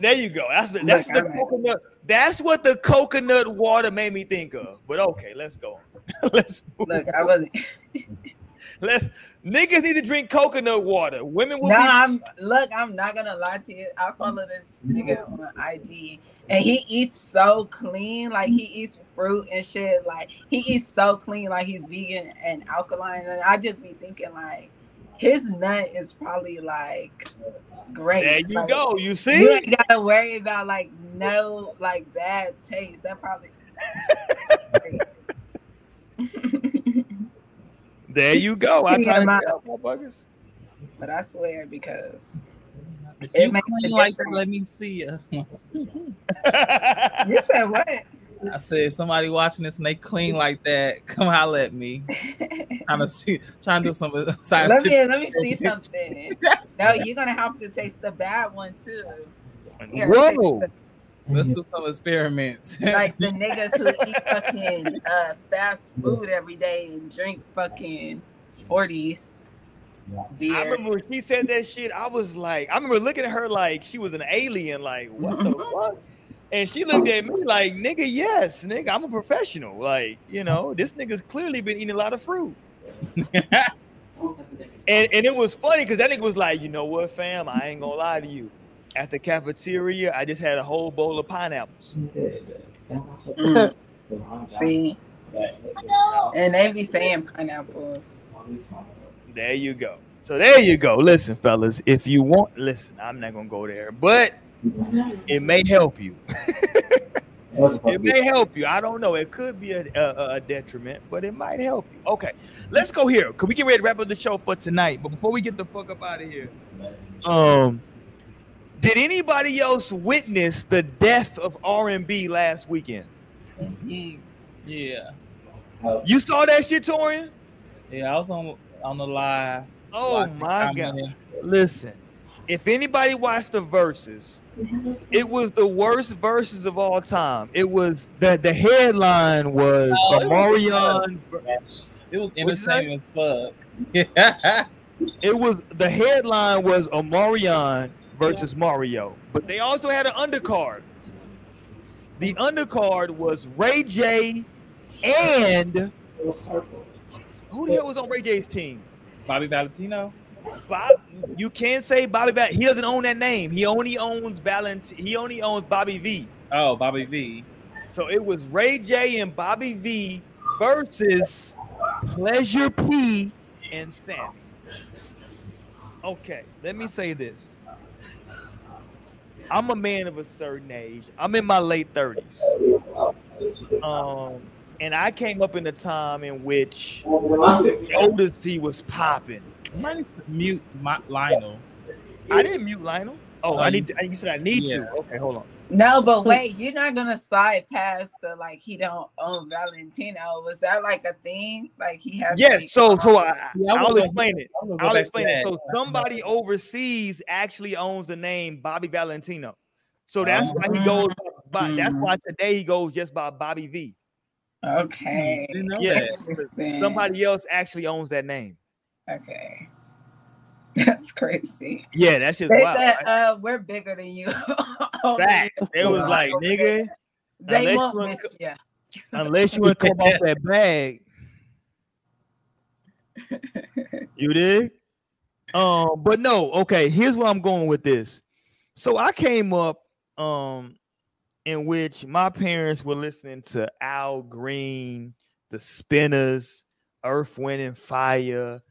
There you go. That's the that's Look, the I'm- coconut. That's what the coconut water made me think of. But okay, let's go. let's move. Look, I wasn't. Let's niggas need to drink coconut water. Women will no, be I'm look, I'm not gonna lie to you. I follow this nigga on IG and he eats so clean, like he eats fruit and shit. Like he eats so clean, like he's vegan and alkaline. And I just be thinking like his nut is probably like great. there you Like, go. You see, You ain't gotta worry about like no like bad taste. That probably There you go. I try to motherfuckers. but I swear because If It you makes clean like that, let me see you. you said what? I said somebody watching this and they clean like that. Come holler at me. Trying to see, trying to do some let me let me see something. No, you're gonna have to taste the bad one too. You gotta Whoa. Let's do some experiments. like the niggas who eat fucking uh, fast food every day and drink fucking forties I remember when she said that shit. I was like, I remember looking at her like she was an alien. Like, what the fuck? And she looked at me like, nigga, yes, nigga, I'm a professional. Like, you know, this nigga's clearly been eating a lot of fruit. And and it was funny because that nigga was like, you know what, fam? I ain't gonna lie to you. At the cafeteria, I just had a whole bowl of pineapples. Mm. See, and they be saying pineapples. There you go. So there you go. Listen, fellas, if you want, listen, I'm not gonna go there, but it may help you. it may help you. I don't know. It could be a, a, a detriment, but it might help you. Okay, let's go here. Can we get ready to wrap up the show for tonight? But before we get the fuck up out of here, um, did anybody else witness the death of R&B last weekend? Mm, Yeah. You saw that shit, Torian? Yeah, I was on on the live. Oh my god! Listen, if anybody watched the Verzuz, it was the worst Verzuz of all time. It was the the headline was Oh, it was Omarion. It was What'd you say? entertaining as fuck. Yeah. It was the headline was Omarion versus Mario, but they also had an undercard. The undercard was Ray J and who the hell was on Ray J's team? Bobby Valentino. Bob, you can't say Bobby. Val- he doesn't own that name. He only owns Valent. He only owns Bobby V. Oh, Bobby V. So it was Ray J and Bobby V versus Pleasure P and Sammie. Okay, let me say this. I'm a man of a certain age. I'm in my late 30s. Um, and I came up in a time in which Odyssey was popping. You might need to mute my, Lionel. I didn't mute Lionel. Oh, Oh, I need. To, you said I need Yeah. to. Okay, hold on. No, but wait, you're not gonna slide past the like he don't own Valentino. Was that like a thing? Like he has Yes. So, so I, yeah, I I'll explain it. I'm gonna go I'll explain it. So somebody overseas actually owns the name Bobby Valentino. So that's oh. why he goes. By, that's mm-hmm. why today he goes just by Bobby V. Okay. Didn't know Yeah. Somebody else actually owns that name. Okay. That's crazy. Yeah, that's just They wild. said, right? uh, we're bigger than you. Over Fact. It was like, nigga, They won't you wanna miss co- you. unless you want to come off that bag, you did. Um, but no, okay. Here's where I'm going with this. So I came up, um, in which my parents were listening to Al Green, the Spinners, Earth, Wind and Fire,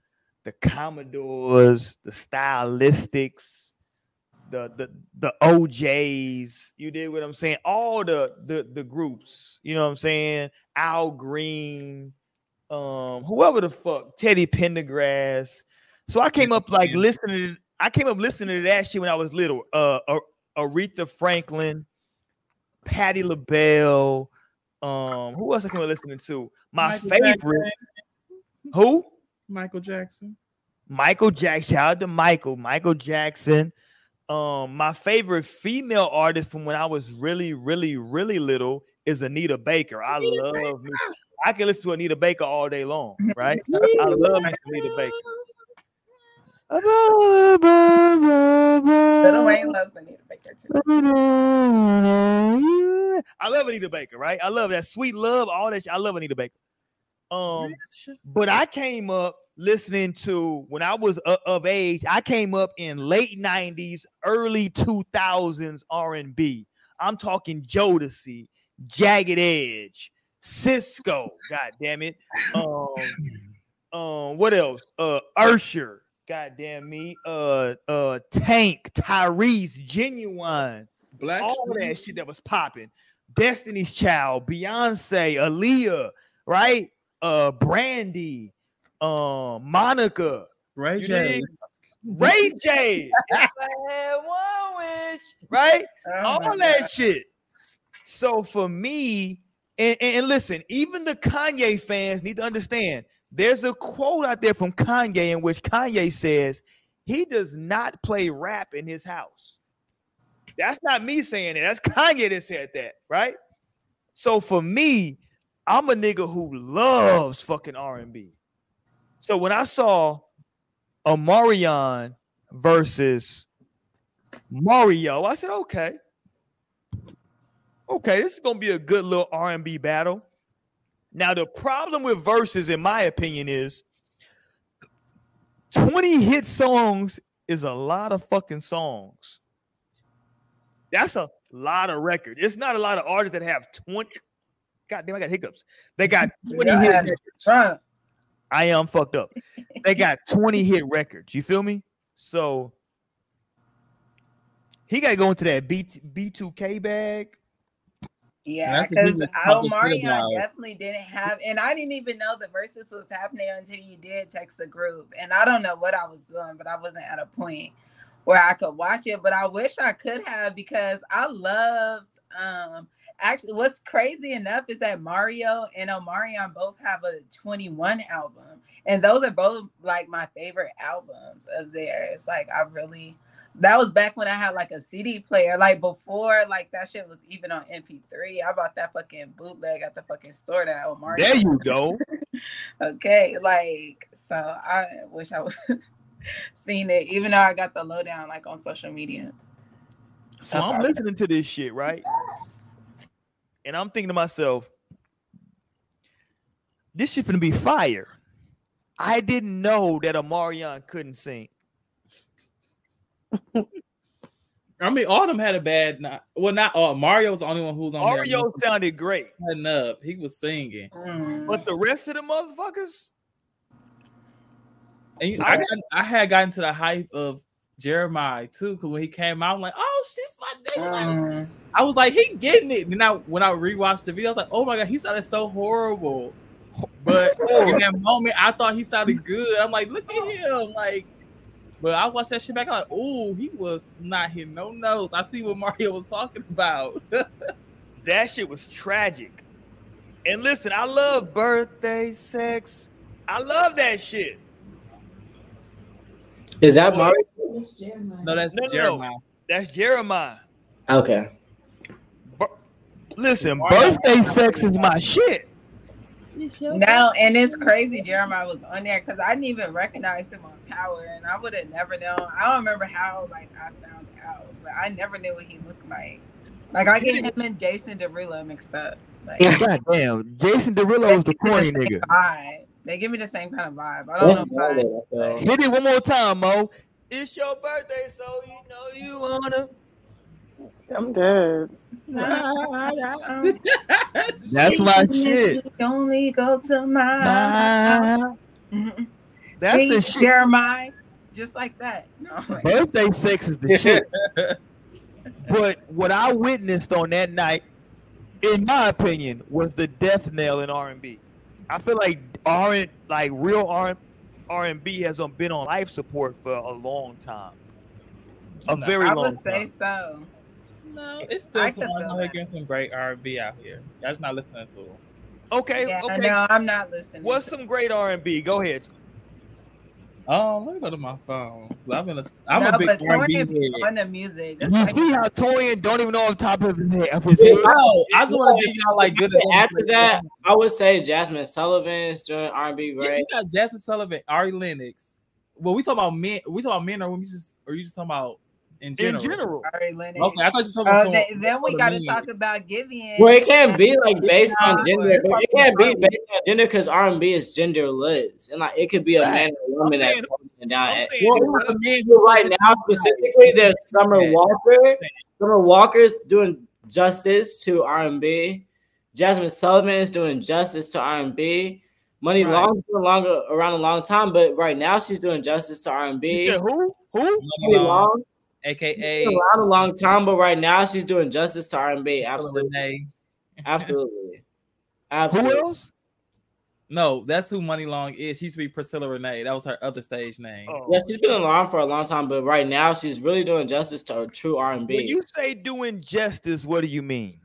the Commodores, the Stylistics, the the the O'Jays. You did what I'm saying. All the the the groups. You know what I'm saying. Al Green, um, whoever the fuck, Teddy Pendergrass. So I came up like listening. To, I came up listening to that shit when I was little. Uh, Aretha Franklin, Patti LaBelle. Um, who else I came up listening to? My Michael favorite. Jackson. Who? Michael Jackson. Michael Jackson. Shout out to Michael. Michael Jackson. Um, my favorite female artist from when I was really, really, really little is Anita Baker. I love me. I can listen to Anita Baker all day long, right? I love Anita Baker. Lil Wayne loves Anita Baker too. I love Anita Baker, right? I love that sweet love, all that. Shit. I love Anita Baker. Um, but I came up listening to when I was o- of age. I came up in late '90s, early 2000s R&B. I'm talking Jodeci, Jagged Edge, Sisqó. God damn it. Um, um, what else? Uh, Usher. God damn me. Uh, uh, Tank, Tyrese, Ginuwine Black. all that shit that was popping. Destiny's Child, Beyonce, Aaliyah, right? Uh, Brandy, um, Monica, Ray you J. Ray J. If I had one wish, right? Oh all that God. shit. So for me, and, and, and listen, even the Kanye fans need to understand there's a quote out there from Kanye in which Kanye says he does not play rap in his house. That's not me saying it. That's Kanye that said that, right? So for me, I'm a nigga who loves fucking R&B. So when I saw Omarion versus Mario, I said, okay. Okay, this is gonna be a good little R&B battle. Now, the problem with Verzuz, in my opinion, is 20 hit songs is a lot of fucking songs. That's a lot of record. It's not a lot of artists that have 20. God damn, I got hiccups. They got 20 hit Yeah. records. I am fucked up. They got 20 hit records. You feel me? So he got to go into that B B2K bag. Yeah, That's what he because was talking shit Omarion definitely didn't have, and I didn't even know the Verzuz was happening until you did text the group, and I don't know what I was doing, but I wasn't at a point where I could watch it. But I wish I could have because I loved. um Actually, what's crazy enough is that Mario and Omarion both have a 21 album, and those are both like my favorite albums of theirs. Like I really that was back when I had like a CD player, like before like that shit was even on MP3. I bought that fucking bootleg at the fucking store that Omar. There you go. okay, like so I wish I would seen it, even though I got the lowdown like on social media. So I'm listening to this shit, right? And I'm thinking to myself, this shit finna be fire. I didn't know that Omarion couldn't sing. I mean, all them had a bad night. Well, not all. Mario was the only one who was on there. Mario sounded great, Cutting up. He was singing. Mm. but the rest of the motherfuckers, And you, I, got, I had gotten to the hype of Jeremiah too, because when he came out, I'm like, oh, she's my nigga. Mm. I was like, he getting it. And then I, when I rewatched the video, I was like, oh my god, he sounded so horrible. But in that moment, I thought he sounded good. I'm like, look at him, like. But I watched that shit back. I'm like, oh, he was not hitting no notes. I see what Mario was talking about. that shit was tragic. And listen, I love birthday sex. I love that shit. Is that Mario? no, that's No, no, no. Jeremiah. That's Jeremiah. Okay. Listen, birthday sex is my shit. No, and it's crazy. Jeremiah was on there because I didn't even recognize him on Power, and I would have never known. I don't remember how like I found out, but I never knew what he looked like. Like I get him and Jason Derulo mixed up. Like God damn, Jason Derulo is the corny They give me nigga. the vibe. They give me the same kind of vibe. I don't know why. Hit it one more time, Mo. It's your birthday, so you know you wanna. I'm dead. That's my shit. Only go to my. Nah. That's See, the shit. Jeremiah, just like that. No, like- Birthday sex is the shit. but what I witnessed on that night, in my opinion, was the death knell in R and B. I feel like R like real R R and B has been on life support for a long time, a No, very I long would say time. so. No, it's still I some could artists out here getting some great R&B out here. I just not listening to them. Okay, Yeah, okay. no, I'm not listening. What's some great R and B? Go ahead. Oh, let me go to my phone. I've been a, I'm no, a big but R&B Torian be head. on the music. You like- see how Torian don't even know on top of his head. Of his head. No, I just want to give y'all like good. To add to that, I would say Jazmine Sullivan is doing R&B Yeah, great. you got Jazmine Sullivan, Ari Lennox. Well, we talk about men. We talk about men, or we just, or you just talking about in In general? general, Ari Lennox. Okay, I thought you were talking uh, about Oh, then, then we got to talk about Giveon. Well, it can't be like based on gender. It can't be based on gender because R&B is genderless, and like it could be a man and a woman I'm that's holding down. I'm And- saying Well, it was the men who right now, specifically, there's Summer Yeah. Walker. Summer Walker's doing justice to R&B. Jazmine Sullivan is doing justice to R&B. Money Right. Long's been longer around a long time, but right now she's doing justice to R&B. Who? Who? Money Muni Long, Long, aka been around a long time, but right now she's doing justice to R&B. Absolutely, Renee. absolutely, Who else? No, that's who Muni Long is. She used to be Priscilla Renea. That was her other stage name. Oh. Yeah, she's been around for a long time, but right now she's really doing justice to her true R&B. When you say doing justice, what do you mean?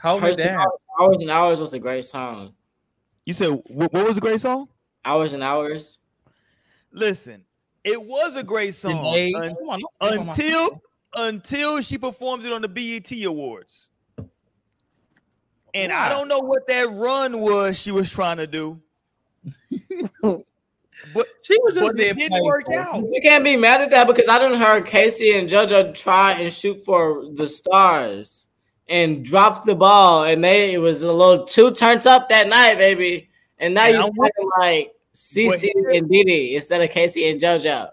Hold Hers it down. Hours and Hours was a great song. You said what, what was a great song? Hours and Hours. Listen, it was a great song Renee. un- on, don't sleep on my- until until she performed it on the BET Awards. And I don't know what that run was she was trying to do. but she was just but being it didn't work out. You can't be mad at that because I didn't heard K-Ci and JoJo try and shoot for the stars and drop the ball, and they it was a little too turned up that night, baby. And now you're I'm CC and Didi instead of K-Ci and JoJo.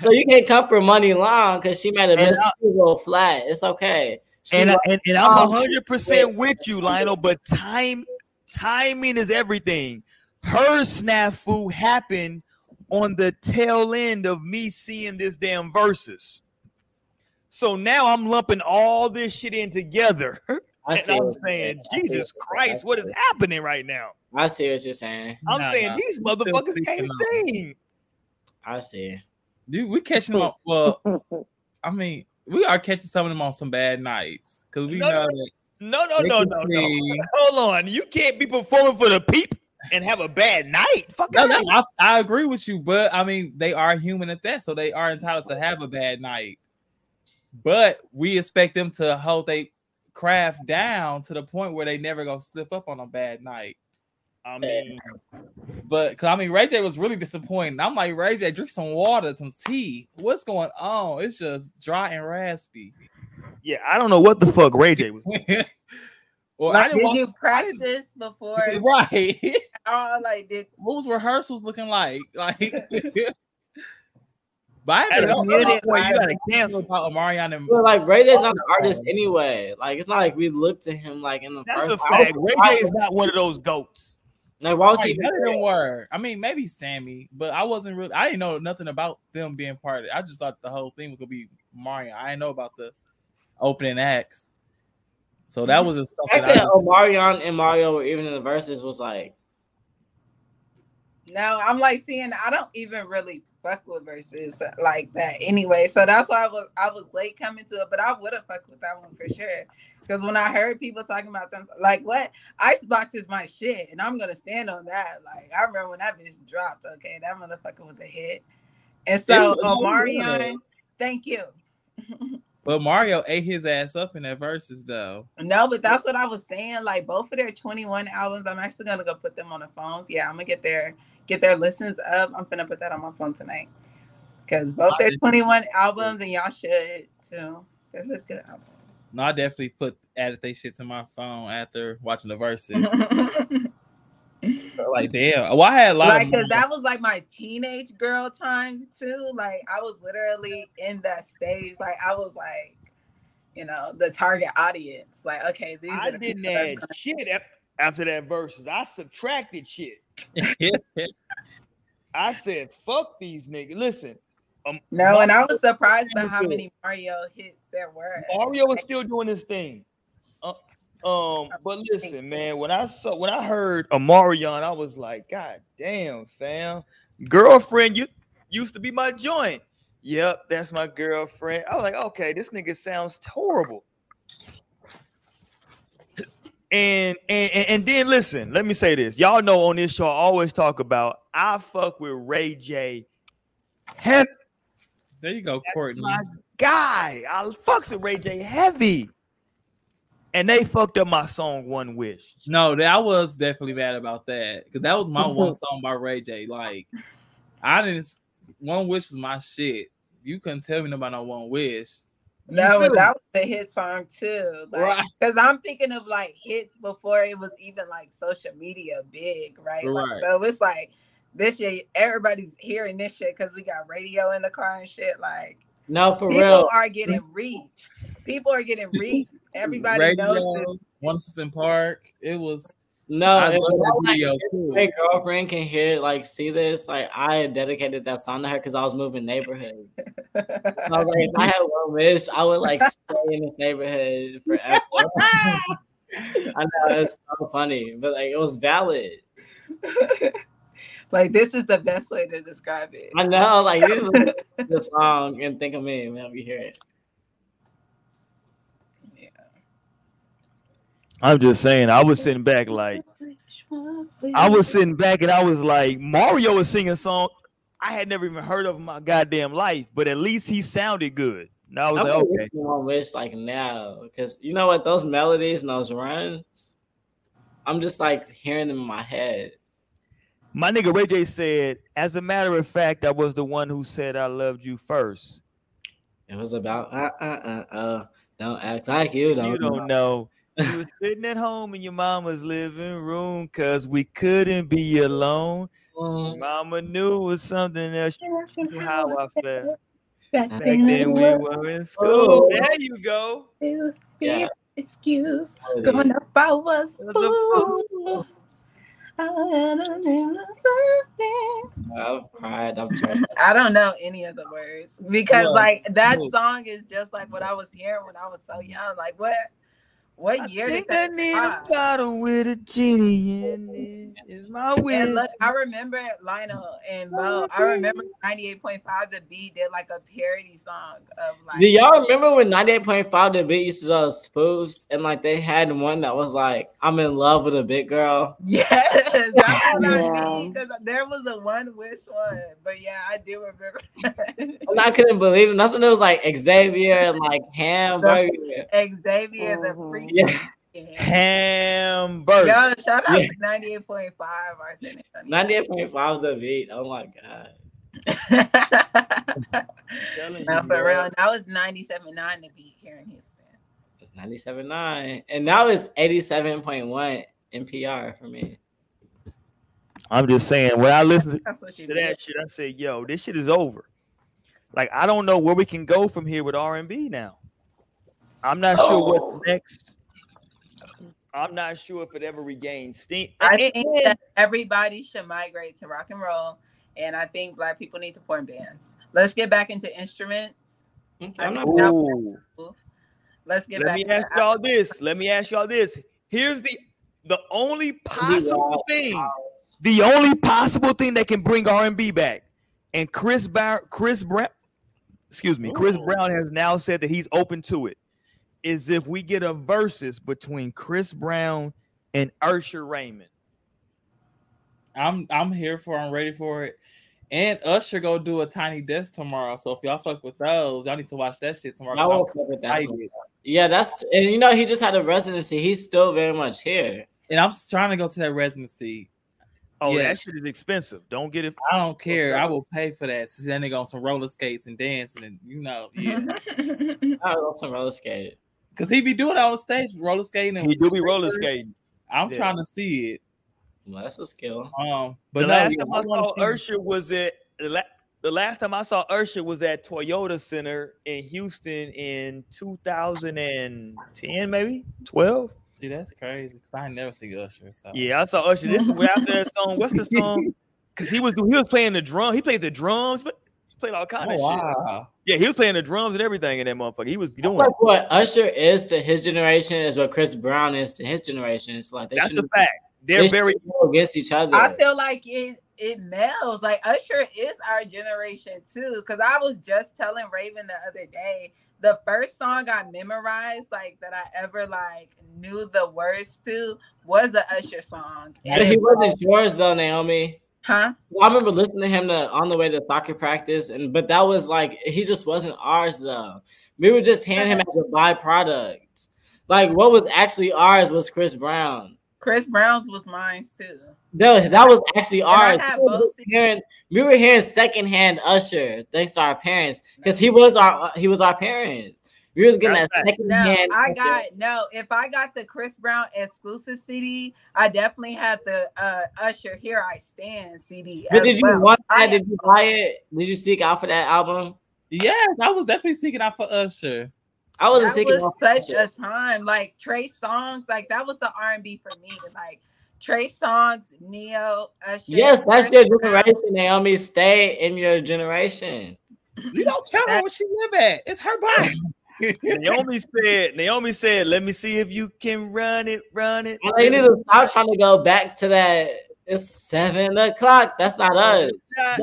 So you can't come for Muni Long because she made a And miss I- a little flat. It's okay. She and, I, and and I'm um, hundred percent with you, Lionel. But time, timing is everything. Her snafu happened on the tail end of me seeing this damn Verzuz. So now I'm lumping all this shit in together, I and I'm saying, Jesus Christ, what is happening right now? I see what you're saying. I'm Nah, saying nah. these motherfuckers can't on. sing. I see. Dude, we catching them on. Well, I mean, we are catching some of them on some bad nights because we No, know that. No, no, they no, no, no. Hold on, you can't be performing for the people and have a bad night. Fuck No, no, I, I agree with you, but I mean, they are human at that, so they are entitled to have a bad night. But we expect them to hold their craft down to the point where they never gonna slip up on a bad night. I mean, But cause I mean, Ray J was really disappointed. I'm like, Ray J, drink some water, some tea. What's going on? It's just dry and raspy. yeah, I don't know what the fuck Ray J was. Well, I didn't did watch- you practice before? right. Oh, like did what was rehearsals looking like? Like, but I don't a know certain you gotta about cancel. Omarion and But like Ray J's not an artist anyway. Like it's not like we look to him like in the That's first. a fact. Ray J is not one of those goats. Like why was Right, he? none of them were. I mean, maybe Sammie, but I wasn't really. I didn't know nothing about them being part of it. I just thought the whole thing was gonna be Mario. I didn't know about the opening acts. So that mm-hmm. was just stuff I that I think Omarion and Mario were even in the Verzuz was like no, I'm like seeing I don't even really fuck with Verzuz like that anyway. So that's why I was I was late coming to it, but I would have fucked with that one for sure. Because when I heard people talking about them, like what Icebox is my shit, and I'm gonna stand on that. Like I remember when that bitch dropped. Okay, that motherfucker was a hit. And so. Omarion, uh, thank you. But Mario ate his ass up in that Verzuz though. No, but that's what I was saying. Like both of their 21 albums, I'm actually gonna go put them on the phones. Yeah, I'm gonna get their get their listens up. I'm gonna put that on my phone tonight. Cause both their 21 albums and y'all should too. This is a good album. No, I definitely put added they shit to my phone after watching the Verzuz. like damn, well I had a lot like of because that was like my teenage girl time too. Like I was literally in that stage. Like I was like, you know, the target audience. Like, okay, these I are the didn't add shit after that Verzuz. I subtracted shit. I said, fuck these niggas. Listen, um, No, and I was surprised by how many Mario hits there were. Mario is still doing this thing. Uh, um, but listen, man, when I saw when I heard Omarion, I was like, God damn, fam. Girlfriend, you used to be my joint. Yep, that's my girlfriend. I was like, okay, this nigga sounds horrible. And and and, then listen, let me say this. Y'all know on this show, I always talk about I fuck with Ray J. Heavy there you go, Courtney. my guy. I fucks with Ray J heavy. And they fucked up my song One Wish. No, that I was definitely mad about that because that was my one song by Ray J. Like, I didn't. One Wish was my shit. You couldn't tell me about no One Wish. No, feel but me? that was the hit song too. Like, Right. because I'm thinking of like hits before it was even like social media big, right? Like, Right. so it's like this shit, everybody's hearing this shit because we got radio in the car and shit. Like, no for people real. People are getting reached. People are getting reached. Everybody knows this. Radio, One Assistant Park. It was. No, I if my- video too. my girlfriend can hear like see this. Like I dedicated that song to her because I was moving neighborhood. I like, if I had one wish, I would like stay in this neighborhood forever. I know it's so funny, but like it was valid. Like, this is the best way to describe it. I know, like the song and think of me whenever you hear it. I'm just saying, I was sitting back like I was sitting back and I was like, Mario was singing a song I had never even heard of in my goddamn life, but at least he sounded good. And I was I'm like, okay. one wish like now because you know what those melodies and those runs, I'm just like hearing them in my head. My nigga Ray J said, as a matter of fact, I was the one who said I loved you first. It was about uh uh uh uh. Don't act like you don't. You don't know. You were sitting at home in your mama's living room because we couldn't be alone. Mm. Mama knew it was something else. She knew how I felt. Back Back then then we we were in school. Oh. There you go. were Yeah. excuse. Oh, yeah. Growing up, I was Was a fool. I had a little something. I've cried. I'm trying. I don't know any of the words because Yeah. like that song is just like what I was hearing when I was so young. Like what what year think did I need come a bottle with a genie in it. Is my And will. look, I remember Lionel and Mo. I remember 98.5 the Beat did like a parody song of like Do y'all remember when 98.5 the beat used to do spoofs and like they had one that was like, I'm in love with a big girl? Yes, that's what I Yeah. mean. Because there was a one wish one, but yeah, I do remember. And I couldn't believe it. That's when it was like Xavier and like Hamburger. Xavier, the Mhm. Freak. Yeah. Hamburger. Yo, shout out Yeah. to 98.5 our San Antonio. 98.5 the beat. Oh my god. Telling no, you, for real. That was 97.9 to beat here in Houston. It's 97.9. And now it's 87.1 NPR for me. I'm just saying, when I listen That's to did. that shit, I say, yo, this shit is over. Like, I don't know where we can go from here with R&B now. I'm not sure Oh. what's next. I'm not sure if it ever regains steam. I And- think that everybody should migrate to rock and roll, and I think black people need to form bands. Let's get back into instruments. Okay, I I'm not think that Ooh. would- Let's get back. Let back. me ask y'all this. Let me ask y'all this. Here's the the only possible thing, the only possible thing that can bring R&B back. And Chris Bar- Chris Brown, excuse me, Chris Ooh. Brown has now said that he's open to it. Is if we get a Verzuz between Chris Brown and Usher Raymond. I'm I'm here for. it. I'm ready for it. And Usher go do a tiny desk tomorrow. So if y'all fuck with those, y'all need to watch that shit tomorrow. I'm will fuck with that. excited. Yeah, that's and you know he just had a residency. He's still very much here. And I'm trying to go to that residency. Oh, Yeah. that shit is expensive. Don't get it. I don't care. I will pay for that. See that nigga on some roller skates and dancing and you know, yeah. I was on roller skate. Cause he be doing it on the stage, roller skating. And He with do be roller skating. I'm Yeah. trying to see it. Well, that's a skill. Um, but the no, last time I wanna saw see- Ursher was at the, la- the last time I saw Ursher was at Toyota Center in Houston in 2010, maybe 12. See, that's crazy. Cause I never see Usher. So. Yeah, I saw Usher. This is after that song. What's the song? Because he was do- he was playing the drum. He played the drums, but he played all kind Oh, of shit. wow. Yeah, he was playing the drums and everything in that motherfucker. He was doing. Like what Usher is to his generation is what Chris Brown is to his generation. It's like they That's the fact. they They're shouldn't very. against each other. I feel like it it melds. Like Usher is our generation too. Cause I was just telling Raven the other day, the first song I memorized, like that I ever like knew the words to, was a Usher song. But he it wasn't yours though, Naomi. Huh? I remember listening to him to, on the way to soccer practice, and but that was like he just wasn't ours though. We were just hearing him as a byproduct. Like what was actually ours was Chris Brown. Chris Brown's was mine too. No, that was actually ours. We were hearing, we were hearing secondhand Usher thanks to our parents because he was our uh, he was our parents. We was getting that That's fact. No, secondhand. I Usher. got no. If I got the Chris Brown exclusive CD, I definitely had the uh Usher "Here I Stand" CD. But did you well. want I? Did you buy it? Did you seek out for that album? Yes, I was definitely seeking out for Usher. I wasn't that seeking was out for such Usher. a time. Like Trey Songz, like that was the R and B for me. Like Trey Songz, Ne-Yo, Usher. Yes, that's Chris your Brown. generation, Naomi. Stay in your generation. You don't tell her where she live at. It's her body. Naomi said. Naomi said, "Let me see if you can run it, run it." I know you need to stop trying to go back to that. It's seven o'clock. That's not us. Yeah,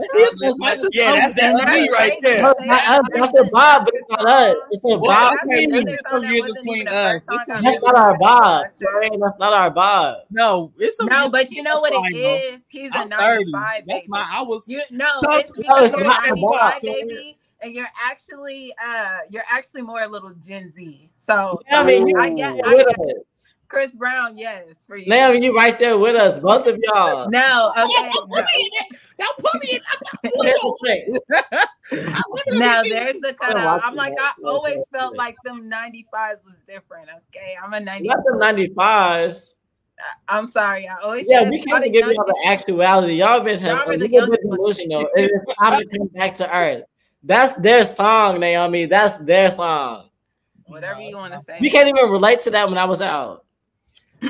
that's that's me right there. That's not us. That's a Bob, but it's not us. It's a Well, Bob. I mean, That's there's another some years wasn't between us. first song I It's That's not our to. Bob. That's not our Bob. No, it's a No, but you know what Fine, it though. is? He's a I'm 30. 95 That's baby. my I was You no, No, it's no, it's not the 95 box. baby, and you're actually uh you're actually more a little Gen Z. So, Yeah, I mean, I get I get. Chris Brown, yes, for you. Naomi, you right there with us, both of y'all. no, okay. No. Y'all put me in. Here's the thing. Now there's the I don't cutout. I'm like, I always felt like them 95s was different. Okay. I'm a 90. Not the 95s. I- I'm sorry. I always Yeah, said we y'all can't give y'all the actuality. Y'all been Y'all have were a the little young bit delusional. It is time to come back to earth. That's their song, Naomi. That's their song. whatever you want to say. We can't even relate to that when I was out.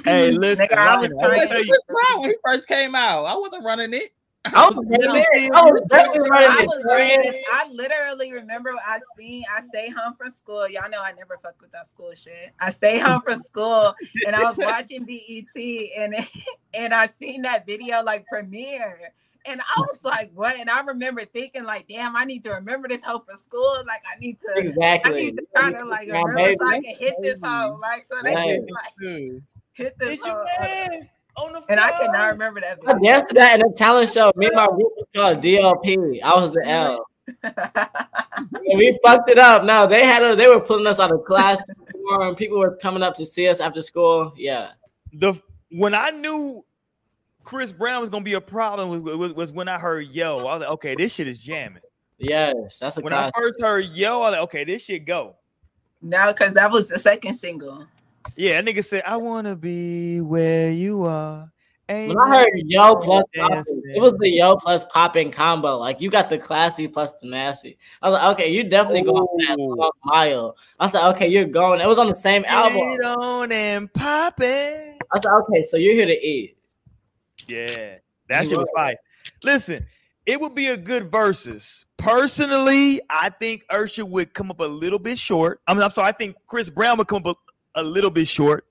Hey, listen, Nigga, I was I'm gonna trying tell Chris you. Brown when he first came out. I wasn't running it. I was, running. I was definitely running I was running. I literally remember I seen I stay home from school. Y'all know I never fuck with that school shit. I stay home from school and I was watching BET and and I seen that video like premiere. And I was like, what? And I remember thinking, like, damn, I need to remember this hoe for school. Like, I need to exactly. I need to try to like Yeah, remember so I can hit this hoe. Like, so they Right. can like hmm. hit this hoe. on the And I cannot remember that I danced to that in a talent show. Me and my group was called DLP. I was the L. And we fucked it up. No, they had a, they were pulling us out of class. People were coming up to see us after school. Yeah. the when I knew Chris Brown was gonna be a problem was, was, was when I heard yo. I was like, okay, this shit is jamming. Yes, that's a When I first heard yo, I was like, okay, this shit go. No, because that was the second single. Yeah, that nigga said, I wanna be where you are. Ain't When I heard Yo plus Dance, poppin', it was the Yo plus popping combo. Like you got the classy plus the nasty. I was like, okay, you definitely going for that Ooh. song, mile. I said, okay, you're going. It was on the same album. Get on and poppin'. I said, okay, so you're here to eat. Yeah, that He shit was was. fire. Listen, it would be a good Verzuz. Personally, I think Ursha would come up a little bit short. I mean, I'm sorry, I think Chris Brown would come up a, a little bit short,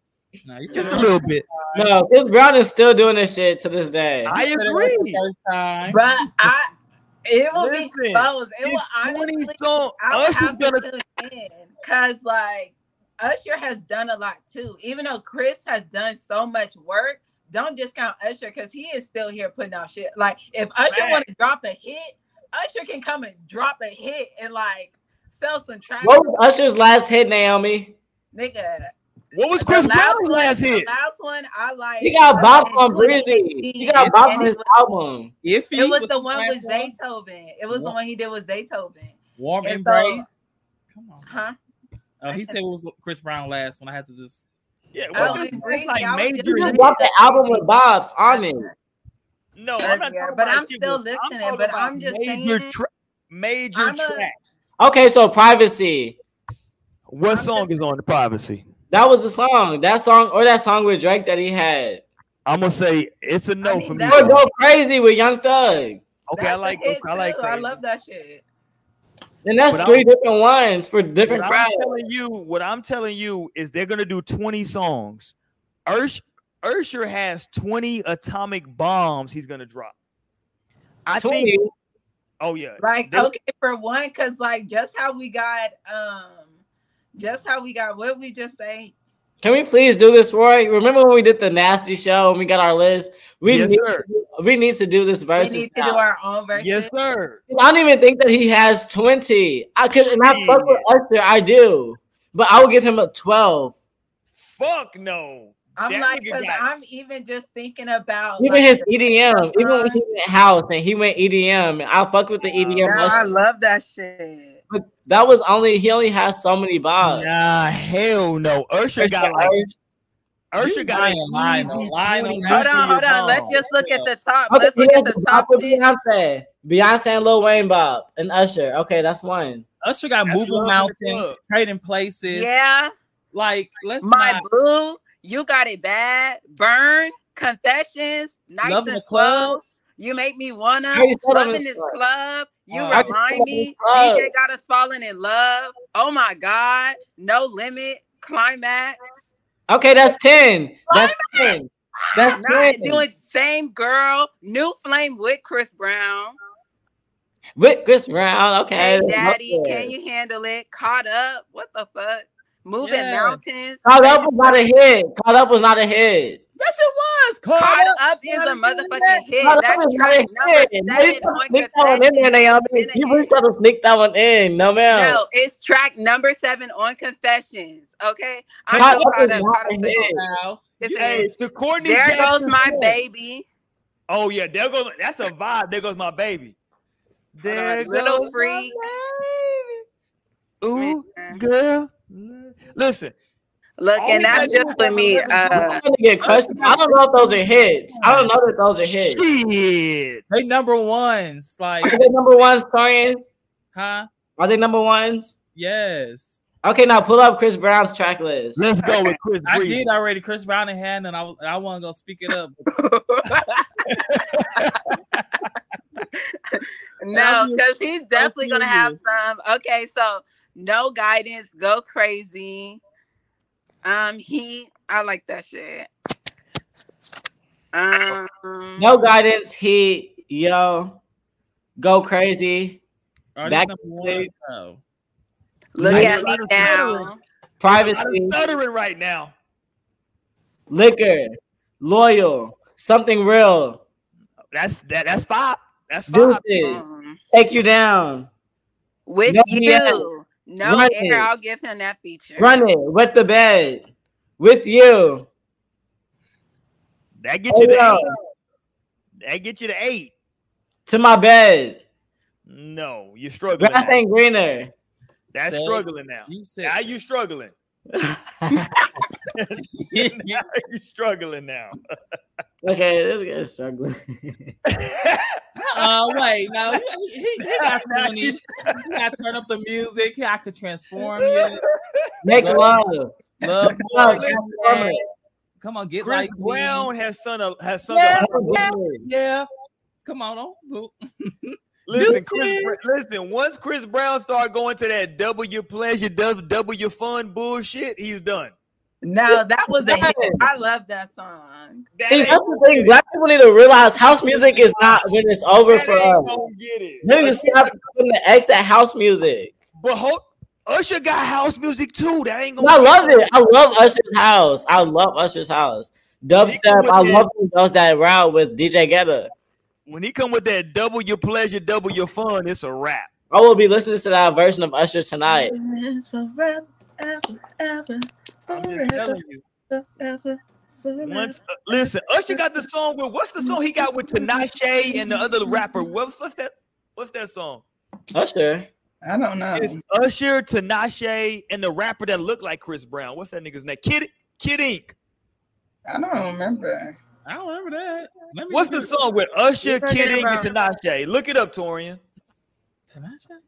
No, you just a little bit. No, Chris Brown is still doing this shit to this day. I the agree. first. But I, it will be Listen, close. It will It's 20 honestly, songs. I would Usher's have to gonna tune in because like Usher has done a lot too. Even though Chris has done so much work, don't discount Usher because he is still here putting out shit. Like if Usher want to drop a hit, Usher can come and drop a hit and like sell some tracks. What was Usher's last hit, Naomi? Nigga. What was Chris Brown's one- last the hit? last one I like. He got was Bob in on Breezy. 2018, He got and Bob it on his was- album. If It was was the one last with Zaytoven. It was the one he did with Zaytoven. Warm And so- embrace. Come on. Huh? Oh, he said it was Chris Brown last when I had to just. Yeah, Oh, what's It's like I was major. just He just Breezy. dropped the album with Bob's on it. No, I'm not earlier, talking but I'm still with- listening, talking but I'm just major saying- tra- major I'm a- track. Okay, so privacy. What I'm song just- is on the privacy? That was the song. That song or that song with Drake that he had. I'm gonna say it's a no I mean, for me. that- Or go crazy with Young Thug. Okay, I That's a like hit, I like too. I love that shit. And that's But 3 I'm- different ones for different What I'm crowds. telling you, what I'm telling you is they're gonna do 20 songs. Ursh Ursher has 20 atomic bombs he's gonna drop. I 20. think oh yeah. Like, They- okay, for one, because like just how we got um just how we got what we just say. Can we please do this, Roy? Remember when we did the nasty show and we got our list? We Yes, need, sir. we need to do this Verzuz. We versus. need to now. do our own version. Yes, sir. I don't even think that he has 20. I could and I fuck with Usher, I do. But I would give him a 12. Fuck no. I'm That like, because I'm even just thinking about Even like, his EDM, even when he went house and he went EDM, I fuck with the EDM. Nah, I love that shit. But that was only he only has so many bars. Nah, hell no. Ursher got like Ursher You got like lying, lying, easy lying 20 on Hold on, hold nuclear on. Let's just look at the top. Okay, Let's look has at the the top. Beyonce, Beyonce and Lil Wayne, Bob and Usher. Okay, that's one. Usher got That's moving love mountains, trading places. Yeah, Like let's my not. boo, you got it bad. Burn, confessions, nights Love and the club. slow. You make me wanna I Love in loving this Club. club. You I just remind said Love in me. DJ got us falling in love. Oh my god, no limit, climax. Okay, that's ten. That's ten. That's Not ten. doing same girl, new flame with Chris Brown. with Chris Brown. Okay, Hey daddy, can you handle it? Caught up. What the fuck? Moving Yeah. mountains. Caught up was not a hit. Caught up was not a hit. Yes, it was. Caught Caught up. up is a motherfucking hit. That's was a track number hit. You seven trying to on sneak that one in there, Confessions. Naomi. Been a You really hit. trying to sneak that one in? No, ma'am. No, it's track number seven on Confessions. Okay, I'm Caught so up caught is up. Caught up. Now. It's a Hey, hit. to Courtney There goes my point. baby. Oh yeah, there goes that's a vibe. There goes my baby. There Little goes my freak. baby. Ooh, Man. girl. Listen, Look, and we that's just with me. Uh, I'm get crushed. I don't know if those are hits. I don't know that those are hits. Shit. They number ones. Like, Are they number ones, Torian? huh? Are they number ones? Yes. Okay, now pull up Chris Brown's track list. Let's go with Chris I Breezy. did already. Chris Brown in hand, and I was- I want to go speak it up. no, because he's definitely gonna have some. Okay, so no guidance, go crazy. Um, he, I like that shit. Um, No guidance. He yo, go crazy. Are these Back number to ones? stage. No. look Liquor, at me now. privacy, I'm stuttering right now. liquor, loyal, something real. That's that. That's five. That's five. Deuces, Um, take you down. with No you, BS. No Run air. it. I'll give him that feature. Run it with the bed, with you. That get you to eight. That get you to eight. to my bed. No, you're struggling. Grass now. ain't greener. That's Sex. struggling now. You said Now you struggling. now you're struggling now. Okay, this guy's struggling. Uh, wait, no, he, he, he got twenty. He got turn up the music. I could transform you. Make Love- love. Love Love, more. transform. Come on, get Chris like me. Brown has sung a has sung Yeah. a Yeah. Come on, oh, boo. Listen, Chris. Listen, once Chris Brown start going to that double your pleasure, double, double your fun bullshit, he's done. No, that was a hit. I love that song. That See, that's the thing. Black people need to realize house music is not when it's over that for us. gonna get it. You need to stop putting the X at house music. But hold, Usher got house music too. That ain't gonna. I love it. I love Usher's house. I love Usher's house. Dubstep. I love when he does that route with DJ Guetta. When he come with that double your pleasure, double your fun, it's a wrap. I will be listening to that version of Usher tonight. forever, ever, ever, I'm just telling you. Once, uh, listen, Usher got the song with what's the song he got with Tinashe and the other rapper? What's, what's that? What's that song? Usher. I don't know. It's Usher, Tinashe, and the rapper that looked like Chris Brown. What's that nigga's name? Kid Kid Ink. I don't remember. I don't remember that. Let me What's the song with Usher, Kid Ink, and Tinashe? Look it up, Torian. Tinashe?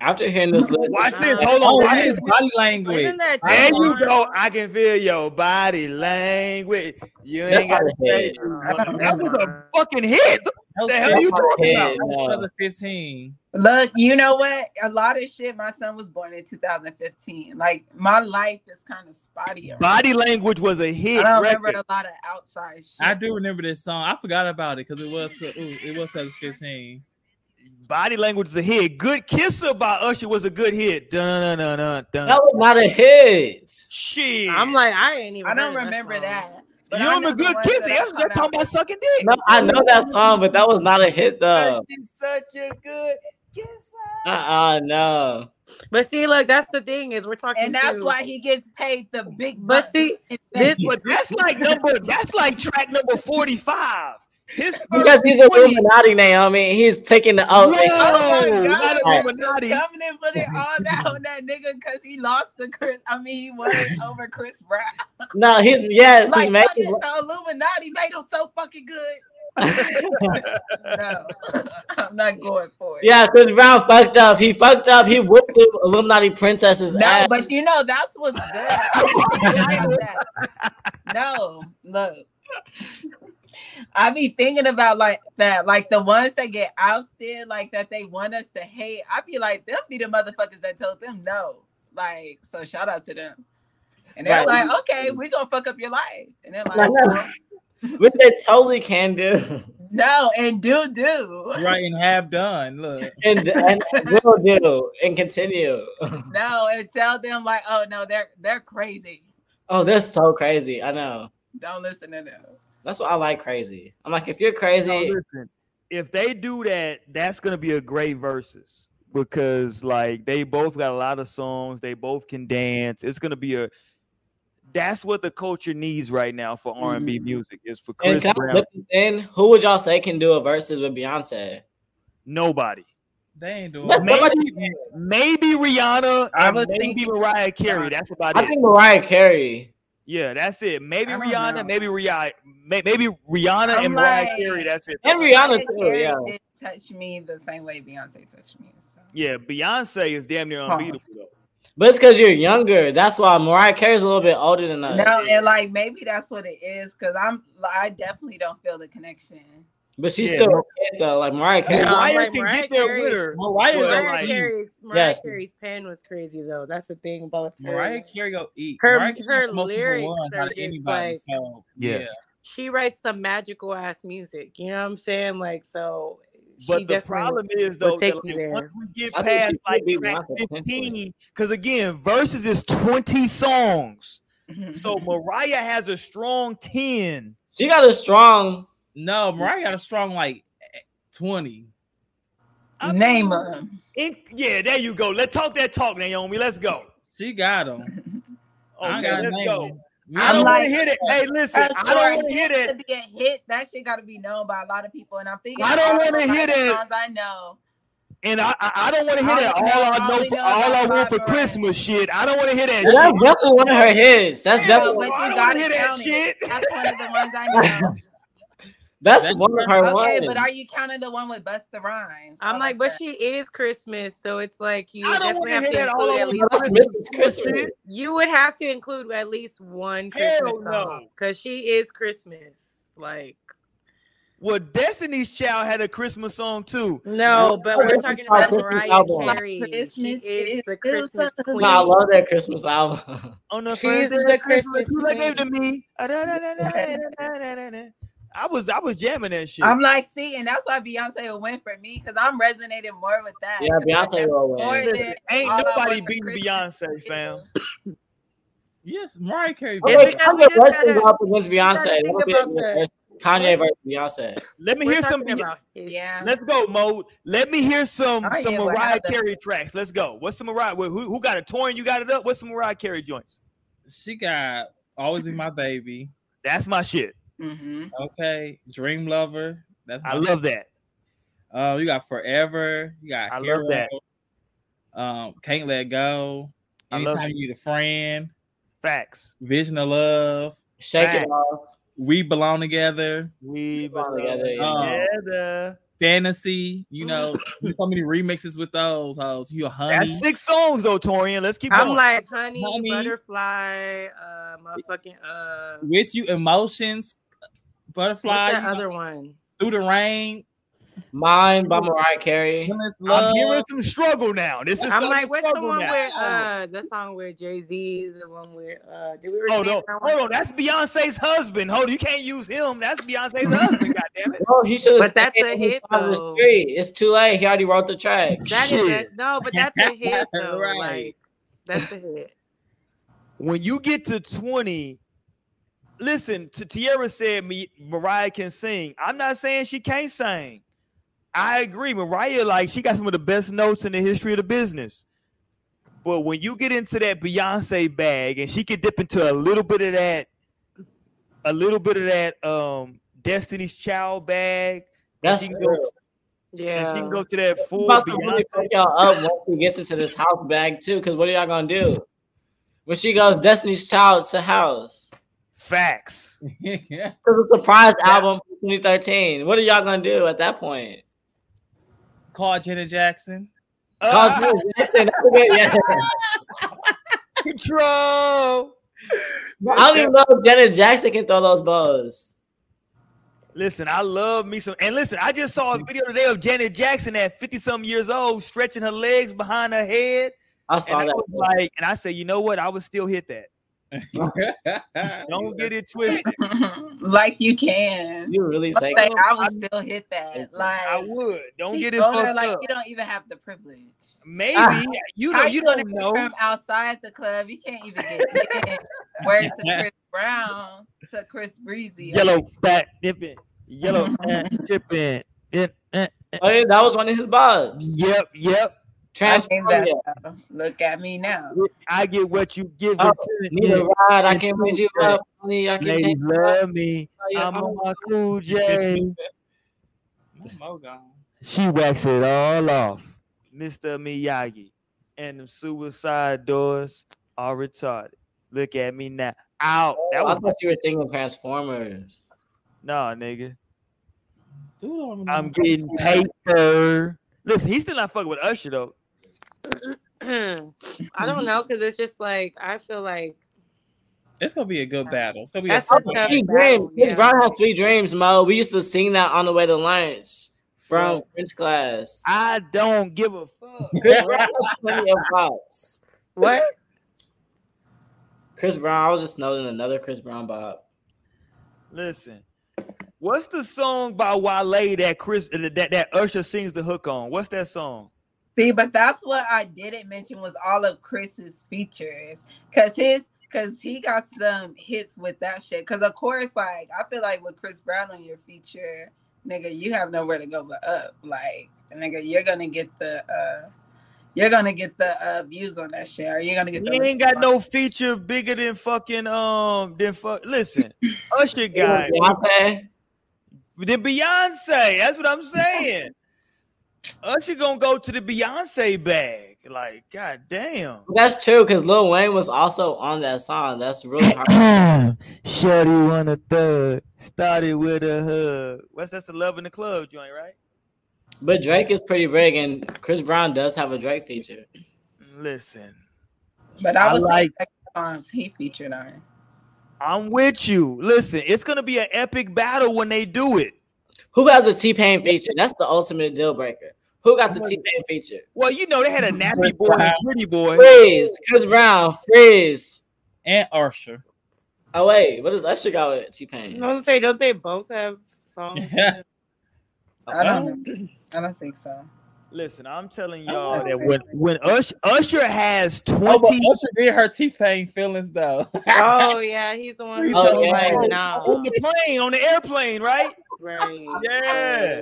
After hearing this list, Watch this. Hold Oh, on. Watch is this. body language. Isn't There you go. I can feel your body language. You ain't got to a say hit. you I don't want- That was a fucking hit. That The hell are you talking Yeah, about? 2015. Look, you know what? A lot of shit. My son was born in 2015. Like my life is kind of spotty. around Body language was a I hit. don't remember a lot of outside shit. I do remember this song. I forgot about it because it was ooh, it was 2015. Body language is a hit. Good Kisser by Usher was a good hit. Dun, dun, dun, dun, dun. that was not a hit. Shit. I'm like, I ain't even. I don't remember song. that. But you I know know the the good ones Kisser. that I They're, they're talking about sucking dick. No, I know that song, but that was not a hit though. She's such a good kisser. Uh uh no. But see, look, that's the thing is we're talking, And that's to- why he gets paid the big But see, this- Vegas. But that's like number. That's like track number forty-five. His Because he's first 20 Illuminati now. I mean, he's taking the oh, Whoa, Oh my not God, Illuminati. coming and put it all down on that nigga because he lost to Chris. I mean, he won over Chris Brown. no, he's yes, Like he's making. fucking the Illuminati made him so fucking good. no, I'm not going for it. yeah, Chris Brown fucked up. He fucked up. He whooped the Illuminati princesses. No, ass. but you know that's what's good. I like that. no, look. I be thinking about like that, like the ones that get ousted, like that they want us to hate. I be like, them be the motherfuckers that told them no. Like, so shout out to them. And they're Right. like, okay, we gonna fuck up your life. And they're like, No, no. well, Which they totally can do. no, and do do. Right and have done. Look. And, and will do and continue. No, and tell them like, oh no, they're they're crazy. Oh, they're so crazy. I know. Don't listen to them. That's why I like crazy. I'm like, if you're No, crazy, listen, if they do that, that's gonna be a great Verzuz because like they both got a lot of songs. They both can dance. It's gonna be a. That's what the culture needs right now for R and B Mhm. music is for Chris can I Brown. flip this in? Who would y'all say can do a Verzuz with Beyonce? Nobody. They ain't doing. Let it. Maybe, maybe Rihanna I and was maybe thinking- Mariah Carey. That's about I it. think Mariah Carey. Yeah, that's it. Maybe Rihanna, know. maybe Rihanna, maybe Rihanna I'm and Mariah Carey. That's it. And Rihanna too, yeah. didn't touch me the same way Beyonce touched me. So. Yeah, Beyonce is damn near Pause. unbeatable though. But it's because you're younger. That's why Mariah Carey's a little bit older than us. No, and like maybe that's what it is because I'm I definitely don't feel the connection. But she's Yeah, still Mar- a kid though. Like Mariah Carey. No, Mariah like can Mariah get there with her. Mariah's Mariah like, Carey's Mariah Yes. Carey's pen was crazy though. That's the thing about her. Mariah Carey go eat. Her- Mariah her got most number lyrics are just anybody. like- so Yes. She writes some magical ass music. You know what I'm saying? Like so. she But the problem is though, that, like, once we get I past like track 15, because again, Verzuz is 20 songs. So Mariah has a strong 10. She got a strong. No, Mariah got a strong like twenty. I Name mean, them. in- yeah, there you go. Let's talk that talk, Naomi. Let's go. She got them. I Okay, gotta let's name go. them. I I'm don't want to like- hear that. Hey, listen, I don't a want to hear hit that. To be a hit, that shit got to be known by a lot of people, and I'm thinking. I don't wanna the hear Mariah that. I know. And I, I, I don't want to hear that. only All I I know, for, know all I want for Mariah. Christmas shit. I don't want to hear that That's shit. definitely one of her hits. That's Yeah, definitely. but I don't got wanna hear that shit. That's one of the ones I know. That's That's one of her okay, ones. but are you counting the one with Busta Rhymes? I'm I like, but that. she is Christmas, so it's like you I don't definitely want to have hear to that all include I at least. Christmas. Mrs. Christmas. You would have to include at least one Christmas no. song because she is Christmas. Like, Well, Destiny's Child had a Christmas song too. no, but we're talking about Christmas Mariah album. Carey. She Christmas is is the Christmas queen. No, I love that Christmas album. On the She's first day the of Christmas, Christmas you like gave to queen. me. I was I was jamming that shit. I'm like, see, and that's why Beyonce will win for me because I'm resonating more with that. Yeah, Beyonce will win. Listen, ain't nobody beating Beyonce, fam. yes, Mariah Carey. Okay, Kanye West is up against Beyonce. Kanye versus Beyonce. Let me We're hear some. Yeah. Let's go, Mo. Let me hear some some Mariah Carey tracks. Let's go. What's some Mariah? Who, who got a torn? You got it up. What's some Mariah Carey joints? She got "Always Be My Baby." That's my shit. Mm-hmm. Okay, Dream Lover. That's I my love that. Uh, you got Forever. You got I love that. Um, Can't Let Go. I love Anytime you need a friend. Facts. Vision of Love. Shake Fact. it off. We belong together. We belong belong together, yeah. together. Fantasy. You know, so many remixes with those hoes. You a honey. That's six songs though, Torian. Let's keep I'm going. like honey, Honey. butterfly, uh, motherfucking uh, with you emotions. Butterfly. what's that you know, other one? through the rain. Mine by Mariah Carey. Endless love. I'm hearing some struggle now. This is I'm like, what's the struggle one now. with uh, the song where Jay Z? is The one where uh, did we already Hold on, hold on. That's Beyonce's husband. Hold on, you can't use him. That's Beyonce's husband. God damn it. Bro, he should have But that's a hit, the though. street. It's too late. He already wrote the track. That is Shit. a, no, but that's a hit though. Right. Like that's a hit. When you get to 20, listen, to Tierra said me Mariah can sing. I'm not saying she can't sing. I agree. Mariah, like, she got some of the best notes in the history of the business. But when you get into that Beyonce bag and she can dip into a little bit of that, a little bit of that um Destiny's Child bag, That's she can go. Yeah. and she can go to that I'm full about to really Beyonce. y'all up once he gets into this house bag too. Because what are y'all gonna do when she goes Destiny's Child to house? Facts. yeah. It's a surprise album 2013. What are y'all gonna do at that point? Call Janet Jackson. Call Uh, Janet Jackson, that's a good- yeah. control. I don't even know if Janet Jackson can throw those bows. Listen, I love me some. And listen, I just saw a video today of Janet Jackson at 50 some years old, stretching her legs behind her head. I And saw I that. was like, and I said, you know what? I would still hit that. Don't get it twisted. like you can. You really say say that. I would still hit that. Like I would. Don't get it fucked like up. you don't even have the privilege. Maybe Ah. you know How you don't get know. from outside the club. You can't even get in. Word to Chris Brown to Chris Breezy. Yellow fat dipping, yellow fat dipping. Oh, yeah, that was one of his bobs. Yep, yep. I that. Look at me now. I get what you give. Oh, it to Need a me. ride? I can't bring you up. Honey, I can Ladies change. love me. Oh, yeah. I'm on my oh, cool J. She waxed it all off. Mr. Miyagi, and them suicide doors are retarded. Look at me now. Out. Oh, that I thought you were thinking Transformers. nah, nigga. Dude, I'm getting paper. Listen, he's still not fucking with Usher though. I don't mm-hmm. know because it's just like I feel like It's gonna be a good battle. It's gonna be That's a a tough tough Sweet battle. Dreams. Chris Brown has Sweet Dreams, Mo. We used to sing that on the way to lunch from French class. I don't give a fuck. Chris Brown has plenty of bops. what? Chris Brown, I was just noting another Chris Brown bop. Listen, what's the song by Wale that Chris that that Usher sings the hook on? What's that song? See, but that's what I didn't mention was all of Chris's features. Cause his cause he got some hits with that shit. Cause of course, like I feel like with Chris Brown on your feature, nigga, you have nowhere to go but up. Like nigga, you're gonna get the uh you're gonna get the uh views on that shit. Or you're gonna get He ain't got no feature bigger than fucking um than fuck. Listen, Usher guy. Beyonce. Then Beyonce. That's what I'm saying. Usher gonna go to the Beyonce bag. Like, god damn. That's true because Lil Wayne was also on that song. That's really hard. Shorty want a thug. Started with a hug. What's that's the love in the club joint, right? But Drake is pretty big, and Chris Brown does have a Drake feature. Listen, But I I was like- like songs he featured on. I'm with you. Listen, it's gonna be an epic battle when they do it. Who has a T Pain feature? That's the ultimate deal breaker. Who got the T Pain feature? Well, you know they had a nappy boy and pretty boy. Freeze, Chris Brown, freeze, and Usher. Oh wait, what does Usher got with T Pain? was gonna say, don't they both have songs? Yeah. I don't know. I don't think so. Listen, I'm telling y'all that when when Usher, Usher has Oh, but 20 Usher did her T Pain feelings though. Oh yeah, he's the one who Oh, told me yeah. like, nah. on the plane, on the airplane, right? Right. Yeah.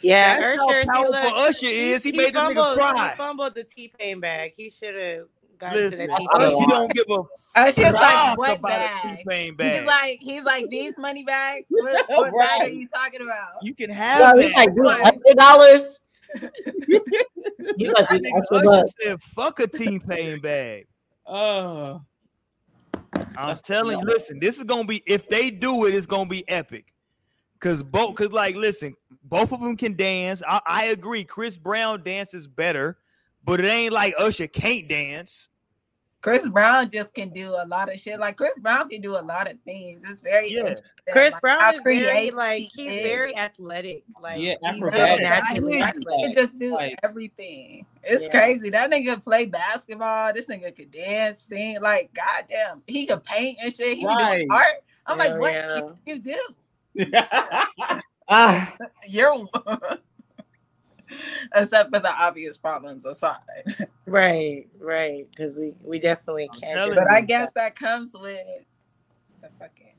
Yeah, That's how Usher, see, powerful look, Usher is. He made this nigga cry. He fumbled the T Pain bag. He should have gotten Listen, to the T Usher don't give a Usher's fuck like, what about a bag? He's like, he's like these money bags. What, what bag are you talking about? You can Yeah, have he's like, hundred dollars. He's like, That these extra Usher bucks. said, "Fuck a T-Pain bag." Uh, I'm telling you, listen, this is gonna be if they do it, it's gonna be epic. Cause both, cause like, listen, both of them can dance. I, I agree. Chris Brown dances better, but it ain't like Usher can't dance. Chris Brown just can do a lot of shit. Like Chris Brown can do a lot of things. It's very Yeah. interesting, Chris like, Brown is very like he's is. very athletic. Like Yeah, he's acrobatic. just naturally I he can just do Like- everything. It's Yeah. crazy. That nigga play basketball. This nigga could dance, sing. Like, goddamn, he could paint and shit. He can Right. do art. I'm like, what yeah. can you do? Ah, You're except for the obvious problems aside. Right, right. Because we we definitely I'm can't. But I guess that comes with the fucking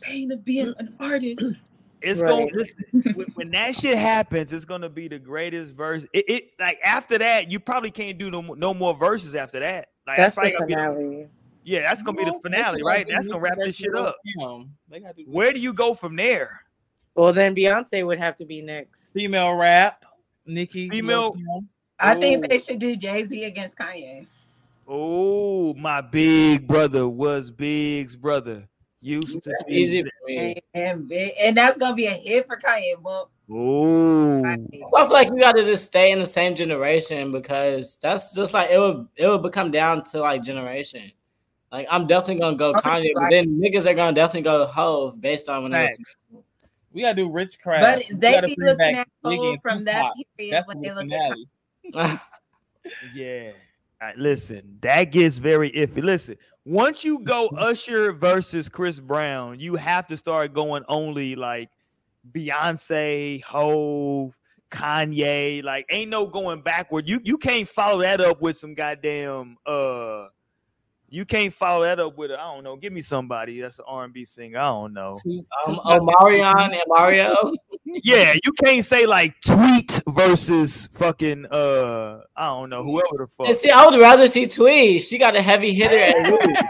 pain of being an artist. It's Right. gonna listen, when, when that shit happens, it's gonna be the greatest verse. It, it like after that, you probably can't do no, no more verses after that. Like That's probably the gonna be the- finale. yeah, that's gonna be the finale, right? like That's gonna wrap this shit up. him. They Where do you go from there? Well, then Beyonce would have to be next. female rap, Nicki, Female- I think they should do Jay Z against Kanye. Oh, my big brother was Big's brother. Used to be easy for me. And, and, and that's gonna be a hit for Kanye. But Oh, I feel like you got to just stay in the same generation because that's just like it would it would become down to like generation. Like I'm definitely gonna go Okay, Kanye, but then niggas are gonna definitely go Hove based on when I. Facts. We gotta do Rich Craft. but they be looking back at Cole from that period That's when the they look finale. at yeah. All right, listen, that gets very iffy. Listen, once you go Usher versus Chris Brown, you have to start going only like Beyonce, Hove, Kanye. Like, ain't no going backward. You you can't follow that up with some goddamn uh. You can't follow that up with I I don't know. Give me somebody that's an R and B singer. I don't know. um, Omarion and Mario. Yeah, you can't say like Tweet versus fucking uh I don't know whoever the fuck. And see, I would rather see Tweet. She got a heavy hitter at least.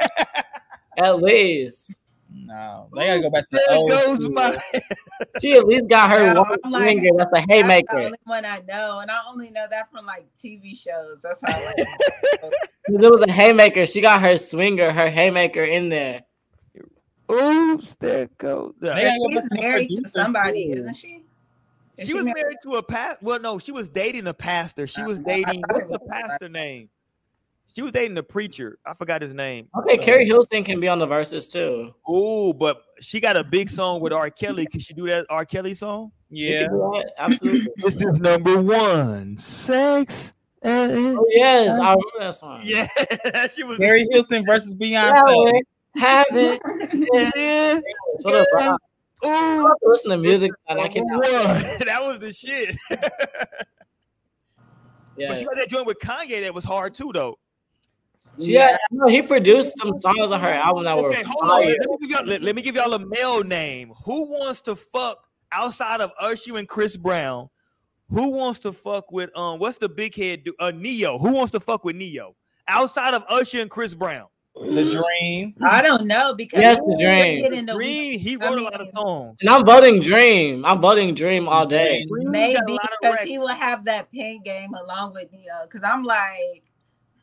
at least. No, they gotta go back to the There old. goes school. my. She at least got her No, one like, finger. That's a haymaker. That's the only one I know, and I only know that from like TV shows. That's how. Like, Because it was a haymaker. She got her swinger, her haymaker in there. Oops, there goes. Go back she's married to somebody, too. isn't she? Is She was married to a past. Well, no, she was dating a pastor. She was dating. What's the was- pastor name? She was dating the preacher. I forgot his name. Okay, uh, Keri Hilson can be on the verses too. Oh, but she got a big song with R. Kelly. Can she do that R. Kelly song? She Yeah. can do that, absolutely. This is number one. Sex. and- Oh yes, I remember that song. Yeah, she was. Keri Hilson versus Yeah, Beyonce. have it. Yeah. Yeah. What up, bro? Ooh, love listen to music and I can that was the shit. yeah. But she got that joint with Kanye that was hard too, though. Yeah, I know he produced some songs on her album that were Okay, hold on. fire. Let me, give y'all, let, let me give y'all a male name. Who wants to fuck outside of Usher and Chris Brown? Who wants to fuck with um? What's the big head? Do, uh, Ne-Yo. Who wants to fuck with Ne-Yo outside of Usher and Chris Brown? The Dream. I don't know because Yes, the we're Dream. the Green. He I wrote a lot of songs. And I'm voting Dream. I'm voting Dream all day. Green maybe because he will have that pen game along with Ne-Yo. Because I'm like,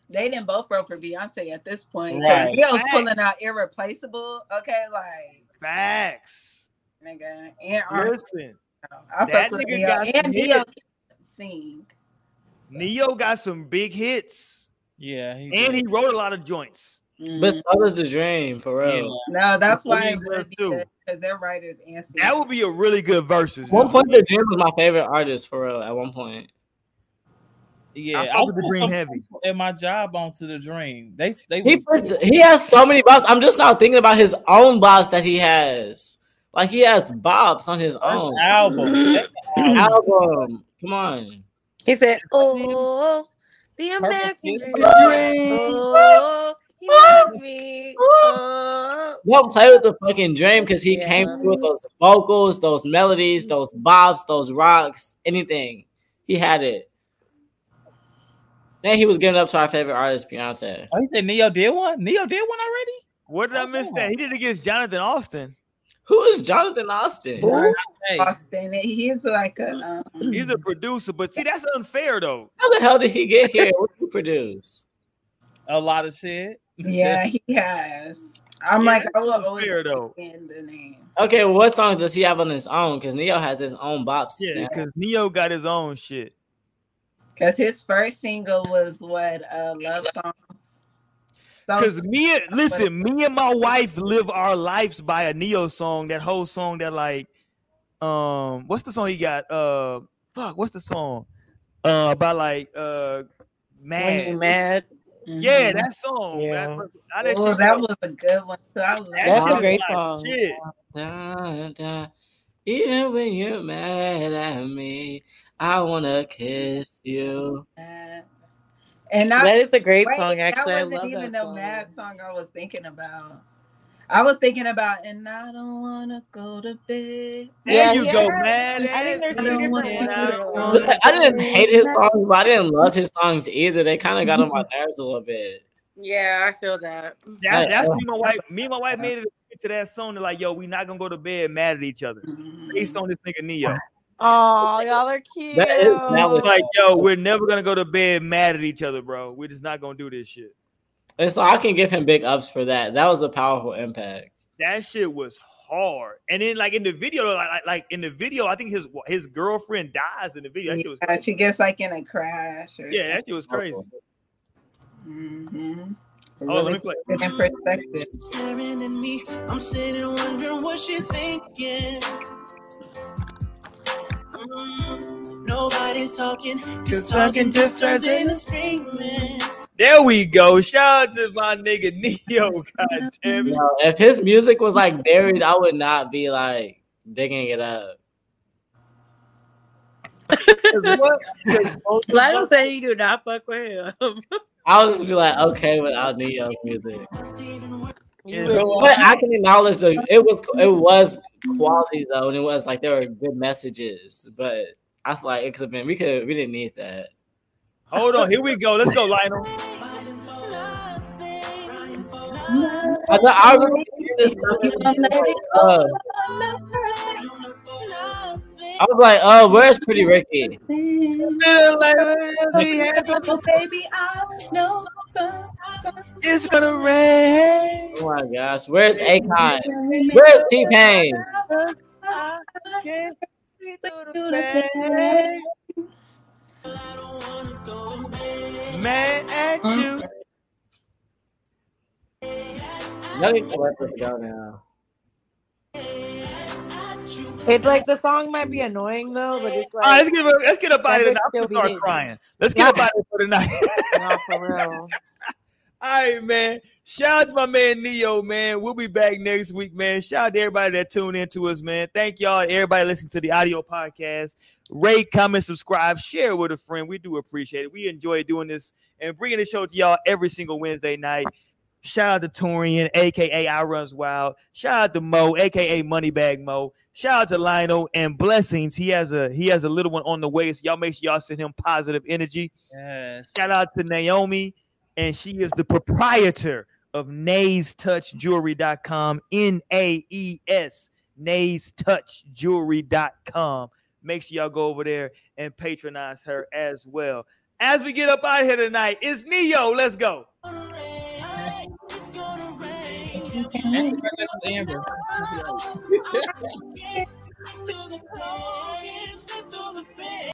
they didn't both roll for Beyonce at this point. Right. Ne-Yo's Facts. pulling out irreplaceable. Okay, like Facts. nigga, and R. Listen, I that fuck with nigga Ne-Yo got some and Ne-Yo hits. can sing. Ne-Yo got some big hits, Yeah. He and did. he wrote a lot of joints. But Mhm. so does the Dream for real. No, that's why Dream it would does be too. because they're writers and singers. That would be a really good versus. At one point, the Dream was my favorite artist for real. At one point, Yeah. I I fuck the Dream heavy. people At my job onto the Dream. They they he was, puts, he has so many bops. I'm just now thinking about his own bops that he has. Like he has bops on his first own album. Album. album. Come on. He said, "Oh, the American dream. Oh, he love me. Oh." Don't play with the fucking dream because he Yeah. came through with those vocals, those melodies, those bops, those rocks, anything. He had it. And he was giving up to our favorite artist, Beyonce. Oh, he said Ne-Yo did one. Ne-Yo did one already. What did I miss? That he did against Johntá Austin. Who is Johntá Austin? Who? Austin. He's like a um, He's a producer, but see, that's unfair though. How the hell did he get here? What did he produce? a lot of shit. yeah, he has. I'm Yeah, like, I love will always unfair, though. the name. Okay, well, what songs does he have on his own? Because Ne-Yo has his own bops. Yeah, because Ne-Yo got his own shit. Because his first single was what? Uh, Love Songs. Because me, and listen, me and my wife live our lives by a Ne-Yo song. That whole song that like, um, what's the song he got? Uh, fuck, what's the song? Uh, about like uh, When you mad. mad. Yeah, Mhm. that song. Yeah. That, that, that, Oh, that was a good one. So I was like, that That's a great my song. Shit. Da, da. Even when you're mad at me, I wanna kiss you. and I, That is a great wait, song. Actually, I that wasn't love even that the song. mad song I was thinking about. I was thinking about, and I don't wanna go to bed. There Yeah, you yeah. go, mad. I think there's I two don't different I don't go wanna- to I didn't hate his songs, but I didn't love his songs either. They kind of got on my nerves a little bit. Yeah, I feel that. That, that's uh, me. My wife, me and my wife made it to that song. They're like, yo, we not gonna go to bed mad at each other based mm-hmm. on this nigga Ne-Yo. Oh, y'all are cute. That is- that was- Like, yo, we're never gonna go to bed mad at each other, bro. We're just not gonna do this shit. And so I can give him big ups for that. That was a powerful impact. That shit was hard. And then, like in the video, like, like, like in the video, I think his his girlfriend dies in the video. That shit was crazy. she gets like in a crash. Or Yeah, that shit was crazy. Mm-hmm. Oh, let me play. In perspective. Staring at me, I'm sitting wondering what she's thinking. Nobody's talking, cause talking just turns into screaming. There we go. Shout out to my nigga Ne-Yo. God damn it. Yo, if his music was like buried, I would not be like digging it up. What? 'Cause both of Let him say you do not fuck with him. I would just be like, okay, without Ne-Yo's music. Yeah. But I can acknowledge that it was it was quality though, and it was like there were good messages. But I feel like it could have been we could we didn't need that. Hold on, here we go. Let's go, Lionel. I, thought- I remember this I was like, oh, where's Pretty Ricky? Oh, baby, I know it's gonna rain. Oh my gosh, where's Akon? Where's T Pain? Mad at hmm? you. Let me let this go now. It's like the song might be annoying though, but it's like All right, let's get let's get up out of. That I'm gonna start crying. Let's get up out of here for tonight. Nah, for real. All right, man. Shout out to my man Ne-Yo, man. We'll be back next week, man. Shout out to everybody that tuned into us, man. Thank y'all, everybody listening to the audio podcast. Rate, comment, subscribe, share with a friend. We do appreciate it. We enjoy doing this and bringing the show to y'all every single Wednesday night. Shout out to Torian, aka I Runs Wild. Shout out to Mo, aka Moneybag Mo. Shout out to Lionel and blessings. He has a he has a little one on the way. So y'all make sure y'all send him positive energy. Yes. Shout out to Naomi, and she is the proprietor of Naes Touch Jewelry.com. N-A-E-S, Naes Touch Jewelry.com. Make sure y'all go over there and patronize her as well. As we get up out of here tonight, it's Ne-Yo. Let's go. Amber. Slip through